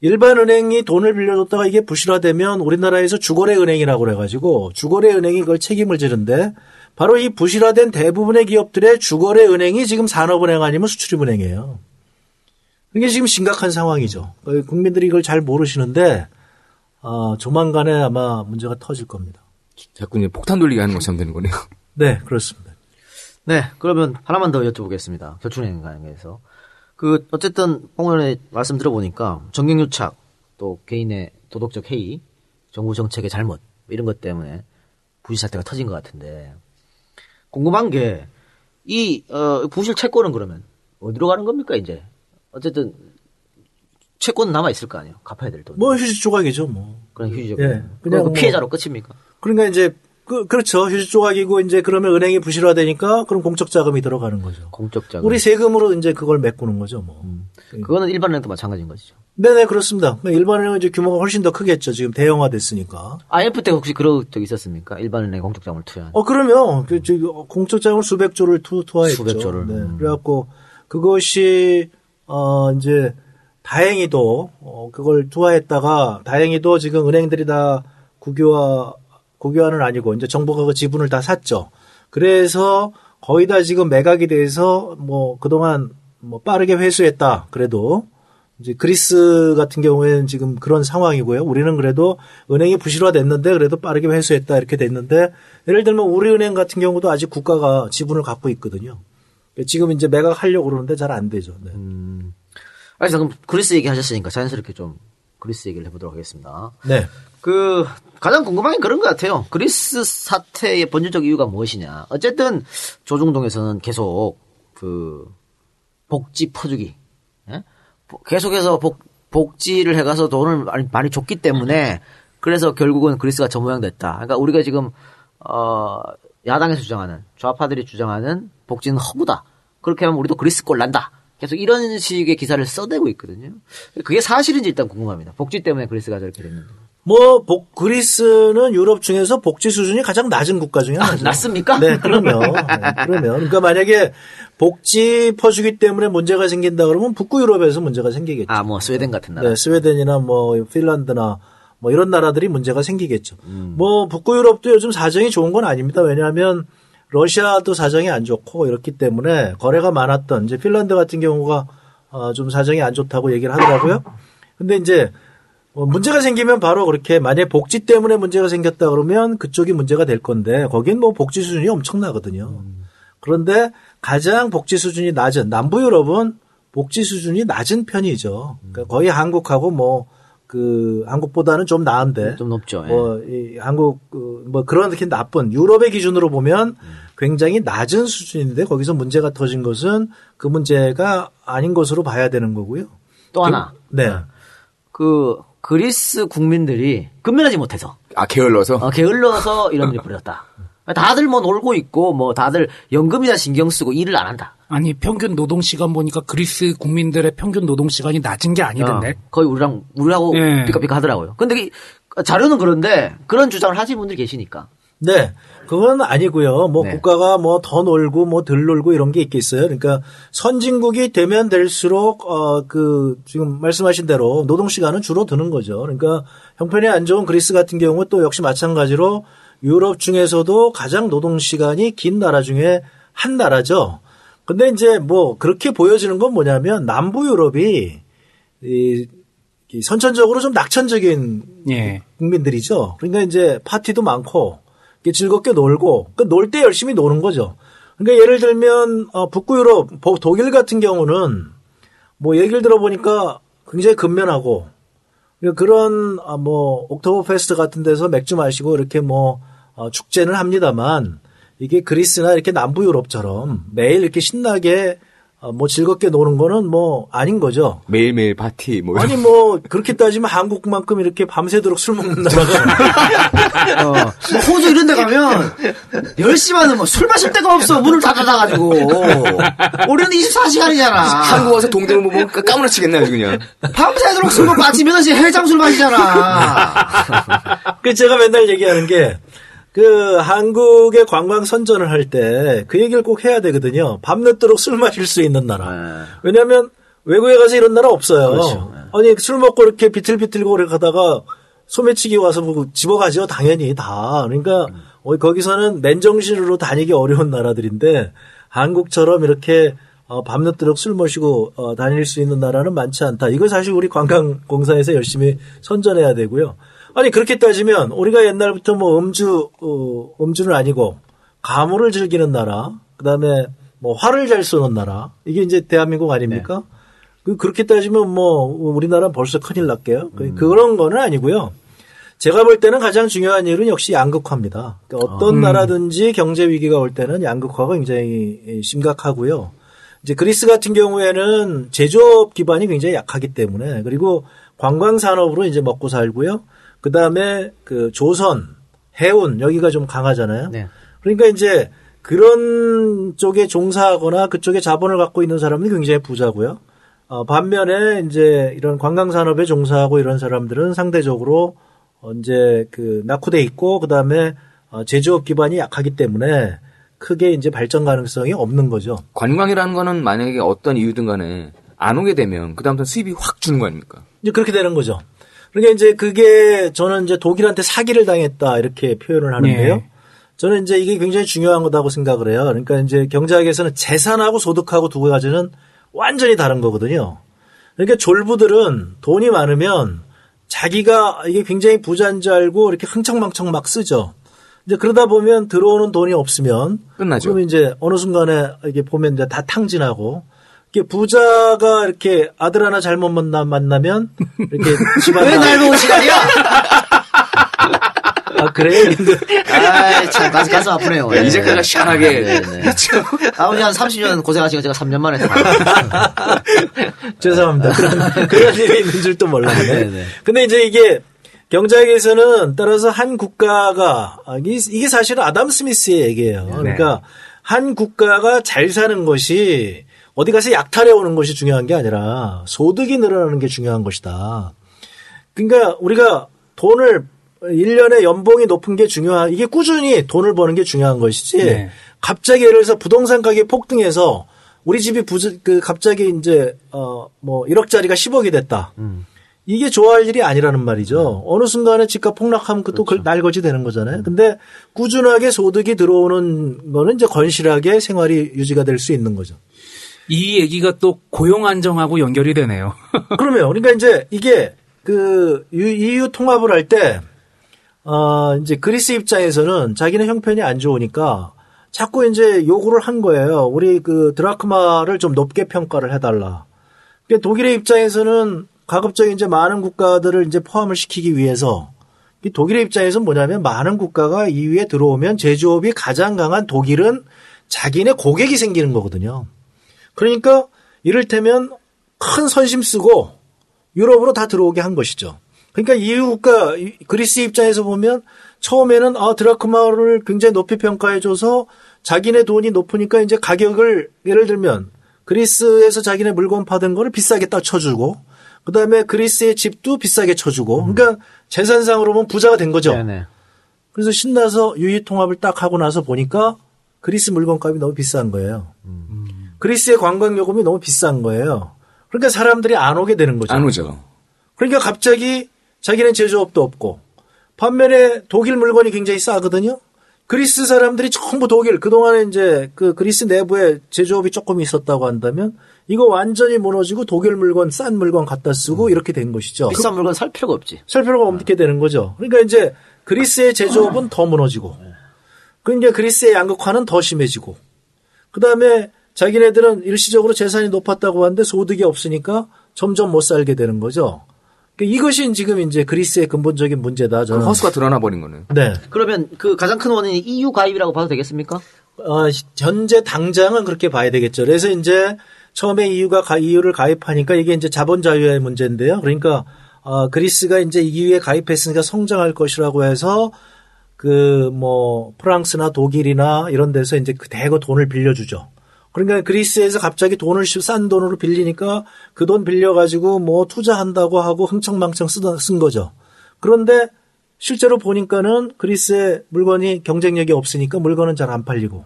S14: 일반 은행이 돈을 빌려줬다가 이게 부실화되면 우리나라에서 주거래 은행이라고 그래가지고 주거래 은행이 그걸 책임을 지는데 바로 이 부실화된 대부분의 기업들의 주거래 은행이 지금 산업은행 아니면 수출입은행이에요. 이게 지금 심각한 상황이죠. 어, 국민들이 이걸 잘 모르시는데 어, 조만간에 아마 문제가 터질 겁니다.
S3: 자꾸 이제 폭탄 돌리기 하는 것처럼 되는 거네요.
S14: 네, 그렇습니다.
S2: 네, 그러면 하나만 더 여쭤보겠습니다. 저축은행 관계에서. 그, 어쨌든, 홍 의원의 말씀 들어보니까, 정경유착, 또 개인의 도덕적 해이, 정부 정책의 잘못, 이런 것 때문에 부실 사태가 터진 것 같은데, 궁금한 게, 이, 어, 부실 채권은 그러면, 어디로 가는 겁니까, 이제? 어쨌든, 채권은 남아 있을 거 아니에요? 갚아야 될 돈.
S14: 뭐 휴지 조각이죠, 뭐.
S2: 그런 휴지적.
S14: 예,
S2: 그냥
S14: 그냥
S2: 그
S14: 뭐-
S2: 피해자로 끝입니까?
S14: 그러니까 이제 그, 그렇죠. 휴지 조각이고 이제 그러면 은행이 부실화되니까 그럼 공적 자금이 들어가는 거죠.
S2: 공적 자금.
S14: 우리 세금으로 이제 그걸 메꾸는 거죠, 뭐.
S2: 그거는 일반 은행도 마찬가지인 것이죠.
S14: 네네, 그렇습니다. 일반 은행은 이제 규모가 훨씬 더 크겠죠. 지금 대형화 됐으니까.
S2: IMF 때 혹시 그런 적 있었습니까? 일반 은행 공적 자금을 투여한.
S14: 어, 그러면, 그, 저, 공적 자금을 수백 조를 투, 투하했죠.
S2: 수백 조를.
S14: 네.
S2: 음.
S14: 그래갖고, 그것이, 어, 이제, 다행히도, 어, 그걸 투하했다가, 다행히도 지금 은행들이 다 국유화, 국유화는 아니고, 이제 정부가 그 지분을 다 샀죠. 그래서 거의 다 지금 매각이 돼서, 뭐, 그동안, 뭐, 빠르게 회수했다. 그래도, 이제 그리스 같은 경우에는 지금 그런 상황이고요. 우리는 그래도 은행이 부실화됐는데 그래도 빠르게 회수했다 이렇게 됐는데 예를 들면 우리은행 같은 경우도 아직 국가가 지분을 갖고 있거든요. 지금 이제 매각하려고 그러는데 잘 안 되죠. 네.
S2: 아, 그럼 그리스 얘기 하셨으니까 자연스럽게 좀 그리스 얘기를 해보도록 하겠습니다.
S14: 네.
S2: 그 가장 궁금한 게 그런 것 같아요. 그리스 사태의 본질적 이유가 무엇이냐. 어쨌든 조중동에서는 계속 그 복지 퍼주기, 예? 보- 계속해서 복 복지를 해가서 돈을 많이, 많이 줬기 때문에 그래서 결국은 그리스가 저 모양 됐다. 그러니까 우리가 지금 어 야당에서 주장하는 좌파들이 주장하는 복지는 허구다. 그렇게 하면 우리도 그리스 꼴 난다. 계속 이런 식의 기사를 써대고 있거든요. 그게 사실인지 일단 궁금합니다. 복지 때문에 그리스가 저렇게 됐는지.
S14: 뭐, 복, 그리스는 유럽 중에서 복지 수준이 가장 낮은 국가 중에 하나죠.
S2: 낮습니까?
S14: 네, 그러면. 네, 그러면. 그러니까 만약에 복지 퍼주기 때문에 문제가 생긴다 그러면 북구 유럽에서 문제가 생기겠죠.
S2: 아, 뭐 스웨덴 같은 나라.
S14: 네, 스웨덴이나 뭐 핀란드나 뭐 이런 나라들이 문제가 생기겠죠.
S2: 음.
S14: 뭐 북구 유럽도 요즘 사정이 좋은 건 아닙니다. 왜냐하면 러시아도 사정이 안 좋고 이렇기 때문에 거래가 많았던 이제 핀란드 같은 경우가 어, 좀 사정이 안 좋다고 얘기를 하더라고요. 근데 이제 뭐 문제가 생기면 바로 그렇게 만약 복지 때문에 문제가 생겼다 그러면 그쪽이 문제가 될 건데 거긴 뭐 복지 수준이 엄청나거든요. 그런데 가장 복지 수준이 낮은 남부 유럽은 복지 수준이 낮은 편이죠. 그러니까 거의 한국하고 뭐 그 한국보다는 좀 나은데
S2: 좀 높죠. 예.
S14: 뭐이 한국 그, 뭐 그런 이렇게 나쁜 유럽의 기준으로 보면 굉장히 낮은 수준인데 거기서 문제가 터진 것은 그 문제가 아닌 것으로 봐야 되는 거고요.
S2: 또 하나.
S14: 네.
S2: 그 그리스 국민들이 근면하지 못해서
S3: 아 게을러서
S2: 어, 게을러서 이런 일을 벌였다. [laughs] 다들 뭐 놀고 있고 뭐 다들 연금이나 신경 쓰고 일을 안 한다.
S6: 아니 평균 노동 시간 보니까 그리스 국민들의 평균 노동 시간이 낮은 게 아니던데.
S2: 어, 거의 우리랑 우리하고
S6: 예.
S2: 비까비까 하더라고요. 근데 이 자료는 그런데 그런 주장을 하시는 분들이 계시니까.
S14: 네. 그건 아니고요. 뭐
S2: 네.
S14: 국가가 뭐 더 놀고 뭐 덜 놀고 이런 게 있겠어요. 그러니까 선진국이 되면 될수록 어 그 지금 말씀하신 대로 노동 시간은 줄어드는 거죠. 그러니까 형편이 안 좋은 그리스 같은 경우 또 역시 마찬가지로 유럽 중에서도 가장 노동 시간이 긴 나라 중에 한 나라죠. 근데 이제 뭐 그렇게 보여지는 건 뭐냐면 남부 유럽이 이, 이 선천적으로 좀 낙천적인
S6: 예.
S14: 국민들이죠. 그러니까 이제 파티도 많고 즐겁게 놀고 그 놀 때 열심히 노는 거죠. 그러니까 예를 들면 어, 북구 유럽 보- 독일 같은 경우는 뭐 얘기를 들어보니까 굉장히 근면하고 그러니까 그런 아, 뭐 옥토버 페스트 같은 데서 맥주 마시고 이렇게 뭐 어, 축제는 합니다만 이게 그리스나 이렇게 남부 유럽처럼 매일 이렇게 신나게 어, 뭐 즐겁게 노는 거는 뭐 아닌 거죠.
S3: 매일매일 파티 뭐
S14: 아니 뭐 그렇게 따지면 한국만큼 이렇게 밤새도록 술 먹는 나라가
S2: 어, 뭐 호주 이런 데 가면 10시만은 뭐 술 마실 데가 없어. 문을 다 닫아가지고. 우리는 24시간이잖아.
S3: 한국 와서 동대문 보면 까- 까무러치겠네 아주 그냥
S2: 밤새도록 술 먹고 아침 8시에 해장술 마시잖아.
S14: 그 제가 맨날 얘기하는 게 그 한국의 관광 선전을 할 때 그 얘기를 꼭 해야 되거든요. 밤늦도록 술 마실 수 있는 나라. 왜냐하면 외국에 가서 이런 나라 없어요.
S2: 그렇죠.
S14: 아니 술 먹고 이렇게 비틀비틀 거리 가다가 소매치기 와서 보고 집어가죠. 당연히 다. 그러니까 어, 거기서는 맨정신으로 다니기 어려운 나라들인데 한국처럼 이렇게 어, 밤늦도록 술 마시고 어, 다닐 수 있는 나라는 많지 않다. 이거 사실 우리 관광공사에서 열심히 선전해야 되고요. 아니 그렇게 따지면 우리가 옛날부터 뭐 음주 어, 음주는 아니고 가물을 즐기는 나라, 그다음에 뭐 활을 잘 쏘는 나라 이게 이제 대한민국 아닙니까? 그 그렇게 따지면 뭐 우리나라는 벌써 큰일 났게요. 그- 그런 거는 아니고요. 제가 볼 때는 가장 중요한 일은 역시 양극화입니다. 그러니까 어떤
S15: 음.
S14: 나라든지 경제 위기가 올 때는 양극화가 굉장히 심각하고요. 이제 그리스 같은 경우에는 제조업 기반이 굉장히 약하기 때문에 그리고 관광 산업으로 이제 먹고 살고요. 그 다음에 그 조선, 해운 여기가 좀 강하잖아요. 그러니까 이제 그런 쪽에 종사하거나 그쪽에 자본을 갖고 있는 사람은 굉장히 부자고요. 어, 반면에 이제 이런 관광 산업에 종사하고 이런 사람들은 상대적으로 어, 이제 그 낙후돼 있고 그다음에 어, 제조업 기반이 약하기 때문에 크게 이제 발전 가능성이 없는 거죠.
S3: 관광이라는 거는 만약에 어떤 이유든 간에 안 오게 되면 그다음부터 수입이 확 주는 거 아닙니까?
S14: 이제 그렇게 되는 거죠. 그러니까 이제 그게 저는 이제 독일한테 사기를 당했다 이렇게 표현을 하는데요.
S6: 네.
S14: 저는 이제 이게 굉장히 중요한 거다고 생각을 해요. 그러니까 이제 경제학에서는 재산하고 소득하고 두 가지는 완전히 다른 거거든요. 그러니까 졸부들은 돈이 많으면 자기가 이게 굉장히 부자인 줄 알고 이렇게 흥청망청 막 쓰죠. 이제 그러다 보면 들어오는 돈이 없으면
S3: 끝나죠.
S14: 그러면 이제 어느 순간에 이게 보면 이제 다 탕진하고 부자가 이렇게 아들 하나 잘못 만나 만나면 이렇게 [laughs] 집안
S2: 왜날 보고 시간이야?
S14: 아 그래요?
S2: 아, 참 가슴, 가슴 아프네요.
S3: 야, 이제까지 시원하게.
S2: 네, 네. 아버지 한 30년 고생하신 거 제가 3년 만에 다. [laughs]
S14: 죄송합니다. 그런, 그런 일이 있는 줄또 몰랐네.
S2: 네, 네.
S14: 근데 이제 이게 경제학에서는 따라서 한 국가가 아, 이게, 이게 사실은 아담 스미스의 얘기예요. 그러니까 한 국가가 잘 사는 것이 어디 가서 약탈해 오는 것이 중요한 게 아니라 소득이 늘어나는 게 중요한 것이다. 그러니까 우리가 돈을 1년에 연봉이 높은 게 중요한 이게 꾸준히 돈을 버는 게 중요한 것이지.
S6: 네.
S14: 갑자기 예를 들어서 부동산 가격이 폭등해서 우리 집이 부자, 그 갑자기 이제 어 뭐 1억짜리가 10억이 됐다. 이게 좋아할 일이 아니라는 말이죠. 어느 순간에 집값 폭락하면 그또 그 날거지 되는 거잖아요. 근데 꾸준하게 소득이 들어오는 거는 이제 건실하게 생활이 유지가 될 수 있는 거죠.
S6: 이 얘기가 또 고용 안정하고 연결이 되네요. [laughs]
S14: 그러면 그러니까 이제 이게 그 EU 통합을 할 때 어, 이제 그리스 입장에서는 자기네 형편이 안 좋으니까 자꾸 이제 요구를 한 거예요. 우리 그 드라크마를 좀 높게 평가를 해달라. 그러니까 독일의 입장에서는 가급적 이제 많은 국가들을 이제 포함을 시키기 위해서 이 독일의 입장에서는 뭐냐면 많은 국가가 EU에 들어오면 제조업이 가장 강한 독일은 자기네 고객이 생기는 거거든요. 그러니까 이를테면 큰 선심 쓰고 유럽으로 다 들어오게 한 것이죠. 그러니까 EU 국가 이- 그리스 입장에서 보면 처음에는 아 드라크마를 굉장히 높이 평가해줘서 자기네 돈이 높으니까 이제 가격을 예를 들면 그리스에서 자기네 물건 파던 거를 비싸게 딱 쳐주고 그다음에 그리스의 집도 비싸게 쳐주고 그러니까 재산상으로 보면 부자가 된 거죠. 그래서 신나서 유유 통합을 딱 하고 나서 보니까 그리스 물건값이 너무 비싼 거예요. 그리스의 관광 요금이 너무 비싼 거예요. 그러니까 사람들이 안 오게 되는 거죠.
S3: 안 오죠.
S14: 그러니까 갑자기 자기는 제조업도 없고 반면에 독일 물건이 굉장히 싸거든요. 그리스 사람들이 전부 독일 그동안에 이제 그 그리스 내부에 제조업이 조금 있었다고 한다면 이거 완전히 무너지고 독일 물건 싼 물건 갖다 쓰고 이렇게 된 것이죠.
S2: 비싼 물건 살 필요가 없지.
S14: 살 필요가 없게 되는 거죠. 그러니까 이제 그리스의 제조업은 더 무너지고, 그러니까 그리스의 양극화는 더 심해지고, 그 다음에 자기네들은 일시적으로 재산이 높았다고 하는데 소득이 없으니까 점점 못 살게 되는 거죠. 그러니까 이것이 지금 이제 그리스의 근본적인 문제다.
S3: 그
S14: 저는.
S3: 허수가 드러나 버린 거는.
S14: 네.
S2: 그러면 그 가장 큰 원인이 EU 가입이라고 봐도 되겠습니까?
S14: 어, 현재 당장은 그렇게 봐야 되겠죠. 그래서 이제 처음에 EU가 가, EU를 가입하니까 이게 이제 자본 자유의 문제인데요. 그러니까 어, 그리스가 이제 EU에 가입했으니까 성장할 것이라고 해서 그 뭐 프랑스나 독일이나 이런 데서 이제 그 대거 돈을 빌려주죠. 그러니까 그리스에서 갑자기 돈을 시- 싼 돈으로 빌리니까 그 돈 빌려가지고 뭐 투자한다고 하고 흥청망청 쓰던 쓴 거죠. 그런데 실제로 보니까는 그리스의 물건이 경쟁력이 없으니까 물건은 잘 안 팔리고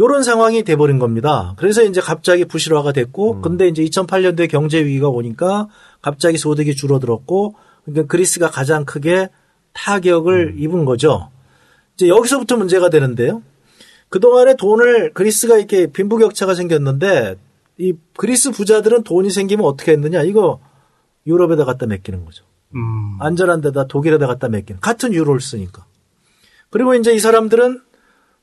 S14: 요런 상황이 돼버린 겁니다. 그래서 이제 갑자기 부실화가 됐고, 근데 이제 2008년도에 경제 위기가 오니까 갑자기 소득이 줄어들었고, 그러니까 그리스가 가장 크게 타격을 입은 거죠. 이제 여기서부터 문제가 되는데요. 그동안에 돈을 그리스가 이렇게 빈부격차가 생겼는데 이 그리스 부자들은 돈이 생기면 어떻게 했느냐? 이거 유럽에다 갖다 맡기는 거죠.
S6: 음.
S14: 안전한 데다 독일에다 갖다 맡기는 같은 유로를 쓰니까. 그리고 이제 이 사람들은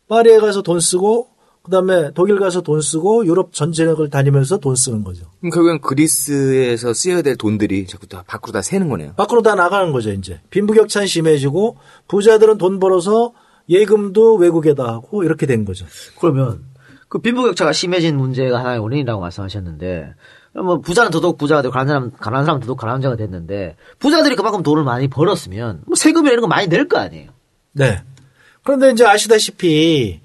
S14: 파리에 가서 돈 쓰고 그다음에 독일 가서 돈 쓰고 유럽 전쟁을 다니면서 돈 쓰는 거죠.
S3: 그럼 결국엔 그리스에서 쓰여야 될 돈들이 자꾸 다 밖으로 다 새는 거네요.
S14: 밖으로 다 나가는 거죠, 이제. 빈부격차는 심해지고 부자들은 돈 벌어서 예금도 외국에다 하고 이렇게 된 거죠.
S2: 그러면 그 빈부격차가 심해진 문제가 하나의 원인이라고 말씀하셨는데 뭐 부자는 더더욱 부자가 되고 가난한 사람 가난한 사람 더더욱 가난한 자가 됐는데 부자들이 그만큼 돈을 많이 벌었으면 뭐 세금이나 이런 거 많이 낼 거 아니에요.
S14: 네. 그런데 이제 아시다시피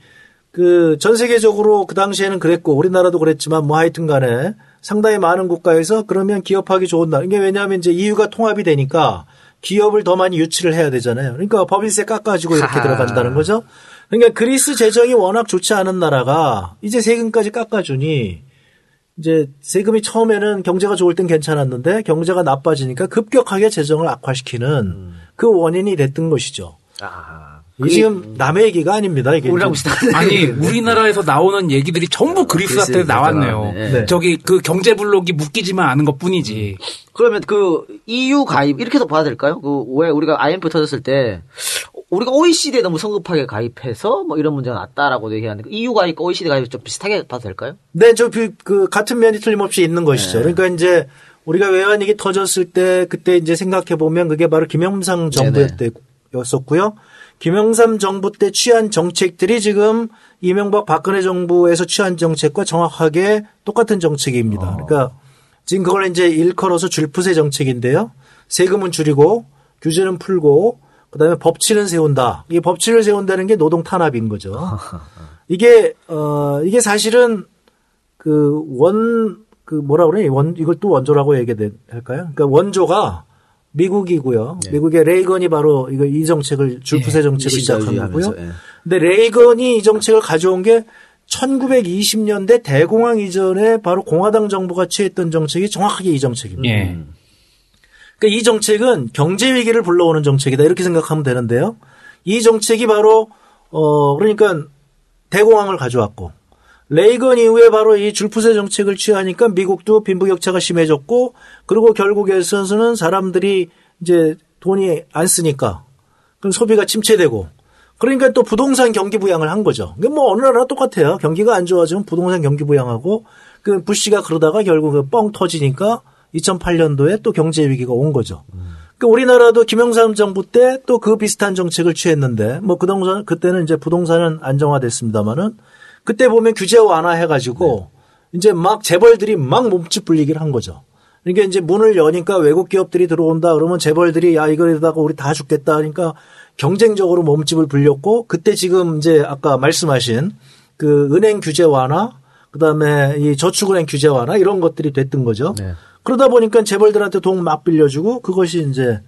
S14: 그 전 세계적으로 그 당시에는 그랬고 우리나라도 그랬지만 뭐 하여튼 간에 상당히 많은 국가에서 그러면 기업하기 좋은 날. 이게 왜냐하면 이제 EU가 통합이 되니까 기업을 더 많이 유치를 해야 되잖아요. 그러니까 법인세 깎아주고 이렇게
S2: 하하.
S14: 들어간다는 거죠. 그러니까 그리스 재정이 워낙 좋지 않은 나라가 이제 세금까지 깎아주니 이제 세금이 처음에는 경제가 좋을 땐 괜찮았는데 경제가 나빠지니까 급격하게 재정을 악화시키는 그 원인이 됐던 것이죠. 이게 지금 남의 얘기가 아닙니다. 이게
S6: 아니 [laughs] 우리나라에서 나오는 얘기들이 전부 그리스
S2: 그리스
S6: 사태 나왔네요.
S2: 나왔네.
S14: 네.
S6: 저기 그 경제 블록이 묶이지만 않은 것뿐이지.
S2: 그러면 그 EU 가입 이렇게도 봐야 될까요? 그 왜 우리가 IMF 터졌을 때 우리가 OECD에 너무 성급하게 가입해서 뭐 이런 문제가 났다라고 얘기하는데 그 EU 가입과 OECD 가입 좀 비슷하게 봐도 될까요?
S14: 네, 저, 그, 그 같은 면이 틀림없이 있는
S2: 네.
S14: 것이죠. 그러니까 이제 우리가 외환위기 터졌을 때 그때 이제 생각해 보면 그게 바로 김영삼 정부
S2: 네네.
S14: 때 였었고요. 김영삼 정부 때 취한 정책들이 지금 이명박 박근혜 정부에서 취한 정책과 정확하게 똑같은 정책입니다.
S2: 어.
S14: 그러니까 지금 그걸 이제 일컬어서 줄푸세 정책인데요. 세금은 줄이고 규제는 풀고 그다음에 법치는 세운다. 이 법치를 세운다는 게 노동 탄압인 거죠. [laughs] 이게 어 이게 사실은 그 원그 뭐라 그래 원 이걸 또 원조라고 얘기 할까요? 그러니까 원조가 미국이고요. 미국의 레이건이 바로 이거 이 정책을 줄푸세 정책을 시작한 거고요.
S2: 예.
S14: 근데 레이건이 이 정책을 가져온 게 1920년대 대공황 이전에 바로 공화당 정부가 취했던 정책이 정확하게 이 정책입니다.
S6: 예.
S14: 그러니까 이 정책은 경제 위기를 불러오는 정책이다 이렇게 생각하면 되는데요. 이 정책이 바로 어 그러니까 대공황을 가져왔고 레이건 이후에 바로 이 줄푸세 정책을 취하니까 미국도 빈부격차가 심해졌고 그리고 결국에서는 사람들이 이제 돈이 안 쓰니까 그럼 소비가 침체되고 그러니까 또 부동산 경기 부양을 한 거죠. 이게 뭐 어느 나라 똑같아요. 경기가 안 좋아지면 부동산 경기 부양하고 그 부시가 그러다가 결국 그뻥 터지니까 2008년도에 또 경제 위기가 온 거죠. 그 우리나라도 김영삼 정부 때 또 그 비슷한 정책을 취했는데 뭐 그동안 그때는 이제 부동산은 안정화됐습니다마는 그때 보면 규제 완화해가지고 이제 막 재벌들이 막 몸집 불리기를 한 거죠. 그러니까 이제 문을 여니까 외국 기업들이 들어온다 그러면 재벌들이 야 이거에다가 우리 다 죽겠다 하니까 경쟁적으로 몸집을 불렸고 그때 지금 이제 아까 말씀하신 그 은행 규제 완화 그다음에 이 저축은행 규제 완화 이런 것들이 됐던 거죠. 그러다 보니까 재벌들한테 돈 막 빌려주고 그것이 이제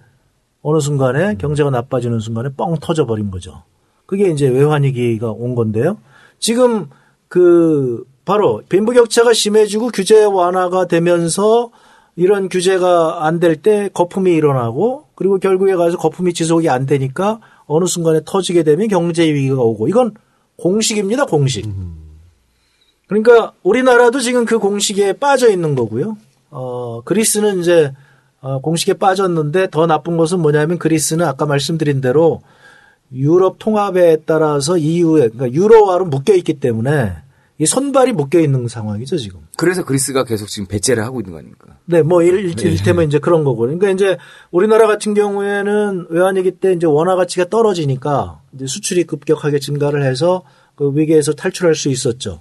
S14: 어느 순간에 경제가 나빠지는 순간에 뻥 터져 버린 거죠. 그게 이제 외환위기가 온 건데요. 지금 그 바로 빈부격차가 심해지고 규제 완화가 되면서 이런 규제가 안 될 때 거품이 일어나고 그리고 결국에 가서 거품이 지속이 안 되니까 어느 순간에 터지게 되면 경제 위기가 오고 이건 공식입니다, 공식. 그러니까 우리나라도 지금 그 공식에 빠져 있는 거고요. 어, 그리스는 이제 어, 공식에 빠졌는데 더 나쁜 것은 뭐냐면 그리스는 아까 말씀드린 대로 유럽 통합에 따라서 EU에 그러니까 유로화로 묶여 있기 때문에 이 손발이 묶여 있는 상황이죠 지금.
S3: 그래서 그리스가 계속 지금 배째를 하고 있는 거 아닙니까?
S14: 네, 뭐 일, 일테면 이제 그런 거고. 그러니까 이제 우리나라 같은 경우에는 외환위기 때 이제 원화 가치가 떨어지니까 이제 수출이 급격하게 증가를 해서 그 위기에서 탈출할 수 있었죠.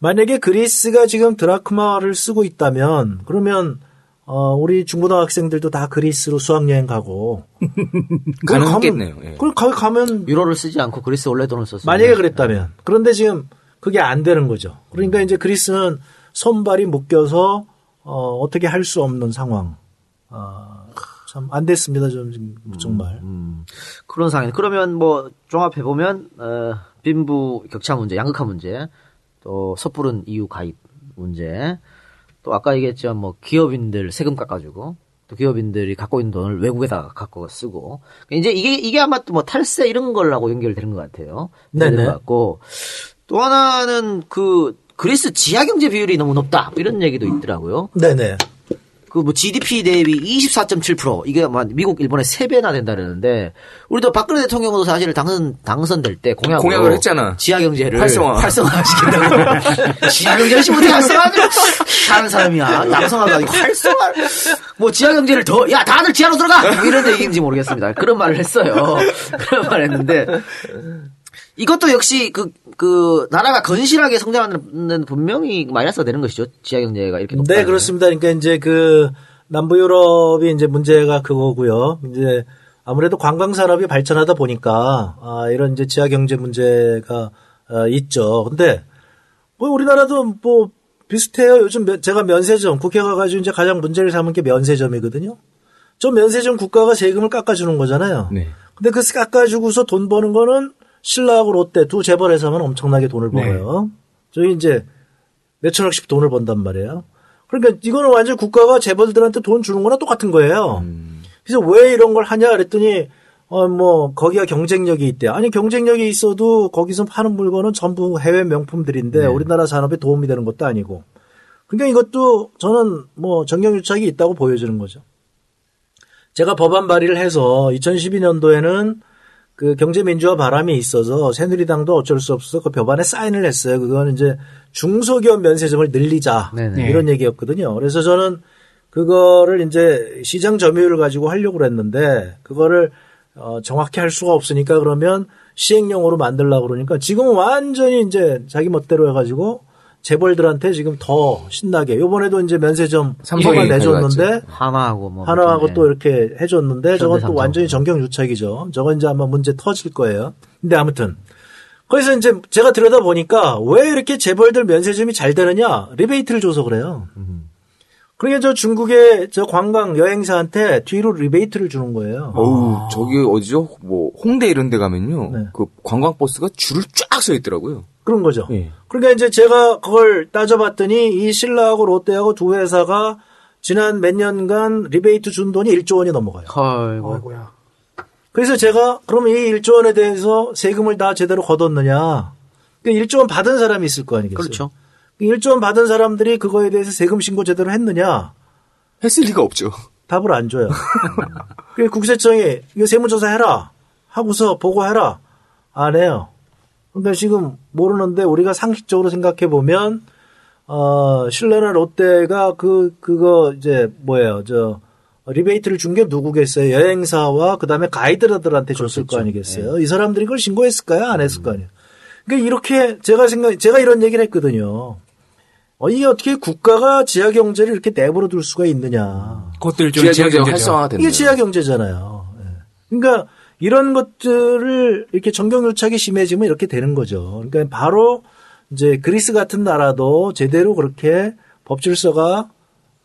S14: 만약에 그리스가 지금 드라크마를 쓰고 있다면 그러면 어 우리 중고등학생들도 다 그리스로 수학여행 가고 [laughs]
S3: 가능했겠네요. 예.
S14: 그걸 가, 가면
S2: 유로를 쓰지 않고 그리스 원래 돈을 썼어요.
S14: 만약에 그랬다면 그런데 지금 그게 안 되는 거죠. 그러니까 이제 그리스는 손발이 묶여서 어, 어떻게 할 수 없는 상황. 어, 참안 됐습니다. 좀 지금 정말.
S2: 그런 상황이 그러면 뭐 종합해 보면 어, 빈부 격차 문제, 양극화 문제, 또 섣부른 이유 가입 문제, 또 아까 얘기했죠 뭐 기업인들 세금 깎아주고 또 기업인들이 갖고 있는 돈을 외국에다가 갖고 쓰고 이제 이게 이게 아마 또 뭐 탈세 이런 걸하고 연결되는 것 같아요.
S14: 네네.
S2: 같고 또 하나는 그 그리스 지하 경제 비율이 너무 높다 이런 얘기도 있더라고요.
S14: 네네.
S2: 그 뭐 GDP 대비 24.7% 이게 막 미국 일본의 세 배나 된다 그러는데 우리도 박근혜 대통령도 사실 당선 당선될 때 공약으로
S3: 공약을 했잖아.
S2: 지하 경제를
S3: 활성화.
S2: 활성화 시킨다고. 지하 경제를 지금 어떻게 활성화하냐? 하는 사람이야. 양성화가 아니고 활성화. 뭐 지하 경제를 더 야 다들 지하로 들어가 뭐 이런 얘기인지 모르겠습니다. 그런 말을 했어요. 그런 말을 했는데 이것도 역시 그, 그, 나라가 건실하게 성장하는 분명히 마이너스가 되는 것이죠. 지하 경제가 이렇게 높다.
S14: 네, 그렇습니다. 그러니까 이제 그 남부 유럽이 이제 문제가 그거고요. 이제 아무래도 관광 산업이 발전하다 보니까 아, 이런 이제 지하 경제 문제가 어, 있죠. 근데 뭐 우리나라도 뭐 비슷해요. 요즘 면- 제가 면세점 국회 가가지고 이제 가장 문제를 삼은 게 면세점이거든요. 저 면세점 국가가 세금을 깎아주는 거잖아요.
S3: 네.
S14: 근데 그 깎아주고서 돈 버는 거는 신라하고 롯데 두 재벌에서만 엄청나게 돈을
S3: 네.
S14: 벌어요. 저희 이제 몇천억씩 돈을 번단 말이에요. 그러니까 이거는 완전 국가가 재벌들한테 돈 주는 거나 똑같은 거예요. 그래서 왜 이런 걸 하냐 그랬더니 어 뭐 거기가 경쟁력이 있대. 아니 경쟁력이 있어도 거기서 파는 물건은 전부 해외 명품들인데
S3: 네.
S14: 우리나라 산업에 도움이 되는 것도 아니고. 그러니까 이것도 저는 뭐 정경유착이 있다고 보여지는 거죠. 제가 법안 발의를 해서 2012년도에는 그 경제민주화 바람이 있어서 새누리당도 어쩔 수 없어서 그 법안에 사인을 했어요. 그거는 이제 중소기업 면세점을 늘리자
S2: 네네.
S14: 이런 얘기였거든요. 그래서 저는 그거를 이제 시장 점유율을 가지고 하려고 그랬는데 그거를 어, 정확히 할 수가 없으니까 그러면 시행령으로 만들려고 그러니까 지금은 완전히 이제 자기 멋대로 해가지고 재벌들한테 지금 더 신나게 요번에도 이제 면세점 법안 내줬는데.
S2: 하나하고 뭐
S14: 하나하고
S2: 네.
S14: 또 이렇게 해줬는데 저건 또. 완전히 정경유착이죠. 저건 이제 아마 문제 터질 거예요. 근데 아무튼 거기서 이제 제가 들여다 보니까 왜 이렇게 재벌들 면세점이 잘 되느냐 리베이트를 줘서 그래요. 그러니까 저 중국의 저 관광 여행사한테 뒤로 리베이트를 주는 거예요.
S3: 어우, 저기 어디죠? 뭐 홍대 이런 데 가면요.
S14: 네.
S3: 그 관광 버스가 줄을 쫙 서 있더라고요.
S14: 그런 거죠.
S3: 예.
S14: 그러니까 이제 제가 그걸 따져봤더니 이 신라하고 롯데하고 두 회사가 지난 몇 년간 리베이트 준 돈이 1조 원이 넘어가요.
S2: 헐.
S14: 그래서 제가 그럼 이 1조 원에 대해서 세금을 다 제대로 걷었느냐. 그러니까 1조 원 받은 사람이 있을 거 아니겠어요.
S2: 그렇죠.
S14: 1조 원 받은 사람들이 그거에 대해서 세금 신고 제대로 했느냐.
S3: 했을 리가 없죠.
S14: 답을 안 줘요. 그 국세청이 이거 세무조사 해라 하고서 보고해라 안 해요. 그러니까 지금 모르는데 우리가 상식적으로 생각해 보면 어 신라나 롯데가 그 그거 이제 뭐예요? 저 리베이트를 준 게 누구겠어요? 여행사와 그다음에 가이드들한테 줬을 거 아니겠어요? 이 사람들이 그걸 신고했을까요? 안 했을 거 아니에요? 그러니까 이렇게 제가 생각 제가 이런 얘기를 했거든요. 어, 이게 어떻게 국가가 지하 경제를 이렇게 내버려 둘 수가 있느냐.
S6: 그것도 일종의
S3: 지하
S6: 경제죠.
S3: 활성화가
S14: 이게 지하 경제잖아요. 예. 그러니까 이런 것들을 이렇게 정경유착이 심해지면 이렇게 되는 거죠. 그러니까 바로 이제 그리스 같은 나라도 제대로 그렇게 법 질서가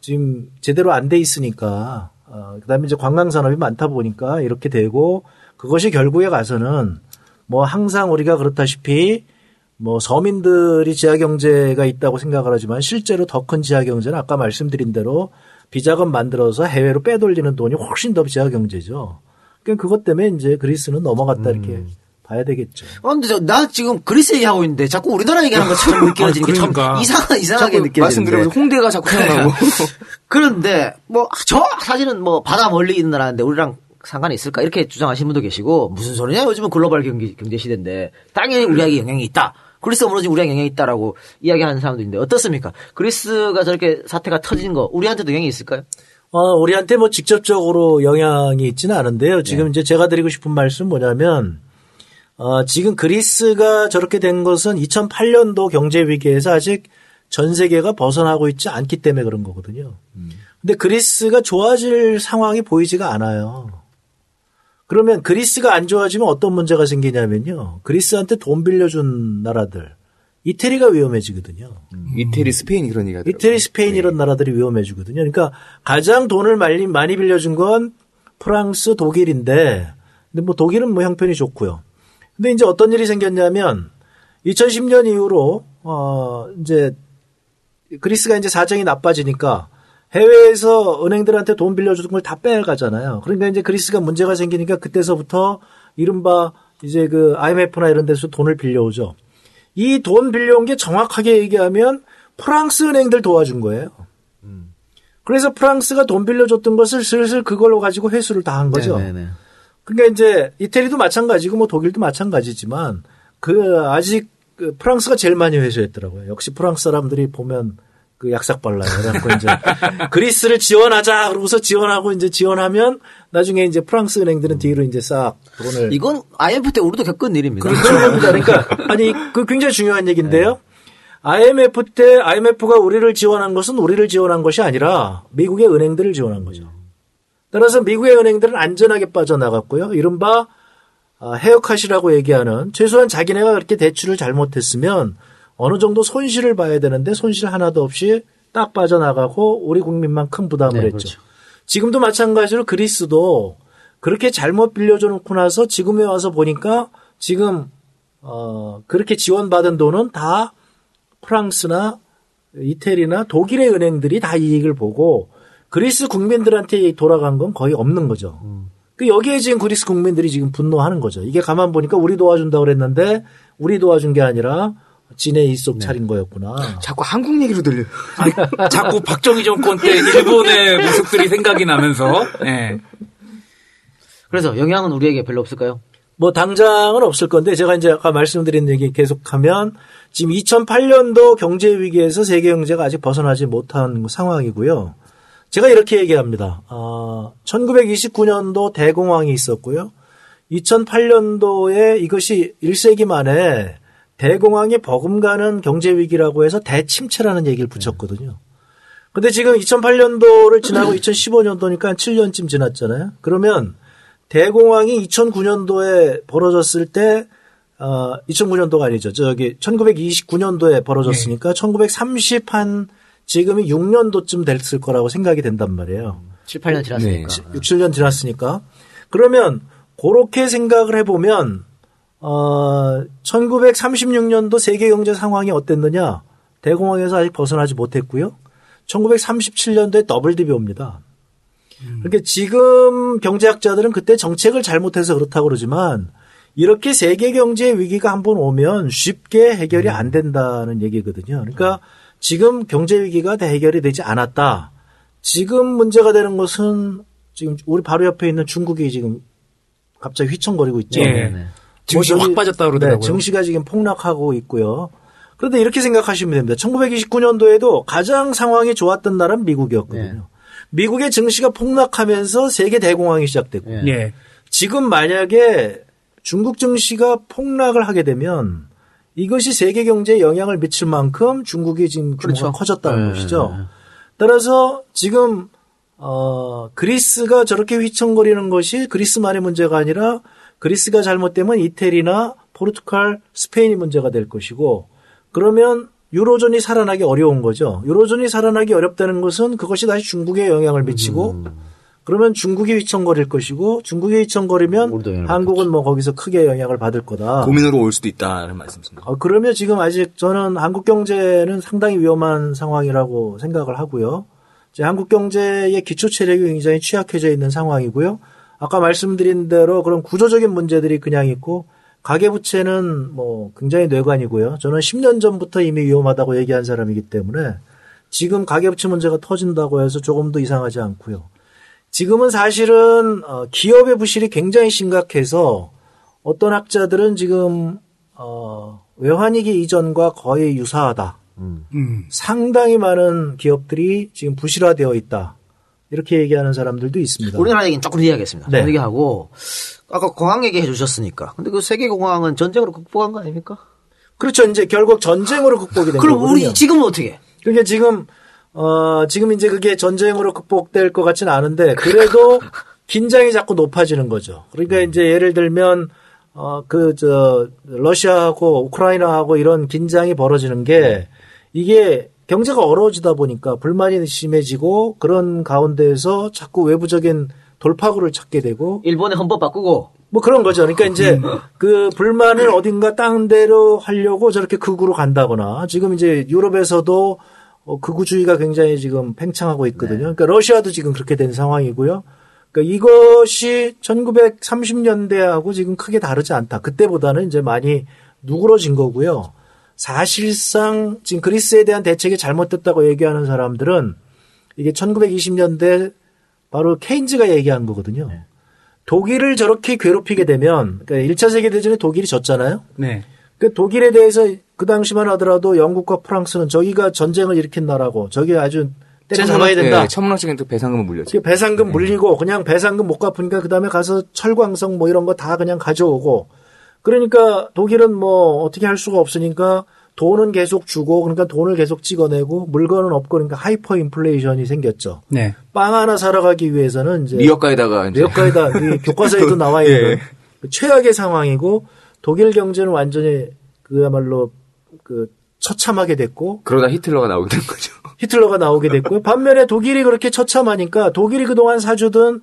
S14: 지금 제대로 안 돼 있으니까 어, 그다음에 이제 관광 산업이 많다 보니까 이렇게 되고 그것이 결국에 가서는 뭐 항상 우리가 그렇다시피 뭐 서민들이 지하 경제가 있다고 생각을 하지만 실제로 더 큰 지하 경제는 아까 말씀드린 대로 비자금 만들어서 해외로 빼돌리는 돈이 훨씬 더 지하 경제죠. 그러니까 그것 때문에 이제 그리스는 넘어갔다 이렇게 봐야 되겠죠.
S2: 어, 근데 저, 나 지금 그리스 얘기하고 있는데 자꾸 우리나라 얘기하는 [laughs] 것처럼 느껴지는 게참
S6: 그러니까.
S2: 이상, 이상하게 느껴지는데.
S3: 말씀드리면서 홍대가 자꾸 생각나고. [laughs]
S2: 그런데 뭐 저 사실은 뭐 바다 멀리 있는 나라인데 우리랑 상관이 있을까 이렇게 주장하시는 분도 계시고 무슨 소리냐 요즘은 글로벌 경기, 경제 시대인데 당연히 우리에게 영향이 있다. 그리스가 무너지면 우리에게 영향이 있다라고 이야기하는 사람도 있는데 어떻습니까? 그리스가 저렇게 사태가 터지는 거 우리한테도 영향이 있을까요?
S14: 어, 우리한테 뭐 직접적으로 영향이 있지는 않은데요. 지금 이제 제가 드리고 싶은 말씀은 뭐냐면, 어, 지금 그리스가 저렇게 된 것은 2008년도 경제 위기에서 아직 전 세계가 벗어나고 있지 않기 때문에 그런 거거든요. 근데 그리스가 좋아질 상황이 보이지가 않아요. 그러면 그리스가 안 좋아지면 어떤 문제가 생기냐면요. 그리스한테 돈 빌려준 나라들, 이태리가 위험해지거든요.
S3: 이태리, 스페인 그런 얘기가
S14: 이태리, 스페인 이런 나라들이 위험해지거든요. 그러니까 가장 돈을 많이, 많이 빌려준 건 프랑스, 독일인데 근데 뭐 독일은 뭐 형편이 좋고요. 근데 이제 어떤 일이 생겼냐면 2010년 이후로 어 이제 그리스가 이제 사정이 나빠지니까 해외에서 은행들한테 돈 빌려주는 걸다 빼가잖아요. 그러니까 이제 그리스가 문제가 생기니까 그때서부터 이른바 이제 그 IMF나 이런 데서 돈을 빌려오죠. 이 돈 빌려온 게 정확하게 얘기하면 프랑스 은행들 도와준 거예요. 그래서 프랑스가 돈 빌려줬던 것을 슬슬 그걸로 가지고 회수를 다 한 거죠.
S2: 네네네.
S14: 그러니까 이제 이태리도 마찬가지고 뭐 독일도 마찬가지지만 그 아직 그 프랑스가 제일 많이 회수했더라고요. 역시 프랑스 사람들이 보면 그 약삭 발라요. 그래갖고 이제 [laughs] 그리스를 지원하자 그러고서 지원하고 이제 지원하면 나중에 이제 프랑스 은행들은 뒤로 이제 싹 돈을
S2: 이건 IMF 때 우리도 겪은 일입니다.
S14: 그렇죠. [laughs] 그러니까 아니 그 굉장히 중요한 얘기인데요. IMF 때 IMF가 우리를 지원한 것은 우리를 지원한 것이 아니라 미국의 은행들을 지원한 거죠. 따라서 미국의 은행들은 안전하게 빠져나갔고요. 이른바 아, 헤어컷이라고 얘기하는 최소한 자기네가 그렇게 대출을 잘못했으면 어느 정도 손실을 봐야 되는데 손실 하나도 없이 딱 빠져나가고 우리 국민만 큰 부담을
S2: 네,
S14: 했죠.
S2: 그렇죠.
S14: 지금도 마찬가지로 그리스도 그렇게 잘못 빌려줘 놓고 나서 지금에 와서 보니까 지금 어 그렇게 지원받은 돈은 다 프랑스나 이태리나 독일의 은행들이 다 이익을 보고 그리스 국민들한테 돌아간 건 거의 없는 거죠. 그 여기에 지금 그리스 국민들이 지금 분노하는 거죠. 이게 가만 보니까 우리 도와준다고 그랬는데 우리 도와준 게 아니라 지네 이속 차린 거였구나.
S3: 자꾸 한국 얘기로 들려.
S6: 자꾸 박정희 정권 때 [laughs] 일본의 모습들이 생각이 나면서. 예.
S2: 그래서 영향은 우리에게 별로 없을까요?
S14: 뭐 당장은 없을 건데 제가 이제 아까 말씀드린 얘기 계속하면 지금 2008년도 경제 위기에서 세계 경제가 아직 벗어나지 못한 상황이고요. 제가 이렇게 얘기합니다. 어, 1929년도 대공황이 있었고요. 2008년도에 이것이 1세기 만에 대공황이 버금가는 경제 위기라고 해서 대침체라는 얘기를 붙였거든요. 근데 지금 2008년도를 지나고 2015년도니까 한 7년쯤 지났잖아요. 그러면 대공황이 2009년도에 벌어졌을 때, 어, 2009년도가 아니죠. 저기 1929년도에 벌어졌으니까 1930한 지금이 6년도쯤 됐을 거라고 생각이 된단 말이에요.
S2: 7, 8년 지났으니까.
S14: 6, 7년 지났으니까. 그러면 그렇게 생각을 해보면 어, 1936년도 세계 경제 상황이 어땠느냐? 대공황에서 아직 벗어나지 못했고요. 1937년도에 더블 디비 옵니다. 그러니까 지금 경제학자들은 그때 정책을 잘못해서 그렇다고 그러지만 이렇게 세계 경제 위기가 한번 오면 쉽게 해결이 안 된다는 얘기거든요. 그러니까 지금 경제 위기가 다 해결이 되지 않았다. 지금 문제가 되는 것은 지금 우리 바로 옆에 있는 중국이 지금 갑자기 휘청거리고 있죠.
S6: 예. 증시 뭐확 빠졌다 그러더라고요.
S14: 네, 증시가 지금 폭락하고 있고요. 그런데 이렇게 생각하시면 됩니다. 1929년도에도 가장 상황이 좋았던 나라는 미국이었거든요. 미국의 증시가 폭락하면서 세계 대공황이 시작됐고
S6: 예.
S14: 지금 만약에 중국 증시가 폭락을 하게 되면 이것이 세계 경제에 영향을 미칠 만큼 중국이 지금 규모가
S2: 그렇죠.
S14: 커졌다는
S2: 네,
S14: 것이죠.
S2: 네.
S14: 따라서 지금 어 그리스가 저렇게 휘청거리는 것이 그리스만의 문제가 아니라 그리스가 잘못되면 이태리나 포르투갈, 스페인이 문제가 될 것이고 그러면 유로존이 살아나기 어려운 거죠. 유로존이 살아나기 어렵다는 것은 그것이 다시 중국에 영향을 미치고 그러면 중국이 휘청거릴 것이고 중국이 휘청거리면 한국은 뭐 거기서 크게 영향을 받을 거다.
S3: 고민으로 올 수도 있다는 말씀이십니다.
S14: 어, 그러면 지금 아직 저는 한국 경제는 상당히 위험한 상황이라고 생각을 하고요. 이제 한국 경제의 기초 체력이 굉장히 취약해져 있는 상황이고요. 아까 말씀드린 대로 그런 구조적인 문제들이 그냥 있고 가계부채는 뭐 굉장히 뇌관이고요. 저는 10년 전부터 이미 위험하다고 얘기한 사람이기 때문에 지금 가계부채 문제가 터진다고 해서 조금도 이상하지 않고요. 지금은 사실은 어, 기업의 부실이 굉장히 심각해서 어떤 학자들은 지금 어, 외환위기 이전과 거의 유사하다.
S6: 음.
S14: 상당히 많은 기업들이 지금 부실화되어 있다. 이렇게 얘기하는 사람들도 있습니다.
S2: 우리나라 얘기는 조금 이야기하겠습니다.
S14: 네.
S2: 얘기하고 아까 공항 얘기해 주셨으니까. 근데 그 세계 공항은 전쟁으로 극복한 거 아닙니까?
S14: 그렇죠. 이제 결국 전쟁으로 극복이 된
S2: 그럼
S14: 거거든요.
S2: 우리 지금은 어떻게?
S14: 그러니까 지금 어 지금 이제 그게 전쟁으로 극복될 것 같지는 않은데 그래도 [laughs] 긴장이 자꾸 높아지는 거죠. 그러니까 이제 예를 들면 어 그 저 러시아하고 우크라이나하고 이런 긴장이 벌어지는 게 이게 경제가 어려워지다 보니까 불만이 심해지고 그런 가운데에서 자꾸 외부적인 돌파구를 찾게 되고
S2: 일본의 헌법 바꾸고
S14: 뭐 그런 거죠. 그러니까 이제 [laughs] 그 불만을 어딘가 딴 데로 하려고 저렇게 극우로 간다거나 지금 이제 유럽에서도 어, 극우주의가 굉장히 지금 팽창하고 있거든요. 그러니까 러시아도 지금 그렇게 된 상황이고요. 그러니까 이것이 1930년대하고 지금 크게 다르지 않다. 그때보다는 이제 많이 누그러진 거고요. 사실상 지금 그리스에 대한 대책이 잘못됐다고 얘기하는 사람들은 이게 1920년대 바로 케인즈가 얘기한 거거든요. 독일을 저렇게 괴롭히게 되면 그러니까 1차 세계 대전에 독일이 졌잖아요.
S6: 네.
S14: 그 독일에 대해서 그 당시만 하더라도 영국과 프랑스는 저기가 전쟁을 일으킨 나라고 저기 아주 때려 잡아야 된다.
S3: 네, 천문학적인 또 배상금을 물렸죠.
S14: 그 배상금 물리고 그냥 배상금 못 갚으니까 그 다음에 가서 철광석 뭐 이런 거 다 그냥 가져오고 그러니까 독일은 뭐 어떻게 할 수가 없으니까 돈은 계속 주고 그러니까 돈을 계속 찍어내고 물건은 없고 그러니까 하이퍼 인플레이션이 생겼죠.
S6: 네.
S14: 빵 하나 사러 가기 위해서는 이제
S3: 리어카에다가 이제
S14: 리어카에다 이 [laughs] 교과서에도 나와 있는
S3: 예.
S14: 그 최악의 상황이고 독일 경제는 완전히 그야말로 그 처참하게 됐고
S3: 그러다 히틀러가 나오게 된 거죠.
S14: 히틀러가 나오게 됐고요. 반면에 독일이 그렇게 처참하니까 독일이 그동안 사주던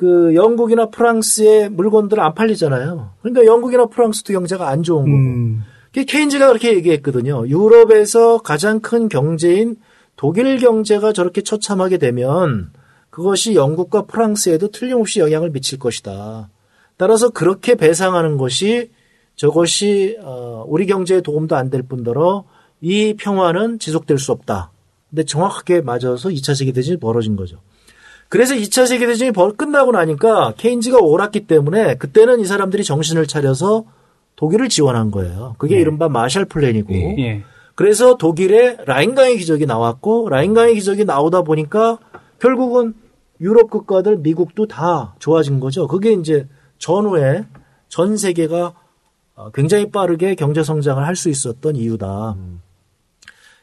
S14: 그 영국이나 프랑스의 물건들 안 팔리잖아요. 그러니까 영국이나 프랑스도 경제가 안 좋은 거고.
S6: 음.
S14: 그 케인즈가 그렇게 얘기했거든요. 유럽에서 가장 큰 경제인 독일 경제가 저렇게 처참하게 되면 그것이 영국과 프랑스에도 틀림없이 영향을 미칠 것이다. 따라서 그렇게 배상하는 것이 저것이 어, 우리 경제에 도움도 안 될 뿐더러 이 평화는 지속될 수 없다. 근데 정확하게 맞아서 2차 세계대전이 벌어진 거죠. 그래서 2차 세계대전이 벌 끝나고 나니까 케인즈가 옳았기 때문에 그때는 이 사람들이 정신을 차려서 독일을 지원한 거예요. 그게 이른바 마샬 플랜이고.
S6: 예.
S14: 그래서 독일에 라인강의 기적이 나왔고 라인강의 기적이 나오다 보니까 결국은 유럽 국가들 미국도 다 좋아진 거죠. 그게 이제 전후에 전 세계가 어, 굉장히 빠르게 경제 성장을 할 수 있었던 이유다.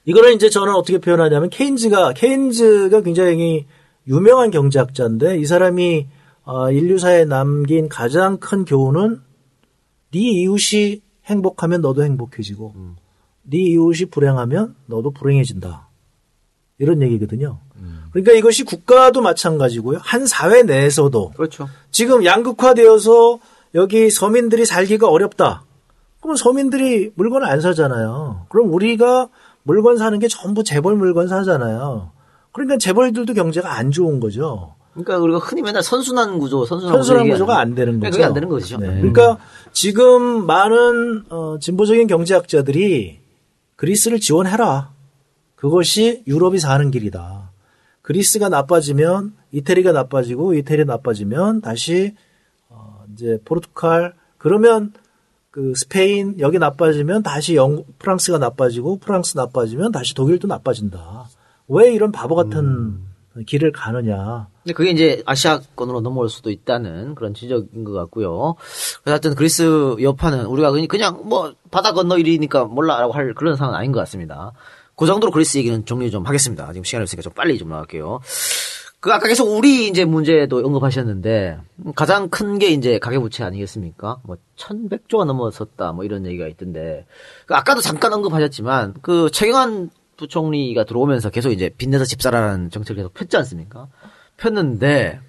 S14: 이거를 이제 저는 어떻게 표현하냐면 케인즈가 케인즈가 굉장히 유명한 경제학자인데 이 사람이 어, 인류사에 남긴 가장 큰 교훈은 네 이웃이 행복하면 너도 행복해지고 네 이웃이 불행하면 너도 불행해진다. 이런 얘기거든요. 그러니까 이것이 국가도 마찬가지고요. 한 사회 내에서도
S2: 그렇죠.
S14: 지금 양극화되어서 여기 서민들이 살기가 어렵다. 그러면 서민들이 물건을 안 사잖아요. 그럼 우리가 물건 사는 게 전부 재벌 물건 사잖아요. 그러니까 재벌들도 경제가 안 좋은 거죠.
S2: 그러니까 우리가 흔히 맨날 선순환 구조, 선순환,
S14: 선순환
S2: 구조
S14: 구조가 안 되는 거죠.
S2: 그게 안 되는 거죠.
S14: 네. 그러니까 지금 많은 어, 진보적인 경제학자들이 그리스를 지원해라. 그것이 유럽이 사는 길이다. 그리스가 나빠지면 이태리가 나빠지고 이태리 나빠지면 다시 어, 이제 포르투갈 그러면 그 스페인 여기 나빠지면 다시 영 프랑스가 나빠지고 프랑스 나빠지면 다시 독일도 나빠진다. 왜 이런 바보 같은 길을 가느냐.
S2: 근데 그게 이제 아시아권으로 넘어올 수도 있다는 그런 지적인 것 같고요. 그래서 하여튼 그리스 여파는 우리가 그냥- 그냥 뭐 바다 건너 일이니까 몰라라고 할 그런 상황은 아닌 것 같습니다. 그 정도로 그리스 얘기는 정리 좀 하겠습니다. 지금 시간이 없으니까 좀 빨리 좀 나갈게요. 그 아까 계속 우리 이제 문제도 언급하셨는데 가장 큰 게 이제 가계부채 아니겠습니까? 뭐 1100조가 넘어섰다 뭐 이런 얘기가 있던데 그 아까도 잠깐 언급하셨지만 그 최경환 부총리가 들어오면서 계속 이제 빚내서 집 사라는 정책을 계속 폈지 않습니까? 폈는데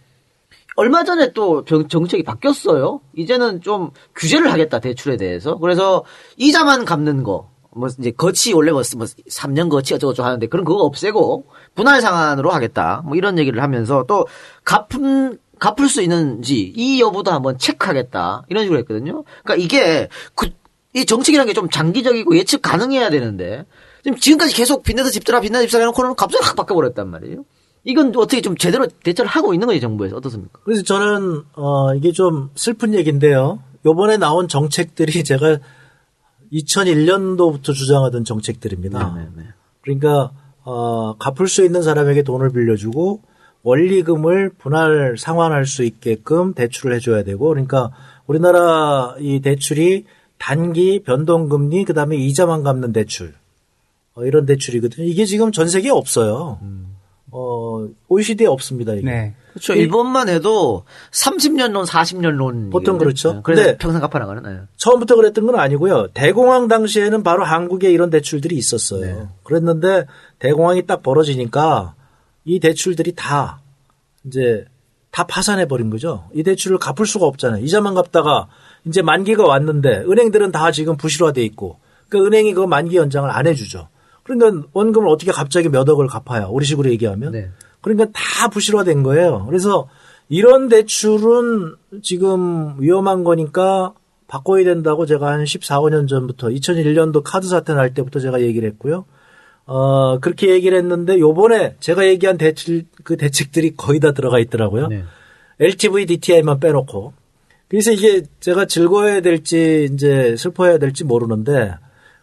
S2: 얼마 전에 또 정, 정책이 바뀌었어요. 이제는 좀 규제를 하겠다 대출에 대해서. 그래서 이자만 갚는 거. 뭐 이제 거치 원래 뭐, 뭐 3년 거치 어쩌고저쩌고 하는데 그런 그거 없애고 분할 상환으로 하겠다. 뭐 이런 얘기를 하면서 또 갚은 갚을 수 있는지 이 여부도 한번 체크하겠다. 이런 식으로 했거든요. 그러니까 이게 그, 이 정책이라는 게 좀 장기적이고 예측 가능해야 되는데 지금 지금까지 계속 빚내서 집사라 빚내서 집사라 해놓고는 갑자기 확 바꿔버렸단 말이에요. 이건 어떻게 좀 제대로 대처를 하고 있는 거지 정부에서 어떻습니까?
S14: 그래서 저는 어 이게 좀 슬픈 얘기인데요. 요번에 나온 정책들이 [laughs] 제가 2001년도부터 주장하던 정책들입니다. 그러니까 어 갚을 수 있는 사람에게 돈을 빌려주고 원리금을 분할 상환할 수 있게끔 대출을 해줘야 되고 그러니까 우리나라 이 대출이 단기 변동금리 그다음에 이자만 갚는 대출 어, 이런 대출이거든요. 이게 지금 전 세계에 없어요. 어 OECD에 없습니다. 이게.
S2: 그렇죠.
S14: 이-
S2: 일본만 해도 30년 론, 40년 론.
S14: 보통 그렇죠.
S2: 그래서
S14: 근데
S2: 평생 갚아나가는. 네.
S14: 처음부터 그랬던 건 아니고요. 대공황 당시에는 바로 한국에 이런 대출들이 있었어요. 그랬는데 대공황이 딱 벌어지니까 이 대출들이 다 이제 다 파산해 버린 거죠. 이 대출을 갚을 수가 없잖아요. 이자만 갚다가 이제 만기가 왔는데 은행들은 다 지금 부실화돼 있고 그 은행이 그 만기 연장을 안 해주죠. 그러니까 원금을 어떻게 갑자기 몇 억을 갚아요. 우리 식으로 얘기하면. 그러니까 다 부실화된 거예요. 그래서 이런 대출은 지금 위험한 거니까 바꿔야 된다고 제가 한 14, 5년 전부터 2001년도 카드 사태 날 때부터 제가 얘기를 했고요. 어, 그렇게 얘기를 했는데 요번에 제가 얘기한 대출 그 대책들이 거의 다 들어가 있더라고요. LTV DTI만 빼놓고. 그래서 이게 제가 즐거워야 될지 이제 슬퍼해야 될지 모르는데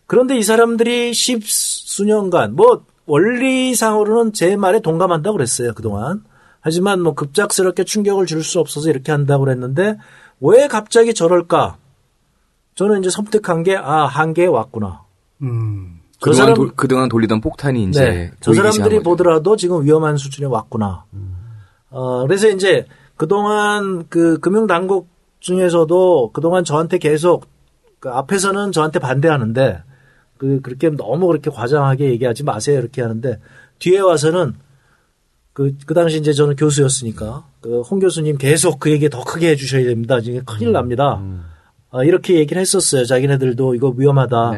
S14: 그런데 이 사람들이 십수년간 뭐 원리상으로는 제 말에 동감한다고 그랬어요 그동안 하지만 뭐 급작스럽게 충격을 줄 수 없어서 이렇게 한다고 그랬는데 왜 갑자기 저럴까 저는 이제 섬뜩한 게 아 한계에 왔구나
S6: 음.
S14: 저
S3: 그동안,
S14: 사람-
S3: 돌- 그동안 돌리던 폭탄이 이제
S14: 네. 저 사람들이. 보더라도 지금 위험한 수준에 왔구나. 어, 그래서 이제 그동안 그 금융당국 중에서도 그동안 저한테 계속 그 앞에서는 저한테 반대하는데 그 그렇게 너무 그렇게 과장하게 얘기하지 마세요 이렇게 하는데 뒤에 와서는 그, 그 당시 이제 저는 교수였으니까 그 홍 교수님 계속 그 얘기 더 크게 해주셔야 됩니다. 지금 큰일 납니다. 어, 이렇게 얘기를 했었어요. 자기네들도 이거 위험하다.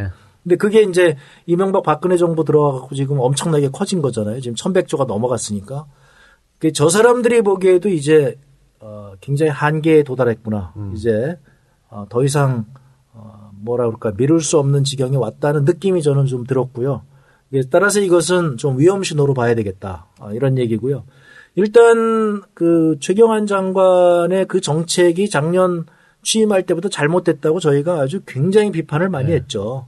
S14: 근데 그게 이제 이명박 박근혜 정부 들어와갖고 지금 엄청나게 커진 거잖아요. 지금 1100조가 넘어갔으니까. 그 저 사람들이 보기에도 이제 어, 굉장히 한계에 도달했구나. 이제 어, 더 이상 어, 뭐라 그럴까 미룰 수 없는 지경에 왔다는 느낌이 저는 좀 들었고요. 예, 따라서 이것은 좀 위험 신호로 봐야 되겠다. 어, 이런 얘기고요. 일단 그 최경환 장관의 그 정책이 작년 취임할 때부터 잘못됐다고 저희가 아주 굉장히 비판을 많이 했죠.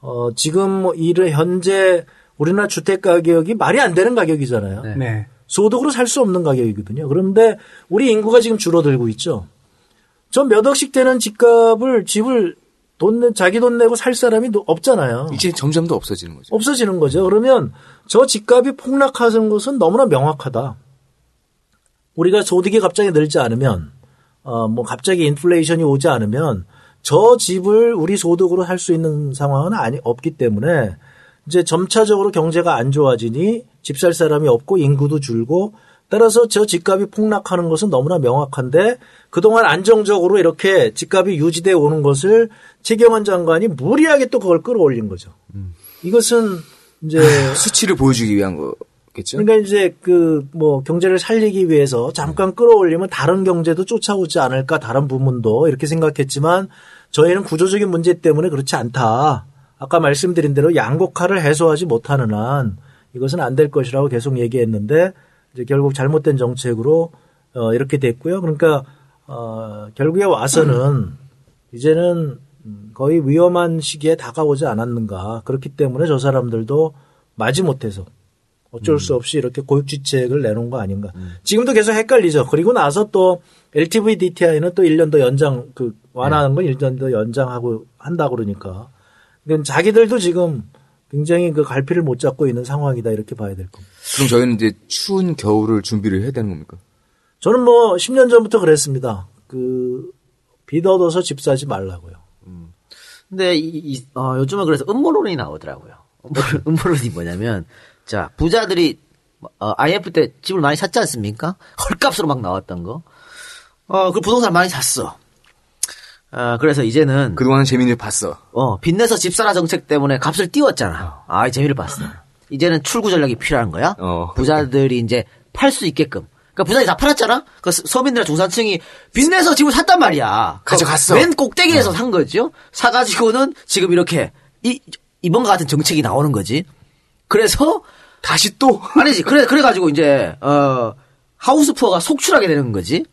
S14: 어, 지금 뭐 이를 현재 우리나라 주택 가격이 말이 안 되는 가격이잖아요.
S6: 네.
S14: 소득으로 살 수 없는 가격이거든요. 그런데 우리 인구가 지금 줄어들고 있죠. 저몇 억씩 되는 집값을 집을 돈 내, 자기 돈 내고 살 사람이 노- 없잖아요.
S3: 이제 점점 더 없어지는 거죠.
S14: 없어지는 거죠. 그러면 저 집값이 폭락하는 것은 너무나 명확하다. 우리가 소득이 갑자기 늘지 않으면, 어, 뭐 갑자기 인플레이션이 오지 않으면 저 집을 우리 소득으로 할 수 있는 상황은 아니, 없기 때문에 이제 점차적으로 경제가 안 좋아지니 집 살 사람이 없고 인구도 줄고 따라서 저 집값이 폭락하는 것은 너무나 명확한데 그동안 안정적으로 이렇게 집값이 유지돼 오는 것을 최경환 장관이 무리하게 또 그걸 끌어올린 거죠. 이것은 이제 [laughs]
S3: 수치를 보여주기 위한 거겠죠.
S14: 그러니까 이제 그 뭐 경제를 살리기 위해서 잠깐 끌어올리면 다른 경제도 쫓아오지 않을까 다른 부문도 이렇게 생각했지만 저희는 구조적인 문제 때문에 그렇지 않다. 아까 말씀드린 대로 양극화를 해소하지 못하는 한 이것은 안 될 것이라고 계속 얘기했는데 이제 결국 잘못된 정책으로 어 이렇게 됐고요. 그러니까 어 결국에 와서는 [clears throat] 이제는 음, 거의 위험한 시기에 다가오지 않았는가. 그렇기 때문에 저 사람들도 마지 못해서 어쩔 수 없이 이렇게 고육지책을 내놓은 거 아닌가. 지금도 계속 헷갈리죠. 그리고 나서 또 LTV DTI는 또 1년 더 연장, 그, 완화하는 건 1년 더 연장하고 한다 그러니까. 그러니까 자기들도 지금 굉장히 그 갈피를 못 잡고 있는 상황이다 이렇게 봐야 될 겁니다.
S3: 그럼 저희는 이제 추운 겨울을 준비를 해야 되는 겁니까?
S14: 저는 뭐 10년 전부터 그랬습니다. 그, 빚 얻어서 집 사지 말라고요.
S2: 근데 이, 이- 어, 요즘은 그래서 음모론이 나오더라고요. 음모론, [laughs] 음모론이 뭐냐면 자 부자들이 어, IMF 때 집을 많이 샀지 않습니까? [laughs] 헐값으로 막 나왔던 거. 어, 그 부동산 많이 샀어. 아, 그래서 이제는
S3: 그동안 재미를 봤어.
S2: 어, 빚내서 집 사라 정책 때문에 값을 띄웠잖아. 아, 이 재미를 봤어. 이제는 출구 전략이 필요한 거야.
S3: 어.
S2: 부자들이 이제 팔 수 있게끔. 그러니까 부자들이 다 팔았잖아. 그 서- 서민들이나 중산층이 빚내서 집을 샀단 말이야. 그
S3: 가져갔어.
S2: 맨 꼭대기에서 산 거죠. 사가지고는 지금 이렇게 이 이번과 같은 정책이 나오는 거지. 그래서
S3: 다시 또
S2: 아니지. 그래 그래 가지고 이제 어 하우스푸어가 속출하게 되는 거지.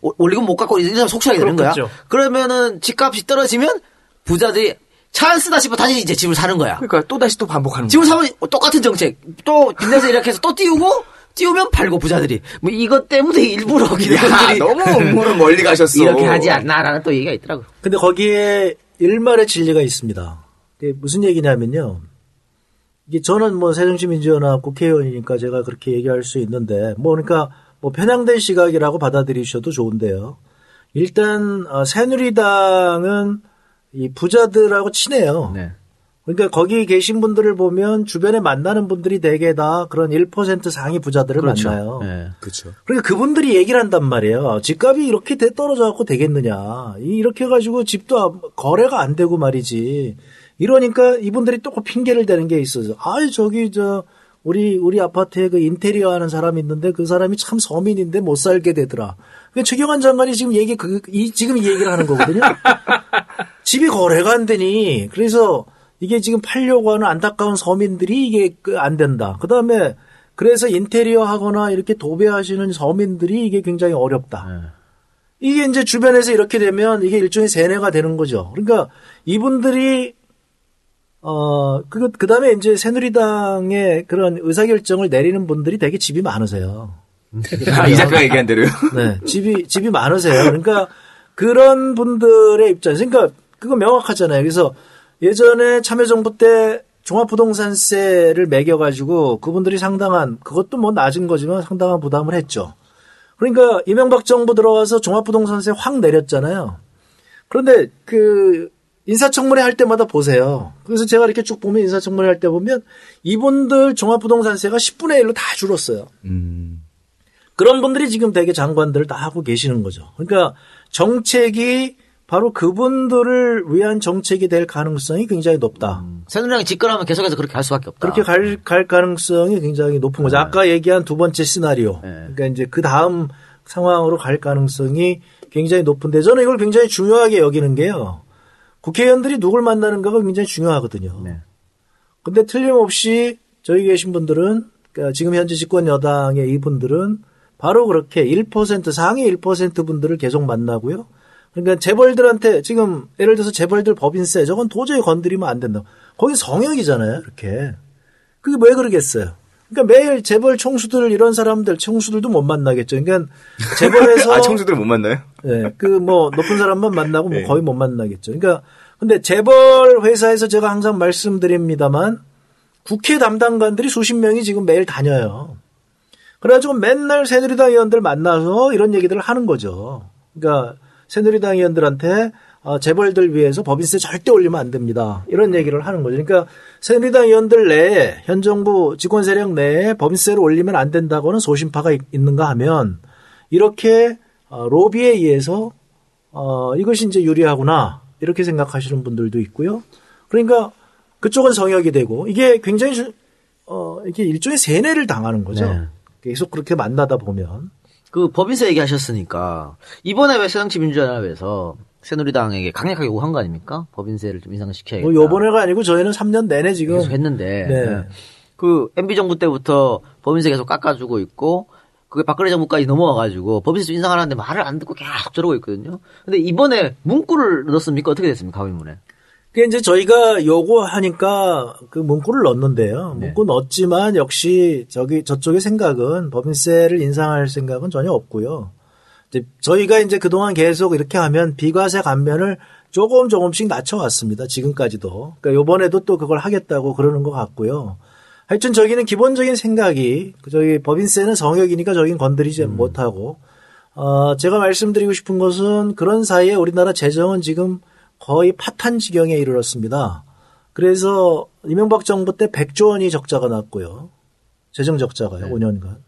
S2: 올- 올리고 못 갖고 이제 속출하게 되는 거야. 그러면은 집값이 떨어지면 부자들이 찬스다 싶어 다시 이제 집을 사는 거야.
S3: 그러니까 또 다시 또 반복하는
S2: 집을
S3: 거야.
S2: 사면 똑같은 정책. 또 빚내서 이렇게 해서 또 띄우고 띄우면 팔고 부자들이 뭐 이것 때문에 일부러
S3: 야,
S2: 기대들이
S3: 너무 음모론 멀리 가셨어.
S2: 이렇게 하지 않나라는 또 얘기가 있더라고.
S14: 근데 거기에 일말의 진리가 있습니다. 무슨 얘기냐면요. 이게 저는 뭐 새정치민주연합 국회의원이니까 제가 그렇게 얘기할 수 있는데 뭐 그러니까 뭐 편향된 시각이라고 받아들이셔도 좋은데요. 일단 어, 새누리당은 이 부자들하고 친해요.
S2: 네.
S14: 그러니까 거기 계신 분들을 보면 주변에 만나는 분들이 대개 다 그런 1% 상위 부자들을
S2: 그렇죠.
S14: 만나요.
S2: 예.
S3: 그렇죠.
S14: 그러니까 그분들이 얘기를 한단 말이에요. 집값이 이렇게 돼- 떨어져 갖고 되겠느냐. 이- 이렇게 해가지고 집도 안- 거래가 안 되고 말이지. 이러니까 이분들이 또그 핑계를 대는 게 있어서. 아이, 저기, 저, 우리, 우리 아파트에 그 인테리어 하는 사람이 있는데 그 사람이 참 서민인데 못 살게 되더라. 그 최경환 장관이 지금 얘기, 그, 이, 지금 이 얘기를 하는 거거든요. [laughs] 집이 거래가 안 되니. 그래서 이게 지금 팔려고 하는 안타까운 서민들이 이게 그안 된다. 그 다음에 그래서 인테리어 하거나 이렇게 도배하시는 서민들이 이게 굉장히 어렵다. 이게 이제 주변에서 이렇게 되면 이게 일종의 세뇌가 되는 거죠. 그러니까 이분들이 어, 그, 그 다음에 이제 새누리당의 그런 의사결정을 내리는 분들이 되게 집이 많으세요. [laughs]
S3: 아, 이 작가가 얘기한 대로요? [laughs]
S14: 네, 집이, 집이 많으세요. 그러니까 그런 분들의 입장에서, 그러니까 그거 명확하잖아요. 그래서 예전에 참여정부 때 종합부동산세를 매겨가지고 그분들이 상당한, 그것도 뭐 낮은 거지만 상당한 부담을 했죠. 그러니까 이명박 정부 들어와서 종합부동산세 확 내렸잖아요. 그런데 그 인사청문회 할 때마다 보세요. 그래서 제가 이렇게 쭉 보면 인사청문회 할 때 보면 이분들 종합부동산세가 10분의 1로 다 줄었어요. 그런 분들이 지금 되게 장관들을 다 하고 계시는 거죠. 그러니까 정책이 바로 그분들을 위한 정책이 될 가능성이 굉장히 높다.
S2: 새누리당이 집권하면 계속해서 그렇게 할 수밖에 없다.
S14: 그렇게 갈, 갈 가능성이 굉장히 높은 거죠. 아까 얘기한 두 번째 시나리오. 그러니까 이제 그 다음 상황으로 갈 가능성이 굉장히 높은데 저는 이걸 굉장히 중요하게 여기는 게요. 국회의원들이 누굴 만나는가가 굉장히 중요하거든요. 근데 틀림없이 저기 계신 분들은 그러니까 지금 현재 집권 여당의 이분들은 바로 그렇게 1% 상위 1% 분들을 계속 만나고요. 그러니까 재벌들한테 지금 예를 들어서 재벌들 법인세 저건 도저히 건드리면 안 된다. 거기 성역이잖아요, 이렇게. 그게 왜 그러겠어요? 그러니까 매일 재벌 총수들 이런 사람들 총수들도 못 만나겠죠. 그러니까 재벌에서 [laughs]
S3: 아, 청수들 못 만나요?
S14: 네, 그 뭐 높은 사람만 만나고 뭐
S3: 네.
S14: 거의 못 만나겠죠. 그러니까 근데 재벌 회사에서 제가 항상 말씀드립니다만 국회 담당관들이 수십 명이 지금 매일 다녀요. 그래가지고 맨날 새누리당 의원들 만나서 이런 얘기들을 하는 거죠. 그러니까 새누리당 의원들한테 어, 재벌들 위해서 법인세 절대 올리면 안 됩니다. 이런 얘기를 하는 거죠. 그러니까 새누리당 의원들 내에 현 정부 집권 세력 내에 법인세를 올리면 안 된다고는 소신파가 있- 있는가 하면 이렇게 어, 로비에 의해서 어, 이것이 이제 유리하구나 이렇게 생각하시는 분들도 있고요. 그러니까 그쪽은 성역이 되고 이게 굉장히 주- 어, 이게 일종의 세뇌를 당하는 거죠.
S2: 네.
S14: 계속 그렇게 만나다 보면
S2: 그 법인세 얘기하셨으니까 이번에 왜 새정치 민주연합에서 새누리당에게 강력하게 요구한 거 아닙니까? 법인세를 좀 인상을 시켜야겠다.
S14: 뭐 요번에가 아니고 저희는 3년 내내 지금
S2: 계속 했는데
S14: 네.
S2: 그 MB 정부 때부터 법인세 계속 깎아주고 있고 그게 박근혜 정부까지 넘어와가지고 법인세 좀 인상하라는데 말을 안 듣고 계속 저러고 있거든요. 근데 이번에 문구를 넣었습니까? 어떻게 됐습니까? 가위문에.
S14: 그게 이제 저희가 요구하니까 그 문구를 넣었는데요.
S2: 네.
S14: 문구 넣었지만 역시 저기 저쪽의 생각은 법인세를 인상할 생각은 전혀 없고요. 저희가 이제 그동안 계속 이렇게 하면 비과세 감면을 조금 조금씩 낮춰왔습니다. 지금까지도. 그러니까 요번에도 또 그걸 하겠다고 그러는 것 같고요. 하여튼 저기는 기본적인 생각이 그 저기 법인세는 성역이니까 저긴 건드리지 못하고 어, 제가 말씀드리고 싶은 것은 그런 사이에 우리나라 재정은 지금 거의 파탄 지경에 이르렀습니다. 그래서 이명박 정부 때 100조 원이 적자가 났고요. 재정 적자가요, 5년간.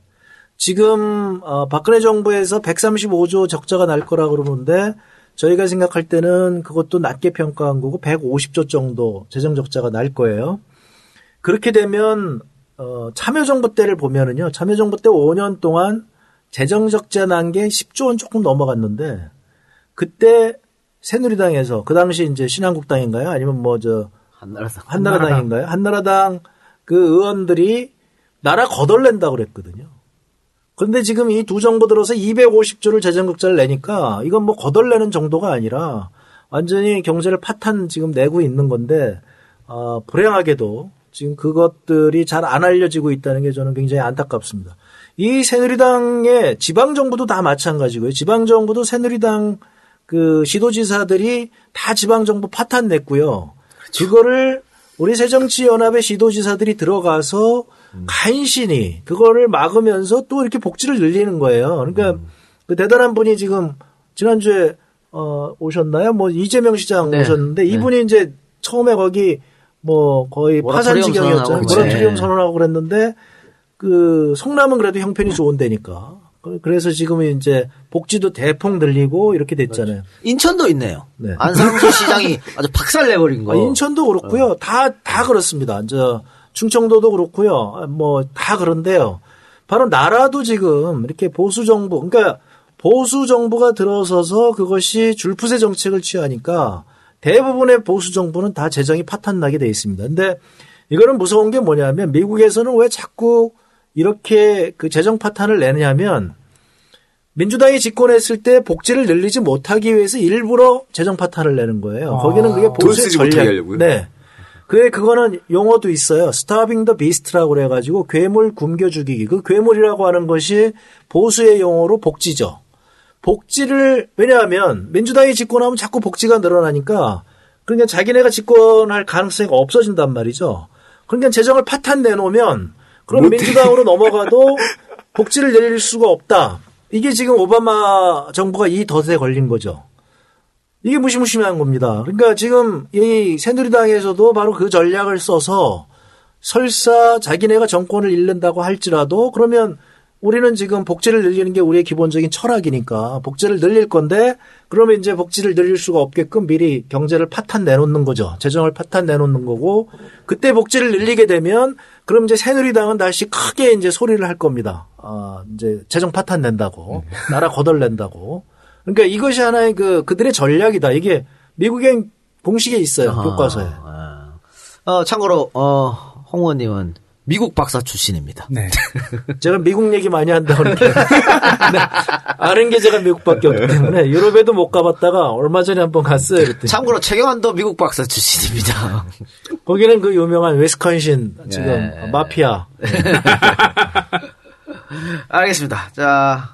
S14: 지금 어, 박근혜 정부에서 135조 적자가 날 거라 그러는데 저희가 생각할 때는 그것도 낮게 평가한 거고 150조 정도 재정 적자가 날 거예요. 그렇게 되면 어, 참여정부 때를 보면은요. 참여정부 때 5년 동안 재정 적자 난 게 10조 원 조금 넘어갔는데 그때 새누리당에서 그 당시 이제 신한국당인가요? 아니면 뭐 저
S2: 한나라당
S14: 한나라당인가요? 한나라당 그 의원들이 나라 거덜낸다 그랬거든요. 그런데 지금 이 두 정부 들어서 250조를 재정극자를 내니까 이건 뭐 거덜내는 정도가 아니라 완전히 경제를 파탄 지금 내고 있는 건데 어, 불행하게도 지금 그것들이 잘 안 알려지고 있다는 게 저는 굉장히 안타깝습니다. 이 새누리당의 지방 정부도 다 마찬가지고요. 지방 정부도 새누리당 그 시도지사들이 다 지방 정부 파탄 냈고요. 그거를 우리 새정치연합의 시도지사들이 들어가서 간신히 그거를 막으면서 또 이렇게 복지를 늘리는 거예요. 그러니까 그 대단한 분이 지금 지난주에 어 오셨나요? 뭐 이재명 시장
S2: 네.
S14: 오셨는데
S2: 네.
S14: 이분이 이제 처음에 거기 뭐 거의 파산 지경이었죠.
S2: 선언하고
S14: 모라토리엄
S2: 그래.
S14: 선언하고 그랬는데 그 성남은 그래도 형편이 좋은 데니까. 그래서 지금은 이제 복지도 대폭 늘리고 이렇게 됐잖아요.
S2: 인천도 있네요.
S14: 네.
S2: 안상수 시장이 아주 박살 내버린 거.
S14: 아, 인천도 그렇고요. 다, 다 그렇습니다. 저, 충청도도 그렇고요. 뭐, 다 그런데요. 바로 나라도 지금 이렇게 보수 정부, 그러니까 보수 정부가 들어서서 그것이 줄푸세 정책을 취하니까 대부분의 보수 정부는 다 재정이 파탄나게 돼 있습니다. 근데 이거는 무서운 게 뭐냐면 미국에서는 왜 자꾸 이렇게 그 재정 파탄을 내냐면 민주당이 집권했을 때 복지를 늘리지 못하기 위해서 일부러 재정 파탄을 내는 거예요.
S3: 아.
S14: 거기는 그게
S3: 돈
S14: 보수의 전략. 네. 그래 그거는 용어도 있어요. 스타빙 더 비스트라고 그래 가지고 괴물 굶겨 죽이기. 그 괴물이라고 하는 것이 보수의 용어로 복지죠. 복지를 왜냐하면 민주당이 집권하면 자꾸 복지가 늘어나니까 그러니까 자기네가 집권할 가능성이 없어진단 말이죠. 그러니까 재정을 파탄 내놓으면 그럼. 민주당으로 넘어가도 [laughs] 복지를 내릴 수가 없다. 이게 지금 오바마 정부가 이 덫에 걸린 거죠. 이게 무시무시한 겁니다. 그러니까 지금 이 새누리당에서도 바로 그 전략을 써서 설사 자기네가 정권을 잃는다고 할지라도 그러면 우리는 지금 복지를 늘리는 게 우리의 기본적인 철학이니까 복지를 늘릴 건데 그러면 이제 복지를 늘릴 수가 없게끔 미리 경제를 파탄 내놓는 거죠. 재정을 파탄 내놓는 거고 그때 복지를 늘리게 되면 그럼 이제 새누리당은 다시 크게 이제 소리를 할 겁니다. 아, 이제 재정 파탄 낸다고 나라 거덜 낸다고. 그러니까 이것이 하나의 그 그들의 전략이다. 이게 미국의 공식에 있어요.
S2: 아하.
S14: 교과서에.
S2: 어, 참고로, 어, 홍 의원님은 미국 박사 출신입니다.
S6: 네. [laughs]
S14: 제가 미국 얘기 많이 한다 그러니까 네. 아는 게 제가 미국밖에 없기 때문에 유럽에도 못 가봤다가 얼마 전에 한번 갔어요. 그랬더니.
S2: 참고로 최경환도 미국 박사 출신입니다.
S14: 거기는 그 유명한 웨스컨신 지금
S2: 네.
S14: 마피아. [laughs]
S2: 알겠습니다. 자,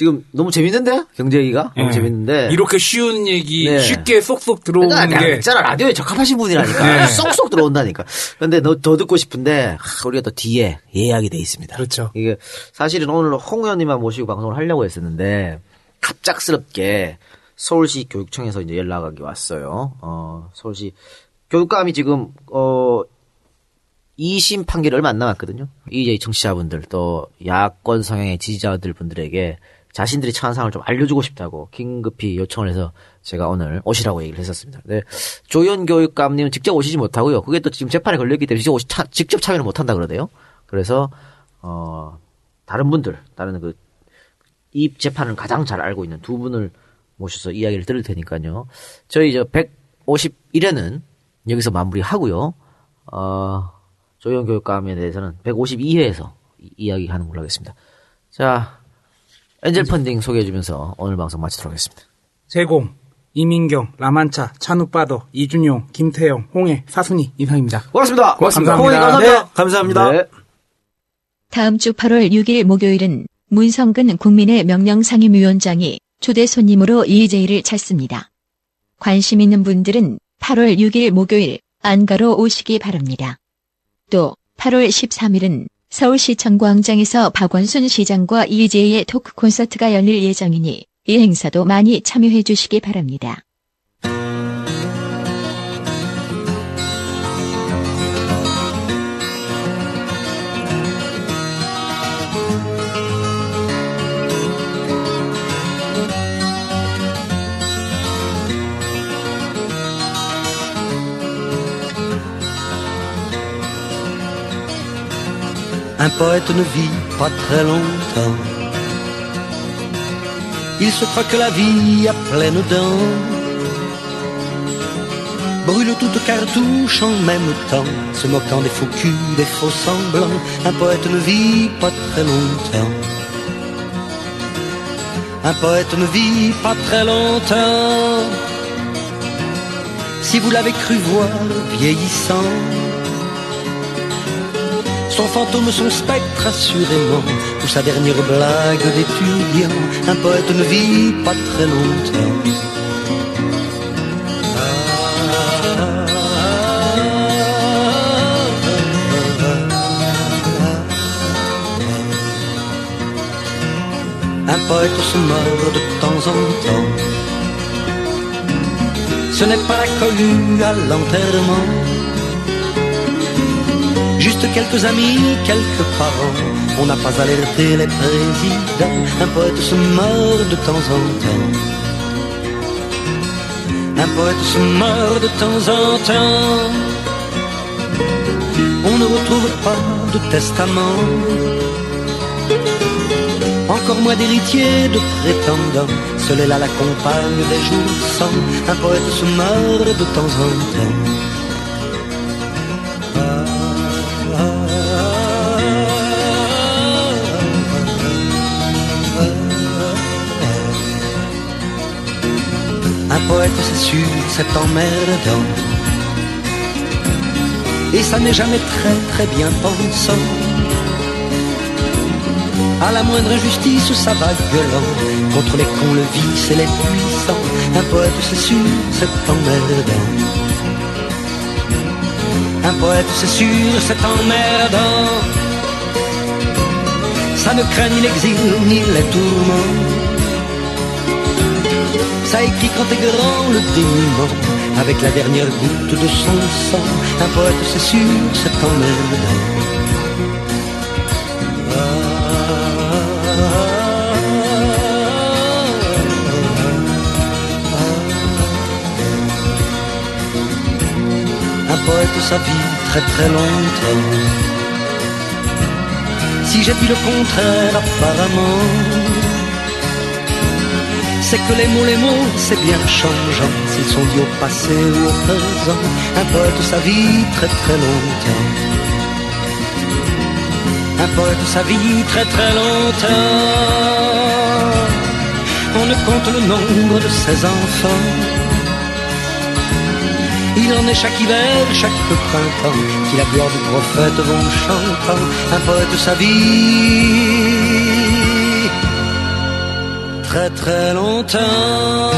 S2: 지금 너무 재밌는데? 경제 얘기가? 너무
S6: 네.
S2: 재밌는데.
S6: 이렇게 쉬운 얘기
S2: 네.
S6: 쉽게 쏙쏙 들어오는
S2: 그러니까
S6: 게
S2: 있잖아 라디오에 적합하신 분이라니까
S6: 네.
S2: 쏙쏙 들어온다니까. 근데 너 더 듣고 싶은데 하, 우리가 또 뒤에 예약이 돼 있습니다.
S6: 그렇죠.
S2: 이게 사실은 오늘 홍 의원님만 모시고 방송을 하려고 했었는데 갑작스럽게 서울시 교육청에서 이제 연락이 왔어요. 어, 서울시 교육감이 지금 어 2심 판결이 얼마 안 남았거든요. 이제 청취자분들 또 야권 성향의 지지자들 분들에게 자신들이 처한 상황을 좀 알려주고 싶다고 긴급히 요청을 해서 제가 오늘 오시라고 얘기를 했었습니다. 네, 조현 교육감님은 직접 오시지 못하고요. 그게 또 지금 재판에 걸렸기 때문에 직접, 오시, 차- 직접 참여를 못한다 그러대요. 그래서 어 다른 분들, 다른 그 이 재판을 가장 잘 알고 있는 두 분을 모셔서 이야기를 들을 테니까요. 저희 저 151회는 여기서 마무리하고요. 어, 조영 교육감에 대해서는 152회에서 이야기하는 걸로 하겠습니다. 자, 엔젤 펀딩 소개해주면서 오늘 방송 마치도록 하겠습니다.
S6: 제공 이민경, 라만차, 찬우빠더, 이준용, 김태영, 홍해, 사순이 이상입니다.
S2: 고맙습니다.
S6: 고맙습니다.
S2: 감사합니다.
S14: 네, 감사합니다.
S2: 네.
S12: 다음 주 8월 6일 목요일은 문성근 국민의 명령 상임위원장이 초대 손님으로 EJ를 찾습니다. 관심 있는 분들은 8월 6일 목요일 안가로 오시기 바랍니다. 또 8월 13일은 서울시청 광장에서 박원순 시장과 EJ의 토크 콘서트가 열릴 예정이니 이 행사도 많이 참여해 주시기 바랍니다.
S15: Un poète ne vit pas très longtemps. Il se croit que la vie à pleines dents brûle toute cartouche en même temps, se moquant des faux culs, des faux semblants. Un poète ne vit pas très longtemps. Un poète ne vit pas très longtemps. Si vous l'avez cru voir vieillissant, son fantôme, son spectre, assurément, ou sa dernière blague d'étudiant, un poète ne vit pas très longtemps. Un poète se meurt de temps en temps. Ce n'est pas la à l'enterrement quelques amis, quelques parents. On n'a pas alerté les présidents. Un poète se meurt de temps en temps. Un poète se meurt de temps en temps. On ne retrouve pas de testament. Encore moins d'héritiers, de prétendants. Seule est là la compagne des jours sans. Un poète se meurt de temps en temps. Poète, c'est sûr, c'est emmerdant. Et ça n'est jamais très très bien pensant. À la moindre injustice, ça va gueulant. Contre les cons, le vice et les puissants. Un poète, c'est sûr, c'est emmerdant. Un poète, c'est sûr, c'est emmerdant. Ça ne craint ni l'exil ni les tourments. Ça écrit quand est grand le dénouement, avec la dernière goutte de son sang. Un poète, c'est sûr, c'est emmerdant. Un poète, ça vit très très longtemps. Si j'ai dit le contraire, apparemment, c'est que les mots, les mots, c'est bien changeant. S'ils sont dits au passé ou au présent, un poète, ça vit très très longtemps. Un poète, ça vit très très longtemps. On ne compte le nombre de ses enfants. Il en est chaque hiver, chaque printemps, qui la gloire du prophète vont chantant. Un poète, sa vie très longtemps.